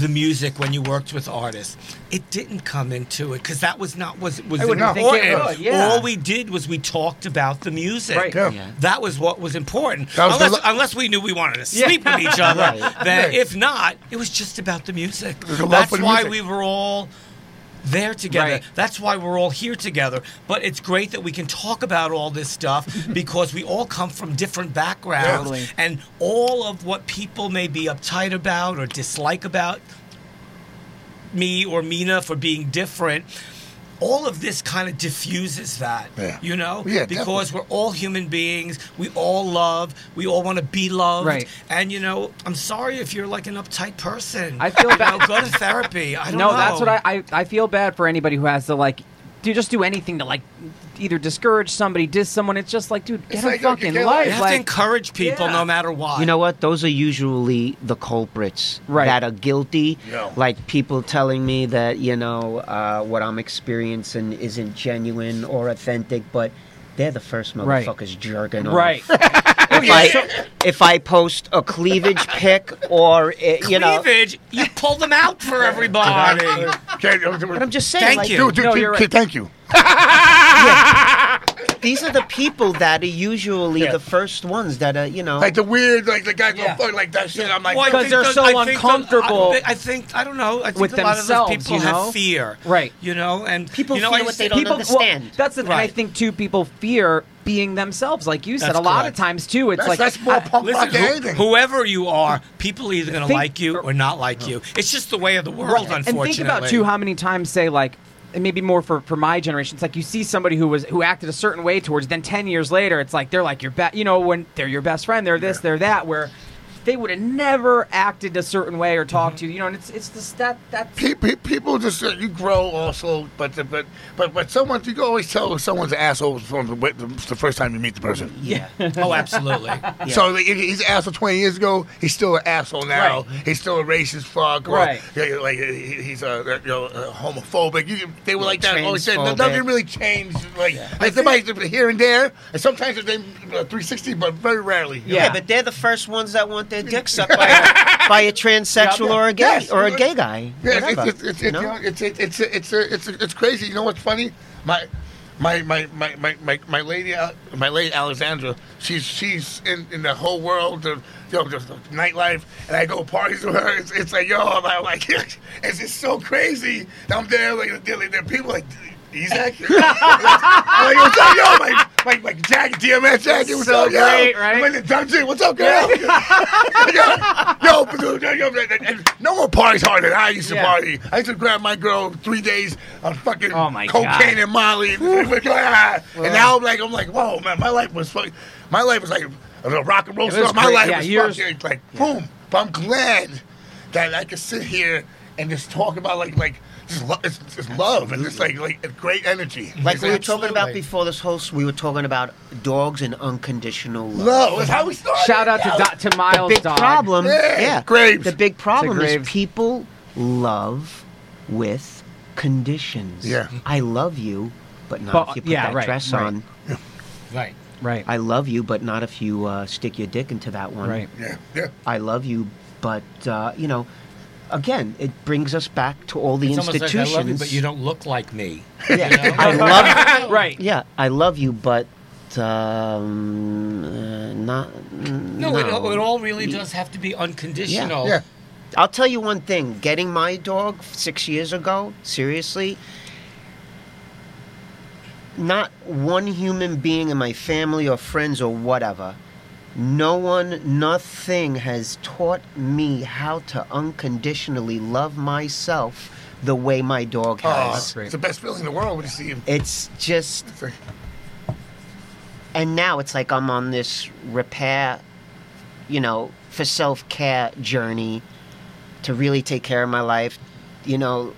[SPEAKER 4] the music when you worked with artists?" It didn't come into it because that was not was was
[SPEAKER 1] I wouldn't think it
[SPEAKER 4] important.
[SPEAKER 1] would, yeah.
[SPEAKER 4] All we did was we talked about the music.
[SPEAKER 1] Right.
[SPEAKER 2] Yeah.
[SPEAKER 3] Yeah.
[SPEAKER 4] That was what was important.
[SPEAKER 2] That was the
[SPEAKER 4] unless,
[SPEAKER 2] lo-
[SPEAKER 4] unless we knew we wanted to sleep with each other.
[SPEAKER 3] Right.
[SPEAKER 4] Then,
[SPEAKER 2] Right.
[SPEAKER 4] if not, it was just about the music.
[SPEAKER 2] was a love
[SPEAKER 4] That's
[SPEAKER 2] for the
[SPEAKER 4] why
[SPEAKER 2] music.
[SPEAKER 4] we were all there together.
[SPEAKER 1] Right.
[SPEAKER 4] That's why we're all here together. But it's great that we can talk about all this stuff because we all come from different backgrounds.
[SPEAKER 1] Totally.
[SPEAKER 4] And all of what people may be uptight about or dislike about me or Mina for being different. All of this kind of diffuses that.
[SPEAKER 2] Yeah.
[SPEAKER 4] You know?
[SPEAKER 2] Yeah,
[SPEAKER 4] Because we're all human beings. We all love. We all want to be loved.
[SPEAKER 1] Right.
[SPEAKER 4] And you know, I'm sorry if you're like an uptight person.
[SPEAKER 1] I feel
[SPEAKER 4] You
[SPEAKER 1] bad-
[SPEAKER 4] know, go to therapy. I don't
[SPEAKER 1] no,
[SPEAKER 4] know.
[SPEAKER 1] that's what I, I I feel bad for anybody who has to like do just do anything to like either discourage somebody, diss someone. It's just like, dude, get
[SPEAKER 2] It's
[SPEAKER 1] a
[SPEAKER 2] like,
[SPEAKER 1] fucking
[SPEAKER 2] get
[SPEAKER 1] life.
[SPEAKER 4] You have
[SPEAKER 1] like,
[SPEAKER 4] to encourage people
[SPEAKER 1] Yeah.
[SPEAKER 4] no matter what.
[SPEAKER 3] You know what? Those are usually the culprits
[SPEAKER 1] Right.
[SPEAKER 3] that are guilty.
[SPEAKER 2] Yeah.
[SPEAKER 3] Like people telling me that you know uh, what I'm experiencing isn't genuine or authentic, but they're the first
[SPEAKER 1] Right.
[SPEAKER 3] motherfuckers jerking off.
[SPEAKER 1] right.
[SPEAKER 3] If I if I post a cleavage pic or uh, you know,
[SPEAKER 4] Cleavage, you pull them out for everybody.
[SPEAKER 2] Okay,
[SPEAKER 3] but I'm just saying,
[SPEAKER 4] Thank
[SPEAKER 3] like,
[SPEAKER 4] you.
[SPEAKER 2] Dude, dude,
[SPEAKER 1] No,
[SPEAKER 2] dude,
[SPEAKER 1] you're right.
[SPEAKER 2] thank you.
[SPEAKER 3] These are the people that are usually
[SPEAKER 2] Yeah.
[SPEAKER 3] the first ones that are you know.
[SPEAKER 2] Like the weird, like the guy go
[SPEAKER 1] Yeah.
[SPEAKER 2] fuck like that shit. I'm like,
[SPEAKER 4] Well,
[SPEAKER 1] Because
[SPEAKER 4] think
[SPEAKER 1] they're
[SPEAKER 4] those-
[SPEAKER 1] so
[SPEAKER 4] I think those-
[SPEAKER 1] uncomfortable
[SPEAKER 4] I, I think I don't know. I think
[SPEAKER 1] with
[SPEAKER 4] a lot of
[SPEAKER 1] themselves,
[SPEAKER 4] those people
[SPEAKER 1] you know?
[SPEAKER 4] have fear,
[SPEAKER 1] Right.
[SPEAKER 4] You know, and
[SPEAKER 3] People
[SPEAKER 4] you know,
[SPEAKER 3] fear what they
[SPEAKER 4] to-
[SPEAKER 3] don't
[SPEAKER 1] people,
[SPEAKER 3] understand.
[SPEAKER 1] Well, that's the thing. I think too. People fear being themselves, like you said.
[SPEAKER 4] That's
[SPEAKER 1] a lot
[SPEAKER 4] correct.
[SPEAKER 1] of times too, it's
[SPEAKER 2] that's,
[SPEAKER 1] like
[SPEAKER 2] that's more punk rock than
[SPEAKER 4] who-
[SPEAKER 2] anything.
[SPEAKER 4] whoever you are, people are either going to like you or not like you. It's just the way of the world,
[SPEAKER 1] and
[SPEAKER 4] unfortunately.
[SPEAKER 1] think about too how many times say like and maybe more for, for my generation. It's like you see somebody who was who acted a certain way towards then 10 years later it's like they're like your best you know when they're your best friend they're this they're that where they would have never acted a certain way or talked to you you know and it's it's just that that's
[SPEAKER 2] Pe- pe- people just uh, you grow also, but but but but someone you can always tell if someone's an asshole from the, the, the first time you meet the person.
[SPEAKER 3] yeah.
[SPEAKER 4] oh, absolutely.
[SPEAKER 2] So like, he's an asshole twenty years ago. He's still an asshole now.
[SPEAKER 1] Right.
[SPEAKER 2] He's still a racist fuck. Or,
[SPEAKER 1] Right.
[SPEAKER 2] yeah, yeah, like he's a you know a homophobic. You, they were
[SPEAKER 3] Yeah,
[SPEAKER 2] like that. Always said nothing really changed. Like like somebody here and there, and sometimes they uh, three sixty, but very rarely. you
[SPEAKER 3] Yeah, but they're the first ones that want their dick sucked by, a, by a transsexual or a gay
[SPEAKER 2] Yes.
[SPEAKER 3] or a gay guy.
[SPEAKER 2] Yeah,
[SPEAKER 3] whatever,
[SPEAKER 2] it's it's it's
[SPEAKER 3] you know?
[SPEAKER 2] you know, it's it's it's it's it's crazy. You know what's funny? My my my my my my, my lady my lady Alexandra. She's she's in, in the whole world of you know just nightlife, and I go parties with her. It's, it's like yo, I'm like it's just so crazy. I'm there like there, there people like. He's I'm like, what's up, yo? My, my, my jacket, DMS jacket, what's
[SPEAKER 1] So
[SPEAKER 2] up, yo?
[SPEAKER 1] great, right?
[SPEAKER 2] I'm in the dungeon, what's up, girl? yo, yo, yo, yo, no one parties harder than I used to
[SPEAKER 1] Yeah.
[SPEAKER 2] party. I used to grab my girl three days on fucking
[SPEAKER 1] Oh, my
[SPEAKER 2] cocaine
[SPEAKER 1] God.
[SPEAKER 2] and Molly, and, now I'm like, I'm like, whoa, man, my life was fucking, my life was like a rock and roll star. My life
[SPEAKER 1] Yeah,
[SPEAKER 2] was
[SPEAKER 1] yours-
[SPEAKER 2] fucking like boom. But I'm glad that I could sit here and just talk about like like just, lo- it's, just love and just like like great energy.
[SPEAKER 3] Like
[SPEAKER 2] It's
[SPEAKER 3] we were talking about before this whole, we were talking about dogs and unconditional love.
[SPEAKER 2] love. That's how we started.
[SPEAKER 1] shout out to
[SPEAKER 2] Yeah.
[SPEAKER 1] Do- to Miles
[SPEAKER 3] big
[SPEAKER 1] dog.
[SPEAKER 3] problem,
[SPEAKER 2] Yeah,
[SPEAKER 3] yeah,
[SPEAKER 2] Graves.
[SPEAKER 3] The big problem is
[SPEAKER 1] Graves.
[SPEAKER 3] people love with conditions.
[SPEAKER 2] Yeah.
[SPEAKER 3] I love you, but not
[SPEAKER 1] But-
[SPEAKER 3] if you put
[SPEAKER 1] yeah,
[SPEAKER 3] that
[SPEAKER 1] right,
[SPEAKER 3] dress
[SPEAKER 1] right.
[SPEAKER 3] on.
[SPEAKER 4] Right.
[SPEAKER 1] right
[SPEAKER 3] I love you, but not if you uh, stick your dick into that one.
[SPEAKER 1] right
[SPEAKER 2] Yeah, yeah.
[SPEAKER 3] I love you, but uh, you know, again, it brings us back to all the
[SPEAKER 4] It's almost like I
[SPEAKER 3] institutions.
[SPEAKER 4] love you, but you don't look like me.
[SPEAKER 3] Yeah, I love.
[SPEAKER 1] right
[SPEAKER 3] Yeah, I love you, but um, uh, not.
[SPEAKER 4] No, It, it all really does have to be unconditional.
[SPEAKER 2] Yeah. Yeah.
[SPEAKER 3] I'll tell you one thing. Getting my dog six years ago, seriously, not one human being in my family or friends or whatever, no one, nothing has taught me how to unconditionally love myself the way my dog
[SPEAKER 2] Oh,
[SPEAKER 3] has.
[SPEAKER 1] great.
[SPEAKER 2] it's the best feeling in the world when you see him.
[SPEAKER 3] It's just
[SPEAKER 2] It's like,
[SPEAKER 3] and now it's like I'm on this repair, you know, for self care journey to really take care of my life, you know,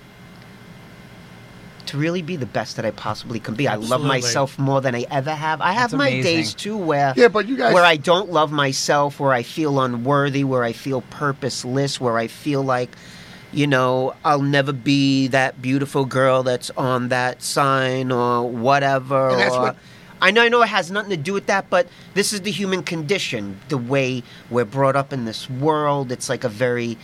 [SPEAKER 3] to really be the best that I possibly can be. I love myself more than I ever have. I have
[SPEAKER 1] That's
[SPEAKER 3] my
[SPEAKER 1] amazing.
[SPEAKER 3] days too where
[SPEAKER 2] Yeah, but you guys-
[SPEAKER 3] where I don't love myself, where I feel unworthy, where I feel purposeless, where I feel like you know, I'll never be that beautiful girl that's on that sign or whatever.
[SPEAKER 2] And that's
[SPEAKER 3] or-
[SPEAKER 2] what-
[SPEAKER 3] I know, I know it has nothing to do with that, but this is the human condition, the way we're brought up in this world. It's like a very,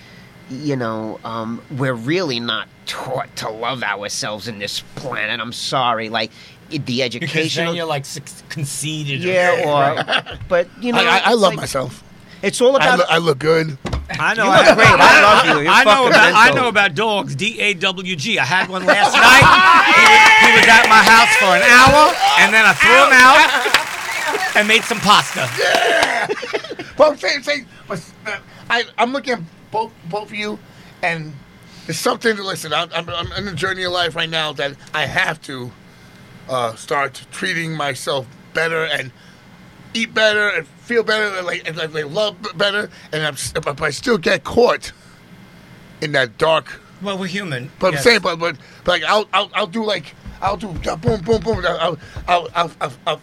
[SPEAKER 3] you know, um, we're really not taught to love ourselves in this planet. I'm sorry, like i- the
[SPEAKER 4] Because then
[SPEAKER 3] educational,
[SPEAKER 4] you're like suc- conceited.
[SPEAKER 3] yeah, or, but you know,
[SPEAKER 2] I, I, I love
[SPEAKER 3] like-
[SPEAKER 2] myself.
[SPEAKER 3] It's all
[SPEAKER 2] I,
[SPEAKER 3] about.
[SPEAKER 2] look, I look good.
[SPEAKER 4] I know.
[SPEAKER 3] You look great. I love you. You're
[SPEAKER 4] I know
[SPEAKER 3] fucking
[SPEAKER 4] about I know about dogs. D A W G. I had one last night. He was, he was at my house for an hour, and then I threw him out and made some pasta.
[SPEAKER 2] But I'm saying, saying but, uh, I, I'm looking at both both of you, and it's something to listen. I'm, I'm, I'm in a journey of life right now that I have to uh, start treating myself better and eat better and feel better and like, and like, love better. And I'm, but I still get caught in that dark
[SPEAKER 4] Well, we're human.
[SPEAKER 2] But
[SPEAKER 4] yes.
[SPEAKER 2] I'm saying, but, but but like I'll I'll, I'll do like I'll do boom boom boom. I'll I'll, I'll, I'll, I'll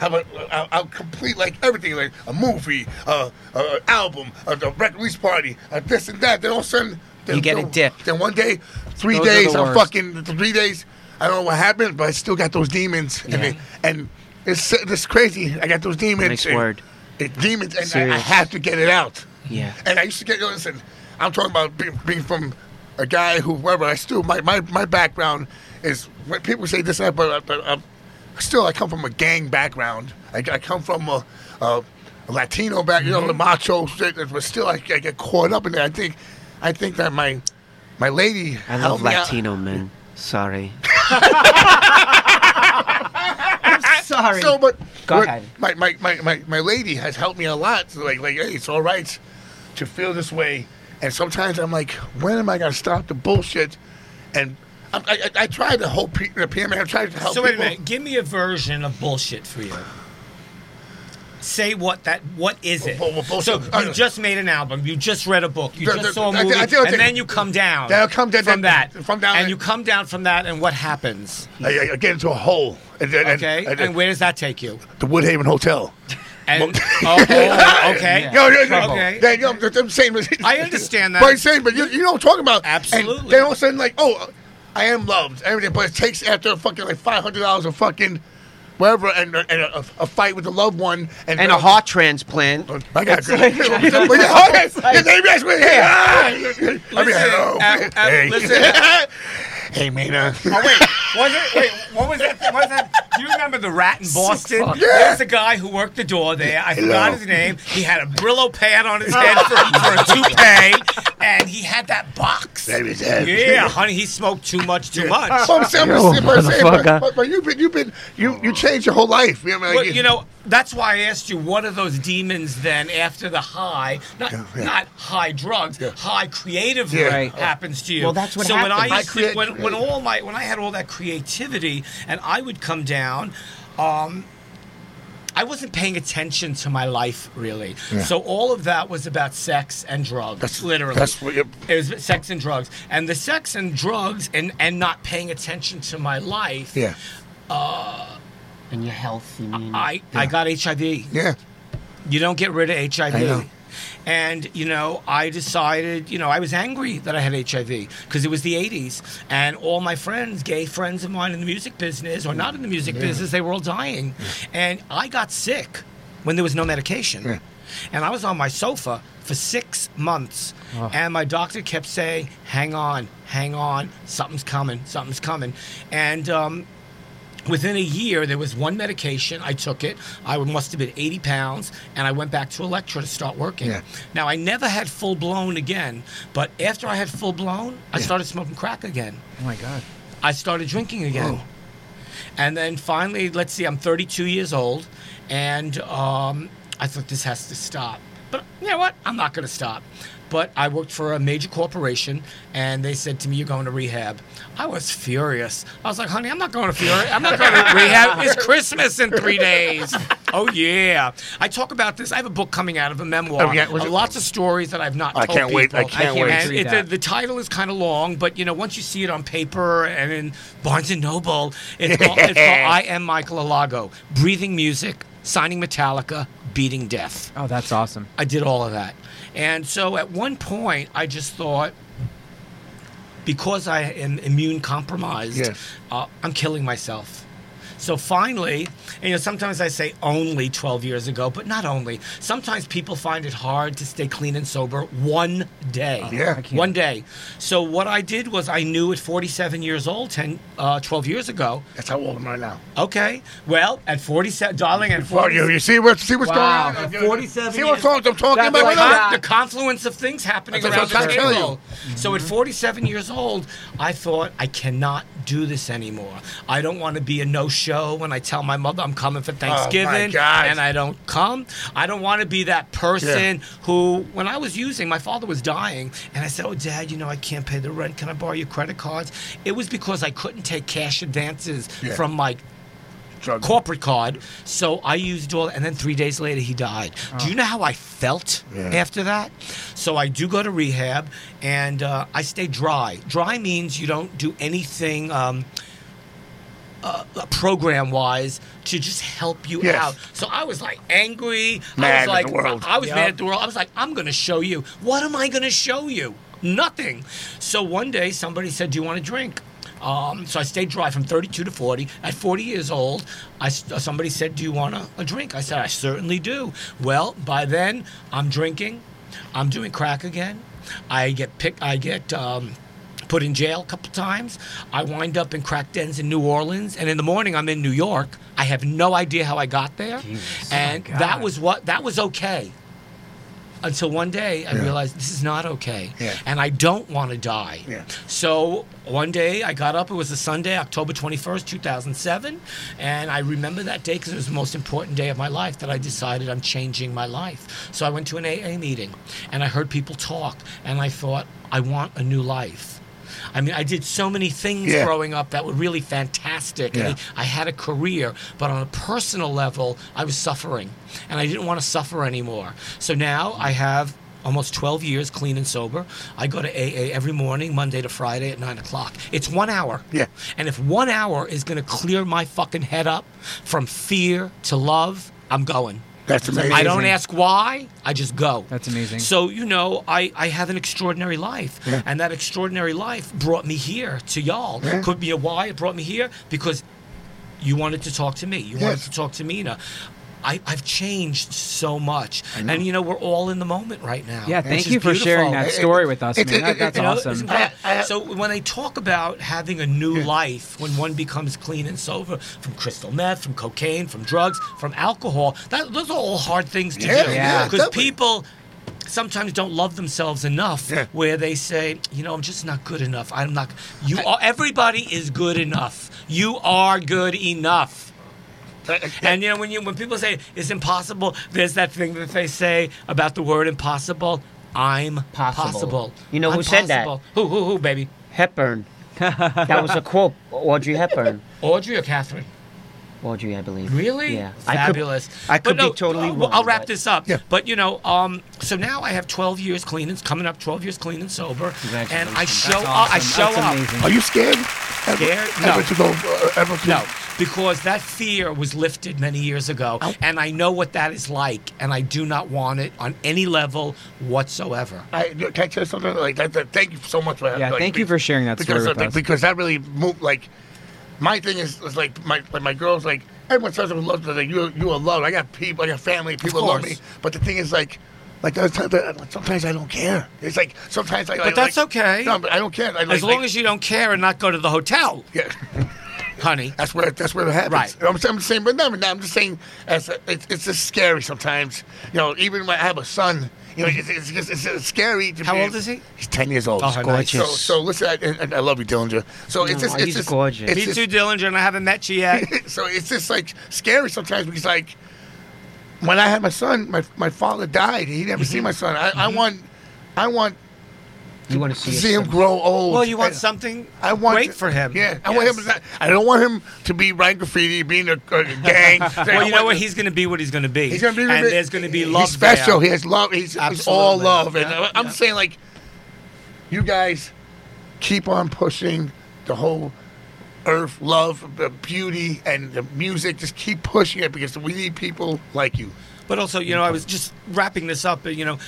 [SPEAKER 2] have a I'll, I'll complete like everything like a movie, uh, uh album, a, a record release party, a this and that. Then all of a sudden then,
[SPEAKER 3] You get a dip.
[SPEAKER 2] Then one day, three
[SPEAKER 1] Those
[SPEAKER 2] days, I'm fucking three days. I don't know what happened, but I still got those demons, and they, and it's it's crazy. I got those demons.
[SPEAKER 3] Nice
[SPEAKER 2] and-
[SPEAKER 3] word.
[SPEAKER 2] It, demons, and I, I have to get it out.
[SPEAKER 3] Yeah.
[SPEAKER 2] And I used to get listen. I'm talking about being, being from a guy who, whatever. I still my my, my background is when people say this, and that, but, but uh, still I come from a gang background. I, I come from a, a, a Latino back, you know, mm-hmm. the macho shit. But still, I, I get caught up in it. I think I think that my my lady.
[SPEAKER 3] I love
[SPEAKER 2] helped me out.
[SPEAKER 3] Latino men. Sorry. sorry.
[SPEAKER 2] So, but
[SPEAKER 3] Go ahead.
[SPEAKER 2] My, my, my, my, my lady has helped me a lot. So like, like, hey, it's all right to feel this way. And sometimes I'm like, when am I gonna stop the bullshit? And I, I, I tried the whole P, the PMA. I tried to help
[SPEAKER 4] So wait a
[SPEAKER 2] people.
[SPEAKER 4] minute. Give me a version of bullshit for you. Say what that. What is it?
[SPEAKER 2] Well, well,
[SPEAKER 4] So
[SPEAKER 2] I-
[SPEAKER 4] you just made an album. You just read a book. You
[SPEAKER 2] The-
[SPEAKER 4] just
[SPEAKER 2] the-
[SPEAKER 4] saw a movie,
[SPEAKER 2] you what,
[SPEAKER 4] and then you come down.
[SPEAKER 2] Then come down-
[SPEAKER 4] from that.
[SPEAKER 2] from down
[SPEAKER 4] and
[SPEAKER 2] and-
[SPEAKER 4] you come down from that, and what happens?
[SPEAKER 2] I, I get into a hole. And, and,
[SPEAKER 4] Okay.
[SPEAKER 2] And,
[SPEAKER 4] where does that take you?
[SPEAKER 2] the Woodhaven Hotel.
[SPEAKER 4] And oh, oh, okay. Okay.
[SPEAKER 2] Yeah, yo, I'm- I'm saying,
[SPEAKER 4] I understand that.
[SPEAKER 2] But I'm saying, but you, you know what I'm talking about.
[SPEAKER 4] Absolutely.
[SPEAKER 2] And then all of a sudden, like, oh, I am loved, everything. But it takes after fucking like five hundred dollars of fucking wherever, and, and a, a fight with a loved one, and,
[SPEAKER 3] and a heart transplant.
[SPEAKER 2] I got good. But your heart- yeah, maybe that's what- hey, ah,
[SPEAKER 4] Listen,
[SPEAKER 2] hello. hey. hey, Mina.
[SPEAKER 4] Oh wait, was it? Wait, what was that? What was that? Do you remember the rat in Boston?
[SPEAKER 2] Yeah.
[SPEAKER 4] There's a guy who worked the door there. I forgot his name. He had a Brillo pad on his head for, for a toupee, and he had that box.
[SPEAKER 2] Baby, Dad.
[SPEAKER 4] Yeah, honey, he smoked too much, too much.
[SPEAKER 2] But I'm saying,
[SPEAKER 3] Yo,
[SPEAKER 2] but, I'm saying, but,
[SPEAKER 3] motherfucker.
[SPEAKER 2] but, but you've been, you've been, you, you changed your whole life. You know, what I mean?
[SPEAKER 4] Well, you know, that's why I asked you, what are those demons then after the high, not
[SPEAKER 2] Yeah, yeah.
[SPEAKER 4] not high drugs, high creative
[SPEAKER 2] Yeah.
[SPEAKER 1] Right.
[SPEAKER 4] happens to you.
[SPEAKER 3] Well, that's what
[SPEAKER 4] so when I used
[SPEAKER 2] I create-
[SPEAKER 4] to, when, when all my when I had all that creativity and I would come down, um, I wasn't paying attention to my life really.
[SPEAKER 2] Yeah.
[SPEAKER 4] So all of that was about sex and drugs,
[SPEAKER 2] That's-
[SPEAKER 4] literally.
[SPEAKER 2] that's what you-
[SPEAKER 4] it was sex and drugs, and the sex and drugs and and not paying attention to my life.
[SPEAKER 2] yeah, uh,
[SPEAKER 3] And your health, you mean?
[SPEAKER 4] I, I got HIV.
[SPEAKER 2] yeah.
[SPEAKER 4] You don't get rid of HIV. And, you know, I decided, you know, I was angry that I had HIV because it was the 80s. And all my friends, gay friends of mine in the music business or not in the music business, they were all dying. And I got sick when there was no medication.
[SPEAKER 2] Yeah.
[SPEAKER 4] And I was on my sofa for six months. And my doctor kept saying, hang on, hang on, something's coming, something's coming. And, um, Within a year, there was one medication. I took it. I must have been 80 pounds, and I went back to Elektra to start working.
[SPEAKER 2] Yeah.
[SPEAKER 4] Now, I never had full blown again, but after I had full blown, I started smoking crack again.
[SPEAKER 1] Oh my god.
[SPEAKER 4] I started drinking again.
[SPEAKER 2] Whoa.
[SPEAKER 4] And then finally, let's see, I'm 32 years old, and um, I thought this has to stop. But you know what? I'm not going to stop. But I worked for a major corporation, and they said to me, "You're going to rehab." I was furious. I was like, "Honey, I'm not going to fury. I'm not going to rehab. It's Christmas in three days." Oh yeah, I talk about this. I have a book coming out of a memoir.
[SPEAKER 2] Oh, yeah,
[SPEAKER 4] Uh, lots of stories that I've not.
[SPEAKER 2] I can't wait, I
[SPEAKER 4] people.
[SPEAKER 2] can't wait.
[SPEAKER 4] And
[SPEAKER 1] read
[SPEAKER 4] it- the, the title is kind of long, but you know, once you see it on paper and in Barnes and Noble, it's called, it's called "I Am Michael Alago: Breathing Music, Signing Metallica, Beating Death."
[SPEAKER 1] Oh, that's awesome.
[SPEAKER 4] I did all of that, and so at one point, I just thought, because I am immune compromised,
[SPEAKER 2] Yes.
[SPEAKER 4] uh, I'm killing myself. So finally, and, you know, sometimes I say only 12 years ago, but not only. Sometimes people find it hard to stay clean and sober one day.
[SPEAKER 2] Yeah.
[SPEAKER 4] One day. So what I did was I knew at 47 years old, 10, uh, 12 years ago,
[SPEAKER 2] That's how old I'm right now.
[SPEAKER 4] okay, well, at 47, darling, at
[SPEAKER 2] Well, you, you see what see what's
[SPEAKER 4] Wow.
[SPEAKER 2] going on?
[SPEAKER 4] At 47
[SPEAKER 2] See what
[SPEAKER 4] years-
[SPEAKER 2] I'm talking about?
[SPEAKER 1] like
[SPEAKER 4] the confluence of things happening
[SPEAKER 2] That's
[SPEAKER 4] around the
[SPEAKER 2] trying to tell
[SPEAKER 4] table. So at 47 years old, I thought I cannot do this anymore. I don't want to be a no-show show when I tell my mother I'm coming for Thanksgiving
[SPEAKER 2] God.
[SPEAKER 4] and I don't come. I don't want to be that person who, when I was using, my father was dying, and I said, "Oh, Dad, you know I can't pay the rent. Can I borrow your credit cards?" It was because I couldn't take cash advances
[SPEAKER 2] Yeah.
[SPEAKER 4] from my
[SPEAKER 2] Drug.
[SPEAKER 4] corporate card. So I used all, and then three days later he died. Do you know how I felt
[SPEAKER 2] Yeah.
[SPEAKER 4] after that? So I do go to rehab, and uh, I stay dry. Dry means you don't do anything. Um, uh, program wise to just help you
[SPEAKER 2] Yes.
[SPEAKER 4] out. So I was like angry. I
[SPEAKER 2] Mad
[SPEAKER 4] was
[SPEAKER 2] at the world.
[SPEAKER 4] I was
[SPEAKER 1] Yep.
[SPEAKER 4] mad at the world. I was like I'm going to show you. What am I going to show you? Nothing. So one day somebody said, "Do you want a drink?" Um, so I stayed dry from 32 to 40. At 40 years old, I s somebody said, "Do you want a, a drink?" I said, "I certainly do." Well, by then I'm drinking. I'm doing crack again. I get picked. I get. Um, put in jail a couple times. I wind up in crack dens in New Orleans, and in the morning I'm in New York. I have no idea how I got there, and
[SPEAKER 1] God.
[SPEAKER 4] that was what that was okay. Until one day I
[SPEAKER 2] Yeah.
[SPEAKER 4] realized this is not okay,
[SPEAKER 2] Yeah.
[SPEAKER 4] and I don't want to die.
[SPEAKER 2] Yeah.
[SPEAKER 4] So one day I got up. It was a Sunday, October twenty first, two thousand seven, and I remember that day because it was the most important day of my life. That I decided I'm changing my life. So I went to an AA meeting, and I heard people talk, and I thought I want a new life. I mean, I did so many things
[SPEAKER 2] Yeah.
[SPEAKER 4] growing up that were really fantastic.
[SPEAKER 2] Yeah.
[SPEAKER 4] I, I had a career, but on a personal level, I was suffering, and I didn't want to suffer anymore. So now I have almost 12 years clean and sober. I go to AA every morning, Monday to Friday at 9 o'clock. It's one hour.
[SPEAKER 2] Yeah.
[SPEAKER 4] And if one hour is going to clear my fucking head up from fear to love, I'm going.
[SPEAKER 2] That's amazing.
[SPEAKER 4] I don't ask why. I just go.
[SPEAKER 1] That's amazing.
[SPEAKER 4] So you know, I, I have an extraordinary life,
[SPEAKER 2] Yeah.
[SPEAKER 4] and that extraordinary life brought me here to y'all.
[SPEAKER 2] Yeah.
[SPEAKER 4] Could be a why it brought me here because you wanted to talk to me. You wanted to talk to Mina. I, I've changed so much, and you know we're all in the moment right now.
[SPEAKER 1] Yeah, thank you for sharing that story with us,
[SPEAKER 2] it-
[SPEAKER 1] man.
[SPEAKER 2] it-
[SPEAKER 1] That, that's
[SPEAKER 4] You know,
[SPEAKER 1] awesome.
[SPEAKER 2] I- I-
[SPEAKER 4] so when they talk about having a new life, when one becomes clean and sober from crystal meth, from cocaine, from drugs, from alcohol, that, those are all hard things to
[SPEAKER 2] Yeah,
[SPEAKER 4] do.
[SPEAKER 1] yeah,
[SPEAKER 4] Because
[SPEAKER 2] definitely.
[SPEAKER 4] people sometimes don't love themselves enough
[SPEAKER 2] Yeah.
[SPEAKER 4] where they say, you know, I'm just not good enough. I'm not. You are. Everybody is good enough. You are good enough. And you know when you when people say it's impossible, there's that thing that they say about the word impossible. I'm
[SPEAKER 3] Possible.
[SPEAKER 4] possible.
[SPEAKER 3] You know who
[SPEAKER 4] I'm
[SPEAKER 3] said that?
[SPEAKER 4] Who who who baby?
[SPEAKER 3] Hepburn. that was a quote. Audrey Hepburn.
[SPEAKER 4] Audrey or Catherine?
[SPEAKER 3] Audrey, I believe.
[SPEAKER 4] Really?
[SPEAKER 3] Yeah. I could-
[SPEAKER 4] Fabulous.
[SPEAKER 3] I could
[SPEAKER 4] But
[SPEAKER 3] be totally
[SPEAKER 4] I'll-
[SPEAKER 3] wrong,
[SPEAKER 4] I'll wrap
[SPEAKER 3] but-
[SPEAKER 4] this up.
[SPEAKER 2] Yeah.
[SPEAKER 4] But you know, um, so now I have 12 years clean and coming up 12 years clean and sober, and I show
[SPEAKER 1] That's
[SPEAKER 4] up. I show
[SPEAKER 1] That's
[SPEAKER 4] up.
[SPEAKER 2] Are you scared? Ever,
[SPEAKER 4] Scared?
[SPEAKER 2] Ever
[SPEAKER 4] No.
[SPEAKER 2] to go? Uh, ever to?
[SPEAKER 4] No, because that fear was lifted many years ago, and I know what that is like, and I do not want it on any level whatsoever.
[SPEAKER 2] I, can I tell you something like that? that- Thank you so much for that.
[SPEAKER 1] Yeah,
[SPEAKER 2] like,
[SPEAKER 1] thank you for sharing that
[SPEAKER 2] because,
[SPEAKER 1] story with
[SPEAKER 2] like,
[SPEAKER 1] us.
[SPEAKER 2] Because that really moved. Like, my thing is, is like my like my girls like everyone says I'm loved. Like you you are loved. I got people. I got family. People love me. But the thing is like. Like there's times that- sometimes I don't care. It's like sometimes I.
[SPEAKER 4] But that's okay.
[SPEAKER 2] No, but I don't care. I, like,
[SPEAKER 4] As long
[SPEAKER 2] like-
[SPEAKER 4] as you don't care and not go to the hotel,
[SPEAKER 2] yeah,
[SPEAKER 4] honey.
[SPEAKER 2] that's where that's where it happens.
[SPEAKER 4] Right.
[SPEAKER 2] I'm, I'm just saying, but no, no, I'm just saying, as a, it's, it's just scary sometimes. You know, even when I have a son, you know, it's, it's, just it's, it's scary. To
[SPEAKER 4] How
[SPEAKER 2] be,
[SPEAKER 4] old is he?
[SPEAKER 2] He's ten years old.
[SPEAKER 4] Oh,
[SPEAKER 2] So-
[SPEAKER 4] nice.
[SPEAKER 2] So, so listen, I, and I love you, Dillinger. So it's
[SPEAKER 3] No,
[SPEAKER 2] just, it's
[SPEAKER 3] he's
[SPEAKER 2] just,
[SPEAKER 3] gorgeous.
[SPEAKER 2] It's
[SPEAKER 4] Me
[SPEAKER 2] just,
[SPEAKER 4] too, Dillinger, and I haven't met you yet.
[SPEAKER 2] so it's just like scary sometimes because like when I had my son, my my father died. He never
[SPEAKER 4] Mm-hmm.
[SPEAKER 2] seen my son. I, I want, I want
[SPEAKER 3] You want to
[SPEAKER 2] to
[SPEAKER 3] see,
[SPEAKER 2] see him grow old.
[SPEAKER 4] well, you want
[SPEAKER 2] And-
[SPEAKER 4] something
[SPEAKER 2] I want
[SPEAKER 4] great
[SPEAKER 2] to-
[SPEAKER 4] for him.
[SPEAKER 2] Yeah, I want him.
[SPEAKER 4] Yes.
[SPEAKER 2] To, I don't want him to be writing graffiti, being a, a gang.
[SPEAKER 4] Well, you know what? He's going to be what he's going to be.
[SPEAKER 2] He's gonna be.
[SPEAKER 4] and there's going to be love.
[SPEAKER 2] He's special.
[SPEAKER 4] there.
[SPEAKER 2] He has love. He's, he's all love. And
[SPEAKER 4] Yeah,
[SPEAKER 2] I'm
[SPEAKER 4] yeah.
[SPEAKER 2] saying like, you guys keep on pushing the whole earth, love, the beauty, and the music. Just keep pushing it because we need people like you.
[SPEAKER 4] But also, you know, I was just wrapping this up. but, You know,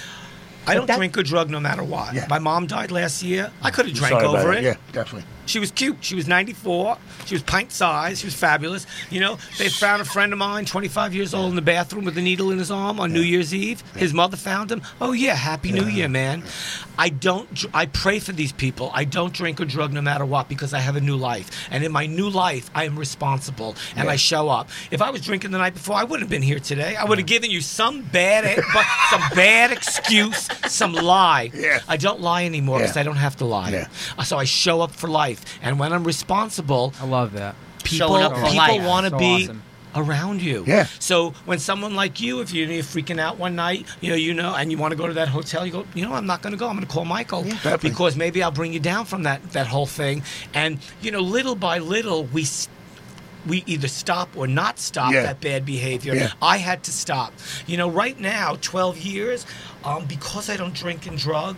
[SPEAKER 4] I don't
[SPEAKER 3] that-
[SPEAKER 4] drink or drug no matter what.
[SPEAKER 2] Yeah.
[SPEAKER 4] My mom died last year. I could have drank over it.
[SPEAKER 2] Yeah, definitely.
[SPEAKER 4] She was cute. She was 94. She was pint size. She was fabulous. You know, they found a friend of mine, 25 years old, in the bathroom with a needle in his arm on New Year's Eve. His mother found him. Oh yeah, Happy New Year, man. I don't. I pray for these people. I don't drink or drug no matter what because I have a new life, and in my new life, I am responsible and I show up. If I was drinking the night before, I wouldn't have been here today. I would have given you some bad, e- but some bad excuse, some lie.
[SPEAKER 2] Yeah.
[SPEAKER 4] I don't lie anymore because
[SPEAKER 2] Yeah.
[SPEAKER 4] I don't have to lie.
[SPEAKER 2] Yeah.
[SPEAKER 4] Uh, So I show up for life, and when I'm responsible,
[SPEAKER 1] I love that.
[SPEAKER 4] people
[SPEAKER 3] up
[SPEAKER 4] people want to
[SPEAKER 1] So
[SPEAKER 4] be
[SPEAKER 1] awesome.
[SPEAKER 4] Around you.
[SPEAKER 2] Yeah.
[SPEAKER 4] So when someone like you, if you're, you're freaking out one night, you know, you know, and you want to go to that hotel, you go, you know, I'm not going to go. I'm going to call Michael
[SPEAKER 2] Definitely.
[SPEAKER 4] because maybe I'll bring you down from that that whole thing. And you know, little by little, we. We either stop or not stop
[SPEAKER 2] Yeah.
[SPEAKER 4] that bad behavior.
[SPEAKER 2] Yeah.
[SPEAKER 4] I had to stop. You know, right now, 12 years, um, because I don't drink and drug,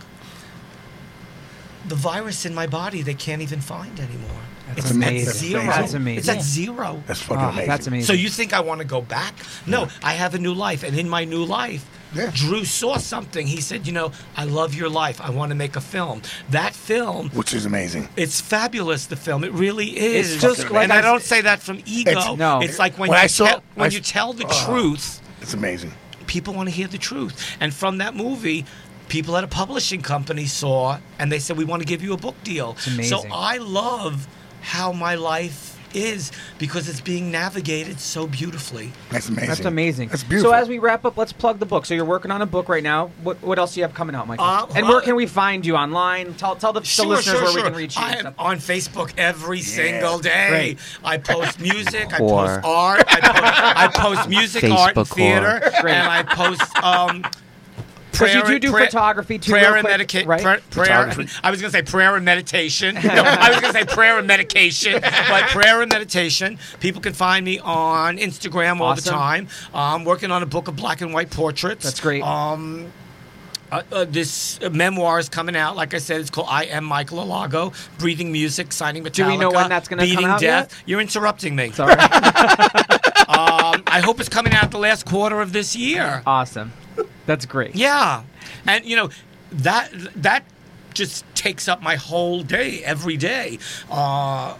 [SPEAKER 4] the virus in my body they can't even find anymore.
[SPEAKER 1] That's
[SPEAKER 4] it's
[SPEAKER 1] amazing.
[SPEAKER 4] at zero.
[SPEAKER 1] That's amazing.
[SPEAKER 4] It's at zero.
[SPEAKER 2] That's fucking
[SPEAKER 1] Oh,
[SPEAKER 2] amazing.
[SPEAKER 1] that's amazing.
[SPEAKER 4] So you think I want to go back? No, I have a new life, and in my new life,
[SPEAKER 2] Yeah.
[SPEAKER 4] Drew saw something. He said, "You know, I love your life. I want to make a film." That film,
[SPEAKER 2] Which is amazing.
[SPEAKER 4] it's fabulous. The film, it really is.
[SPEAKER 1] It's just like
[SPEAKER 4] and
[SPEAKER 1] I
[SPEAKER 4] I don't say that from ego.
[SPEAKER 2] It's-
[SPEAKER 1] No.
[SPEAKER 4] it's like when,
[SPEAKER 2] When
[SPEAKER 4] you
[SPEAKER 2] I saw-
[SPEAKER 4] tell, when
[SPEAKER 2] I
[SPEAKER 4] you tell the
[SPEAKER 2] Oh.
[SPEAKER 4] truth,
[SPEAKER 2] It's amazing.
[SPEAKER 4] people want to hear the truth. And from that movie, people at a publishing company saw and they said, We want to give you a book deal. So
[SPEAKER 1] amazing.
[SPEAKER 4] I love how my life is because it's being navigated so beautifully.
[SPEAKER 2] That's amazing.
[SPEAKER 1] That's amazing.
[SPEAKER 2] That's beautiful.
[SPEAKER 1] So as we wrap up, let's plug the book. So you're working on a book right now. What what else do you have coming out, Michael?
[SPEAKER 4] Uh,
[SPEAKER 1] and where
[SPEAKER 4] uh,
[SPEAKER 1] can we find you online? Tell tell the, the listeners where we can reach you.
[SPEAKER 4] I am on Facebook every single day.
[SPEAKER 1] Great.
[SPEAKER 4] I post music, I post art, I post, I post music, art, and theater.
[SPEAKER 1] Great.
[SPEAKER 4] and I post. Um,
[SPEAKER 1] 'Cause you
[SPEAKER 4] prayer-
[SPEAKER 1] do do
[SPEAKER 4] prayer-
[SPEAKER 1] photography too,
[SPEAKER 4] Prayer and
[SPEAKER 1] quick,
[SPEAKER 4] medication.
[SPEAKER 1] right?
[SPEAKER 4] prayer. I was going to say prayer and meditation. No, I was going to say prayer and medication, but prayer and meditation. People can find me on Instagram all the time. I'm working on a book of black and white portraits.
[SPEAKER 1] That's great.
[SPEAKER 4] Um, uh, uh, this uh, memoir is coming out. Like I said, it's called "I Am Michael Alago." Breathing music, signing Metallica.
[SPEAKER 1] Do we know when that's gonna come
[SPEAKER 4] beating
[SPEAKER 1] out
[SPEAKER 4] death.
[SPEAKER 1] yet?
[SPEAKER 4] You're interrupting me.
[SPEAKER 1] Sorry.
[SPEAKER 4] Um, I hope it's coming out the last quarter of this year.
[SPEAKER 1] awesome. That's great.
[SPEAKER 4] Yeah, and you know that that just takes up my whole day every day. Uh,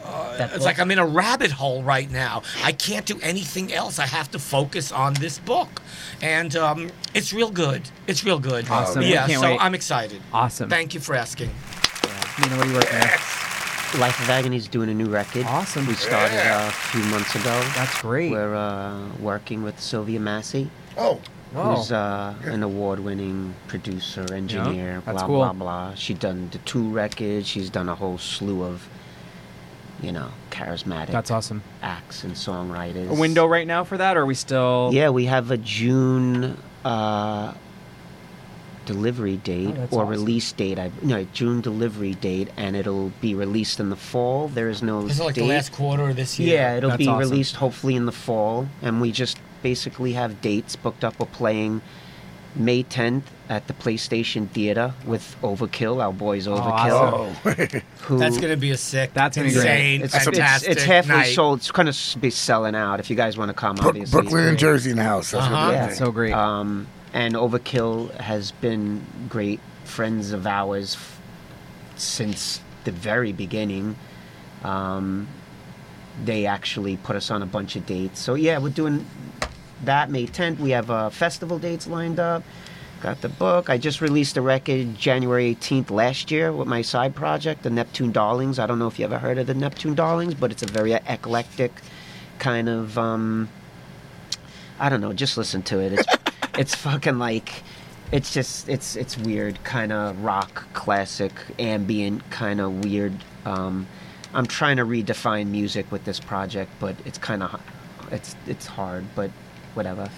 [SPEAKER 4] uh,
[SPEAKER 3] That
[SPEAKER 4] it's like? I'm in a rabbit hole right now. I can't do anything else. I have to focus on this book, and um, it's real good. It's real good.
[SPEAKER 1] Awesome.
[SPEAKER 4] Yeah, so
[SPEAKER 1] wait.
[SPEAKER 4] I'm excited.
[SPEAKER 1] Awesome.
[SPEAKER 4] Thank you for asking.
[SPEAKER 1] Nina, what are you working on?
[SPEAKER 3] Life of Agony's doing a new record.
[SPEAKER 1] Awesome.
[SPEAKER 3] We started uh, a few months ago.
[SPEAKER 1] That's great.
[SPEAKER 3] We're uh, working with Sylvia Massy,
[SPEAKER 2] Oh,
[SPEAKER 1] Whoa.
[SPEAKER 3] who's uh, an award-winning producer, engineer,
[SPEAKER 1] that's
[SPEAKER 3] blah
[SPEAKER 1] cool.
[SPEAKER 3] blah blah. She's done the two records. She's done a whole slew of, you know, charismatic
[SPEAKER 1] That's awesome.
[SPEAKER 3] acts and songwriters.
[SPEAKER 1] A window right now for that, or are we still?
[SPEAKER 3] Yeah, we have a June uh, delivery date
[SPEAKER 1] Oh,
[SPEAKER 3] or
[SPEAKER 1] awesome.
[SPEAKER 3] release date. I no June delivery date, and it'll be released in the fall. There is no
[SPEAKER 4] Is it like
[SPEAKER 3] date.
[SPEAKER 4] the last quarter of this year?
[SPEAKER 3] Yeah, it'll
[SPEAKER 1] That's
[SPEAKER 3] be
[SPEAKER 1] awesome.
[SPEAKER 3] released hopefully in the fall, and we just basically have dates booked up. We're playing May 10th at the PlayStation Theater with Overkill, our boys Overkill.
[SPEAKER 1] awesome.
[SPEAKER 2] oh.
[SPEAKER 3] Who
[SPEAKER 4] That's gonna be a sick,
[SPEAKER 1] That's gonna be great.
[SPEAKER 4] insane,
[SPEAKER 3] it's, it's,
[SPEAKER 4] fantastic
[SPEAKER 3] it's halfway
[SPEAKER 4] night.
[SPEAKER 3] sold. It's going to be selling out. If you guys want to come,
[SPEAKER 2] Brook-
[SPEAKER 3] obviously.
[SPEAKER 2] Brooklyn and Jersey in the house. That's
[SPEAKER 4] Uh-huh.
[SPEAKER 2] what
[SPEAKER 3] Yeah.
[SPEAKER 1] That's so great.
[SPEAKER 3] Um, and Overkill has been great friends of ours f- since the very beginning. Um, they actually put us on a bunch of dates. So yeah, we're doing that May 10th. We have uh, festival dates lined up. Got the book. I just released a record January 18th last year with my side project, the Neptune Darlings. I don't know if you ever heard of the Neptune Darlings, but it's a very eclectic kind of um, I don't know. Just listen to it. It's it's fucking like it's just it's it's weird kind of rock classic ambient kind of weird. Um, I'm trying to redefine music with this project, but it's kind of it's it's hard, but whatever.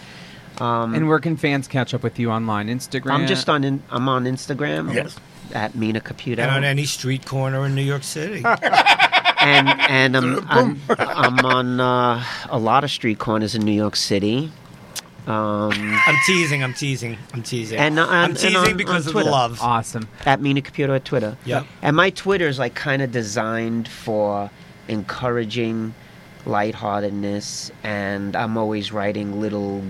[SPEAKER 3] Um,
[SPEAKER 1] and where can fans catch up with you online? Instagram.
[SPEAKER 3] I'm just on in, I'm on Instagram
[SPEAKER 2] Yes.
[SPEAKER 3] at Mina Caputo
[SPEAKER 4] and on any street corner in New York City.
[SPEAKER 3] and and I'm I'm, I'm on uh, a lot of street corners in New York City. Um,
[SPEAKER 4] I'm teasing. I'm teasing. I'm teasing.
[SPEAKER 3] And, uh,
[SPEAKER 4] I'm
[SPEAKER 3] and
[SPEAKER 4] teasing
[SPEAKER 3] on-
[SPEAKER 4] because
[SPEAKER 3] on
[SPEAKER 4] of
[SPEAKER 3] Twitter.
[SPEAKER 4] the love.
[SPEAKER 1] awesome.
[SPEAKER 3] at Mina Caputo at Twitter.
[SPEAKER 4] Yep.
[SPEAKER 3] And my Twitter is like kind of designed for encouraging lightheartedness, and I'm always writing little.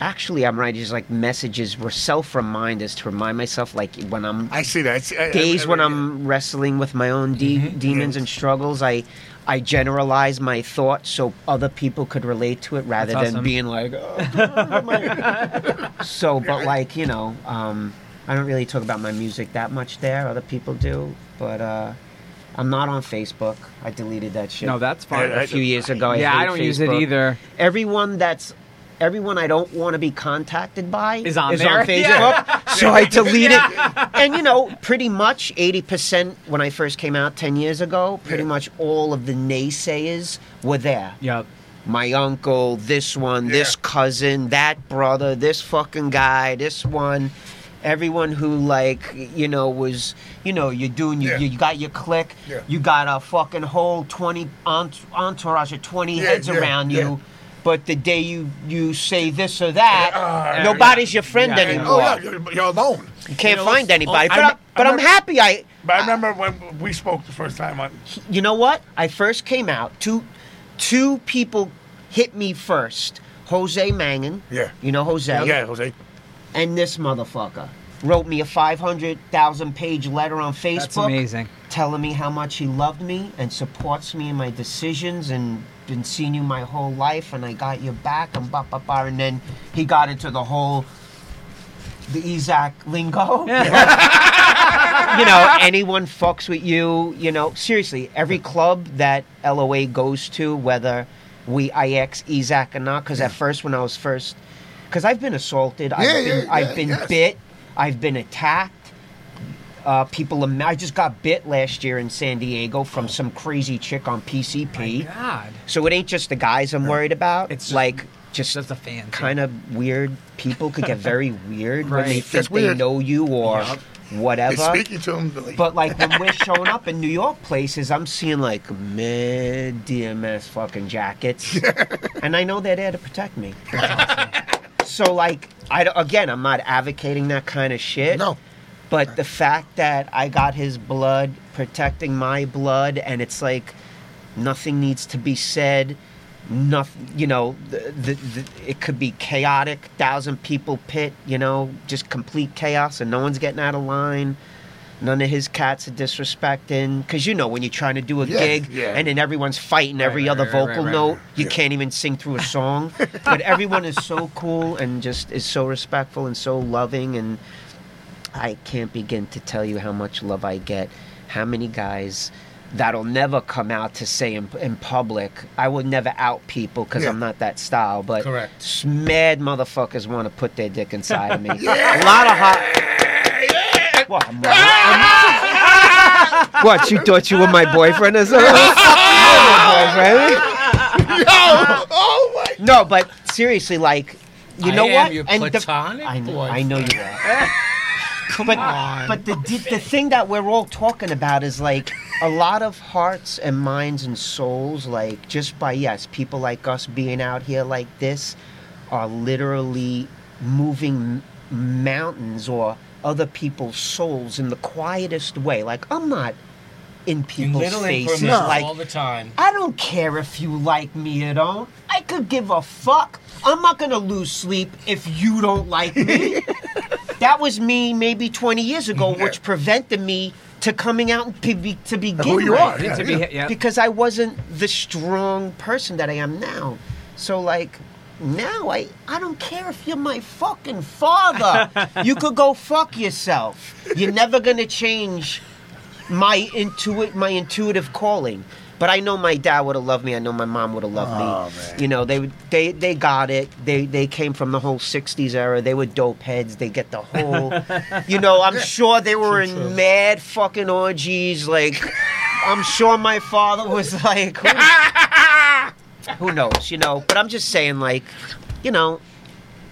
[SPEAKER 3] Actually, I'm writing just like messages or self reminders to remind myself, like when I'm
[SPEAKER 2] I see that. It's, I- I-
[SPEAKER 3] days when
[SPEAKER 2] I-
[SPEAKER 3] I'm wrestling with my own de-
[SPEAKER 4] Mm-hmm.
[SPEAKER 3] demons and struggles, I I generalize my thoughts so other people could relate to it rather
[SPEAKER 1] That's
[SPEAKER 3] than
[SPEAKER 1] awesome.
[SPEAKER 3] being like, "Oh, so. But like you know, um, I don't really talk about my music that much there. Other people do, but uh, I'm not on Facebook. I deleted that shit.
[SPEAKER 1] No, that's fine.
[SPEAKER 3] a few years ago. I
[SPEAKER 1] yeah,
[SPEAKER 3] hate
[SPEAKER 1] I don't use it either.
[SPEAKER 3] Everyone that's everyone I don't want to be contacted by
[SPEAKER 1] Is on there.
[SPEAKER 3] Facebook.
[SPEAKER 1] Yeah.
[SPEAKER 3] so I delete it. And you know, pretty much 80% when I first came out 10 years ago, pretty
[SPEAKER 2] Yeah.
[SPEAKER 3] much all of the naysayers were there.
[SPEAKER 1] Yep.
[SPEAKER 3] My uncle, this one, this cousin, that brother, this fucking guy, this one. Everyone who like you know was you know you're doing you,
[SPEAKER 2] Yeah.
[SPEAKER 3] you got your clique
[SPEAKER 2] Yeah.
[SPEAKER 3] you got a fucking whole 20 entourage of 20
[SPEAKER 2] Yeah,
[SPEAKER 3] heads
[SPEAKER 2] yeah,
[SPEAKER 3] around you
[SPEAKER 2] yeah.
[SPEAKER 3] but the day you you say this or that
[SPEAKER 2] Ah,
[SPEAKER 3] nobody's your friend
[SPEAKER 1] Yeah.
[SPEAKER 3] anymore
[SPEAKER 2] Oh yeah, you're, you're alone.
[SPEAKER 3] you can't
[SPEAKER 4] You know,
[SPEAKER 3] find anybody.
[SPEAKER 2] I
[SPEAKER 3] but
[SPEAKER 2] rem-
[SPEAKER 3] I, but
[SPEAKER 2] I
[SPEAKER 3] I'm happy. I,
[SPEAKER 2] But I remember when we spoke the first time on.
[SPEAKER 3] you know what? I first came out. Two, two people hit me first. Jose Mangin.
[SPEAKER 2] Yeah.
[SPEAKER 3] You know Jose.
[SPEAKER 2] Yeah, Jose.
[SPEAKER 3] And this motherfucker wrote me a 500,000 page letter on Facebook.
[SPEAKER 1] That's amazing.
[SPEAKER 3] Telling me how much he loved me and supports me in my decisions and been seeing you my whole life and I got your back and blah blah blah. And then he got into the whole the Isaac lingo. you know, anyone fucks with you, you know, seriously, every club that LOA goes to, whether we IX Isaac or not, because at first when I was first, because I've been assaulted,
[SPEAKER 2] Yeah,
[SPEAKER 3] I've been,
[SPEAKER 2] yeah, yeah,
[SPEAKER 3] I've been
[SPEAKER 2] yes.
[SPEAKER 3] bit, I've been attacked. Uh, people, am- I just got bit last year in San Diego from some crazy chick on PCP.
[SPEAKER 1] My God.
[SPEAKER 3] So it ain't just the guys I'm worried about.
[SPEAKER 1] It's
[SPEAKER 3] like just
[SPEAKER 1] Just a fan,
[SPEAKER 3] kind of weird people could get very weird when they think
[SPEAKER 2] That's
[SPEAKER 3] they
[SPEAKER 2] weird.
[SPEAKER 3] know you or
[SPEAKER 1] Yup.
[SPEAKER 3] whatever.
[SPEAKER 2] They're speaking to him. Like,
[SPEAKER 3] But like when we're showing up in New York places, I'm seeing like mid DMS fucking jackets, and I know they're there to protect me. So like, I again, I'm not advocating that kind of shit.
[SPEAKER 2] no.
[SPEAKER 3] But the fact that I got his blood protecting my blood, and it's like nothing needs to be said. Nothing, you know, the, the, the, it could be chaotic, thousand people pit, you know, just complete chaos, and no one's getting out of line. None of his cats are disrespecting, because you know when you're trying to do a
[SPEAKER 2] Yeah,
[SPEAKER 3] gig
[SPEAKER 2] yeah.
[SPEAKER 3] and then everyone's fighting every
[SPEAKER 1] right,
[SPEAKER 3] other
[SPEAKER 1] right, right,
[SPEAKER 3] vocal
[SPEAKER 1] right,
[SPEAKER 3] note, you can't even sing through a song. but everyone is so cool and just is so respectful and so loving and I can't begin to tell you how much love I get. How many guys that'll never come out to say in, in public. I would never out people because
[SPEAKER 2] Yeah.
[SPEAKER 3] I'm not that style. But
[SPEAKER 4] Correct.
[SPEAKER 3] s- mad motherfuckers want to put their dick inside of me. A lot of hot. What? I'm- I'm- what? You thought you were my boyfriend or something? You were my boyfriend.
[SPEAKER 2] oh my!
[SPEAKER 3] No, but seriously, like, you
[SPEAKER 4] I
[SPEAKER 3] know
[SPEAKER 4] am
[SPEAKER 3] what?
[SPEAKER 4] your
[SPEAKER 3] And the- I know,
[SPEAKER 4] boyfriend.
[SPEAKER 3] I know you are.
[SPEAKER 4] Come
[SPEAKER 3] but
[SPEAKER 4] on.
[SPEAKER 3] but the the thing that we're all talking about is like a lot of hearts and minds and souls like just by yes people like us being out here like this are literally moving mountains or other people's souls in the quietest way like i'm not in
[SPEAKER 4] in
[SPEAKER 3] people's
[SPEAKER 4] little
[SPEAKER 3] faces
[SPEAKER 4] increments
[SPEAKER 3] like
[SPEAKER 4] all the time.
[SPEAKER 3] I don't care if you like me or don't. I could give a fuck. I'm not gonna lose sleep if you don't like me. that was me maybe 20 years ago, which prevented me to coming out and be, to begin
[SPEAKER 2] Who you
[SPEAKER 3] with.
[SPEAKER 2] are? Yeah,
[SPEAKER 1] to be
[SPEAKER 2] yeah.
[SPEAKER 1] hit, yeah.
[SPEAKER 3] Because I wasn't the strong person that I am now. So like now I I don't care if you're my fucking father. you could go fuck yourself. You're never gonna change my intuit my intuitive calling. But I know my dad would have loved me. I know my mom would have loved
[SPEAKER 2] Oh,
[SPEAKER 3] me.
[SPEAKER 2] man.
[SPEAKER 3] You know, they they they got it. They they came from the whole '60s era. They were dope heads. They get the whole. you know, I'm sure they were in
[SPEAKER 4] true.
[SPEAKER 3] mad fucking orgies. Like, I'm sure my father was like, who, knows? You know. But I'm just saying, like, you know,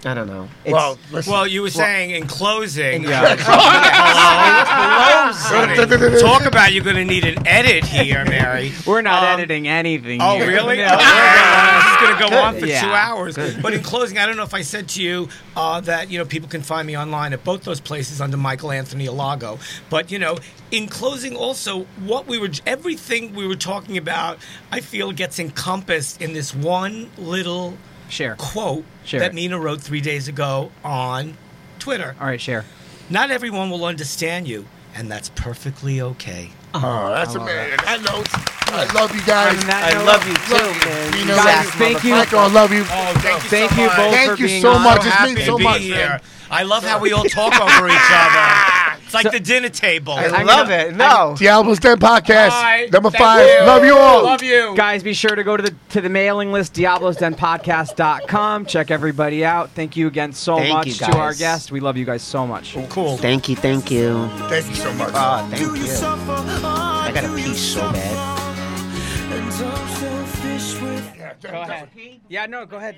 [SPEAKER 3] I don't know. It's,
[SPEAKER 2] Well, listen.
[SPEAKER 4] Well, you were saying in closing.
[SPEAKER 3] yeah.
[SPEAKER 4] Talk about you're going to need an edit here, Mary.
[SPEAKER 1] We're not
[SPEAKER 4] Um,
[SPEAKER 1] editing anything.
[SPEAKER 4] Oh,
[SPEAKER 1] here.
[SPEAKER 4] really?
[SPEAKER 1] No,
[SPEAKER 4] this is going to go on for
[SPEAKER 1] Yeah.
[SPEAKER 4] two hours. But in closing, I don't know if I said to you uh, that you know people can find me online at both those places under Michael Anthony Alago. But you know, in closing, also what we were everything we were talking about, I feel gets encompassed in this one little
[SPEAKER 1] Share.
[SPEAKER 4] quote
[SPEAKER 1] Share
[SPEAKER 4] that
[SPEAKER 1] it.
[SPEAKER 4] Mina wrote three days ago on Twitter.
[SPEAKER 1] All right, share.
[SPEAKER 4] Not everyone will understand you, and that's perfectly okay.
[SPEAKER 2] Oh, that's amazing. That note. I love you guys.
[SPEAKER 1] On that
[SPEAKER 3] I
[SPEAKER 1] note,
[SPEAKER 3] love you too,
[SPEAKER 2] you.
[SPEAKER 3] man.
[SPEAKER 2] You know,
[SPEAKER 1] Guys,
[SPEAKER 2] that-
[SPEAKER 1] thank you.
[SPEAKER 2] Michael, I love you.
[SPEAKER 4] Oh, thank you
[SPEAKER 1] Thank
[SPEAKER 4] so
[SPEAKER 1] you
[SPEAKER 4] much.
[SPEAKER 1] both
[SPEAKER 2] Thank
[SPEAKER 1] for
[SPEAKER 2] you
[SPEAKER 1] being
[SPEAKER 2] so
[SPEAKER 1] on.
[SPEAKER 2] much.
[SPEAKER 4] So
[SPEAKER 2] It
[SPEAKER 4] happy
[SPEAKER 2] means
[SPEAKER 4] to
[SPEAKER 2] so
[SPEAKER 4] be
[SPEAKER 2] much,
[SPEAKER 4] here.
[SPEAKER 2] man.
[SPEAKER 4] I love how we all talk over each other. It's like the dinner table.
[SPEAKER 3] I
[SPEAKER 1] I'm
[SPEAKER 3] love
[SPEAKER 1] gonna-
[SPEAKER 3] it. No.
[SPEAKER 2] Diablo's Den podcast.
[SPEAKER 4] Bye.
[SPEAKER 2] Number
[SPEAKER 4] Thank
[SPEAKER 2] five.
[SPEAKER 4] you.
[SPEAKER 2] Love you all.
[SPEAKER 4] Love you.
[SPEAKER 1] Guys, be sure to go to the to the mailing list, diablosdenpodcast.com. Check everybody out. Thank you again so
[SPEAKER 3] Thank
[SPEAKER 1] much to our
[SPEAKER 3] guys.
[SPEAKER 1] guest. We love you guys so much.
[SPEAKER 4] Cool.
[SPEAKER 3] Thank you, thank you.
[SPEAKER 2] Thank you so much.
[SPEAKER 3] Ah, thank
[SPEAKER 5] Do you
[SPEAKER 3] you.
[SPEAKER 5] suffer?
[SPEAKER 3] I got a piece so bad.
[SPEAKER 5] And I'm selfish with
[SPEAKER 2] Yeah,
[SPEAKER 1] Go ahead. Yeah, no, go ahead.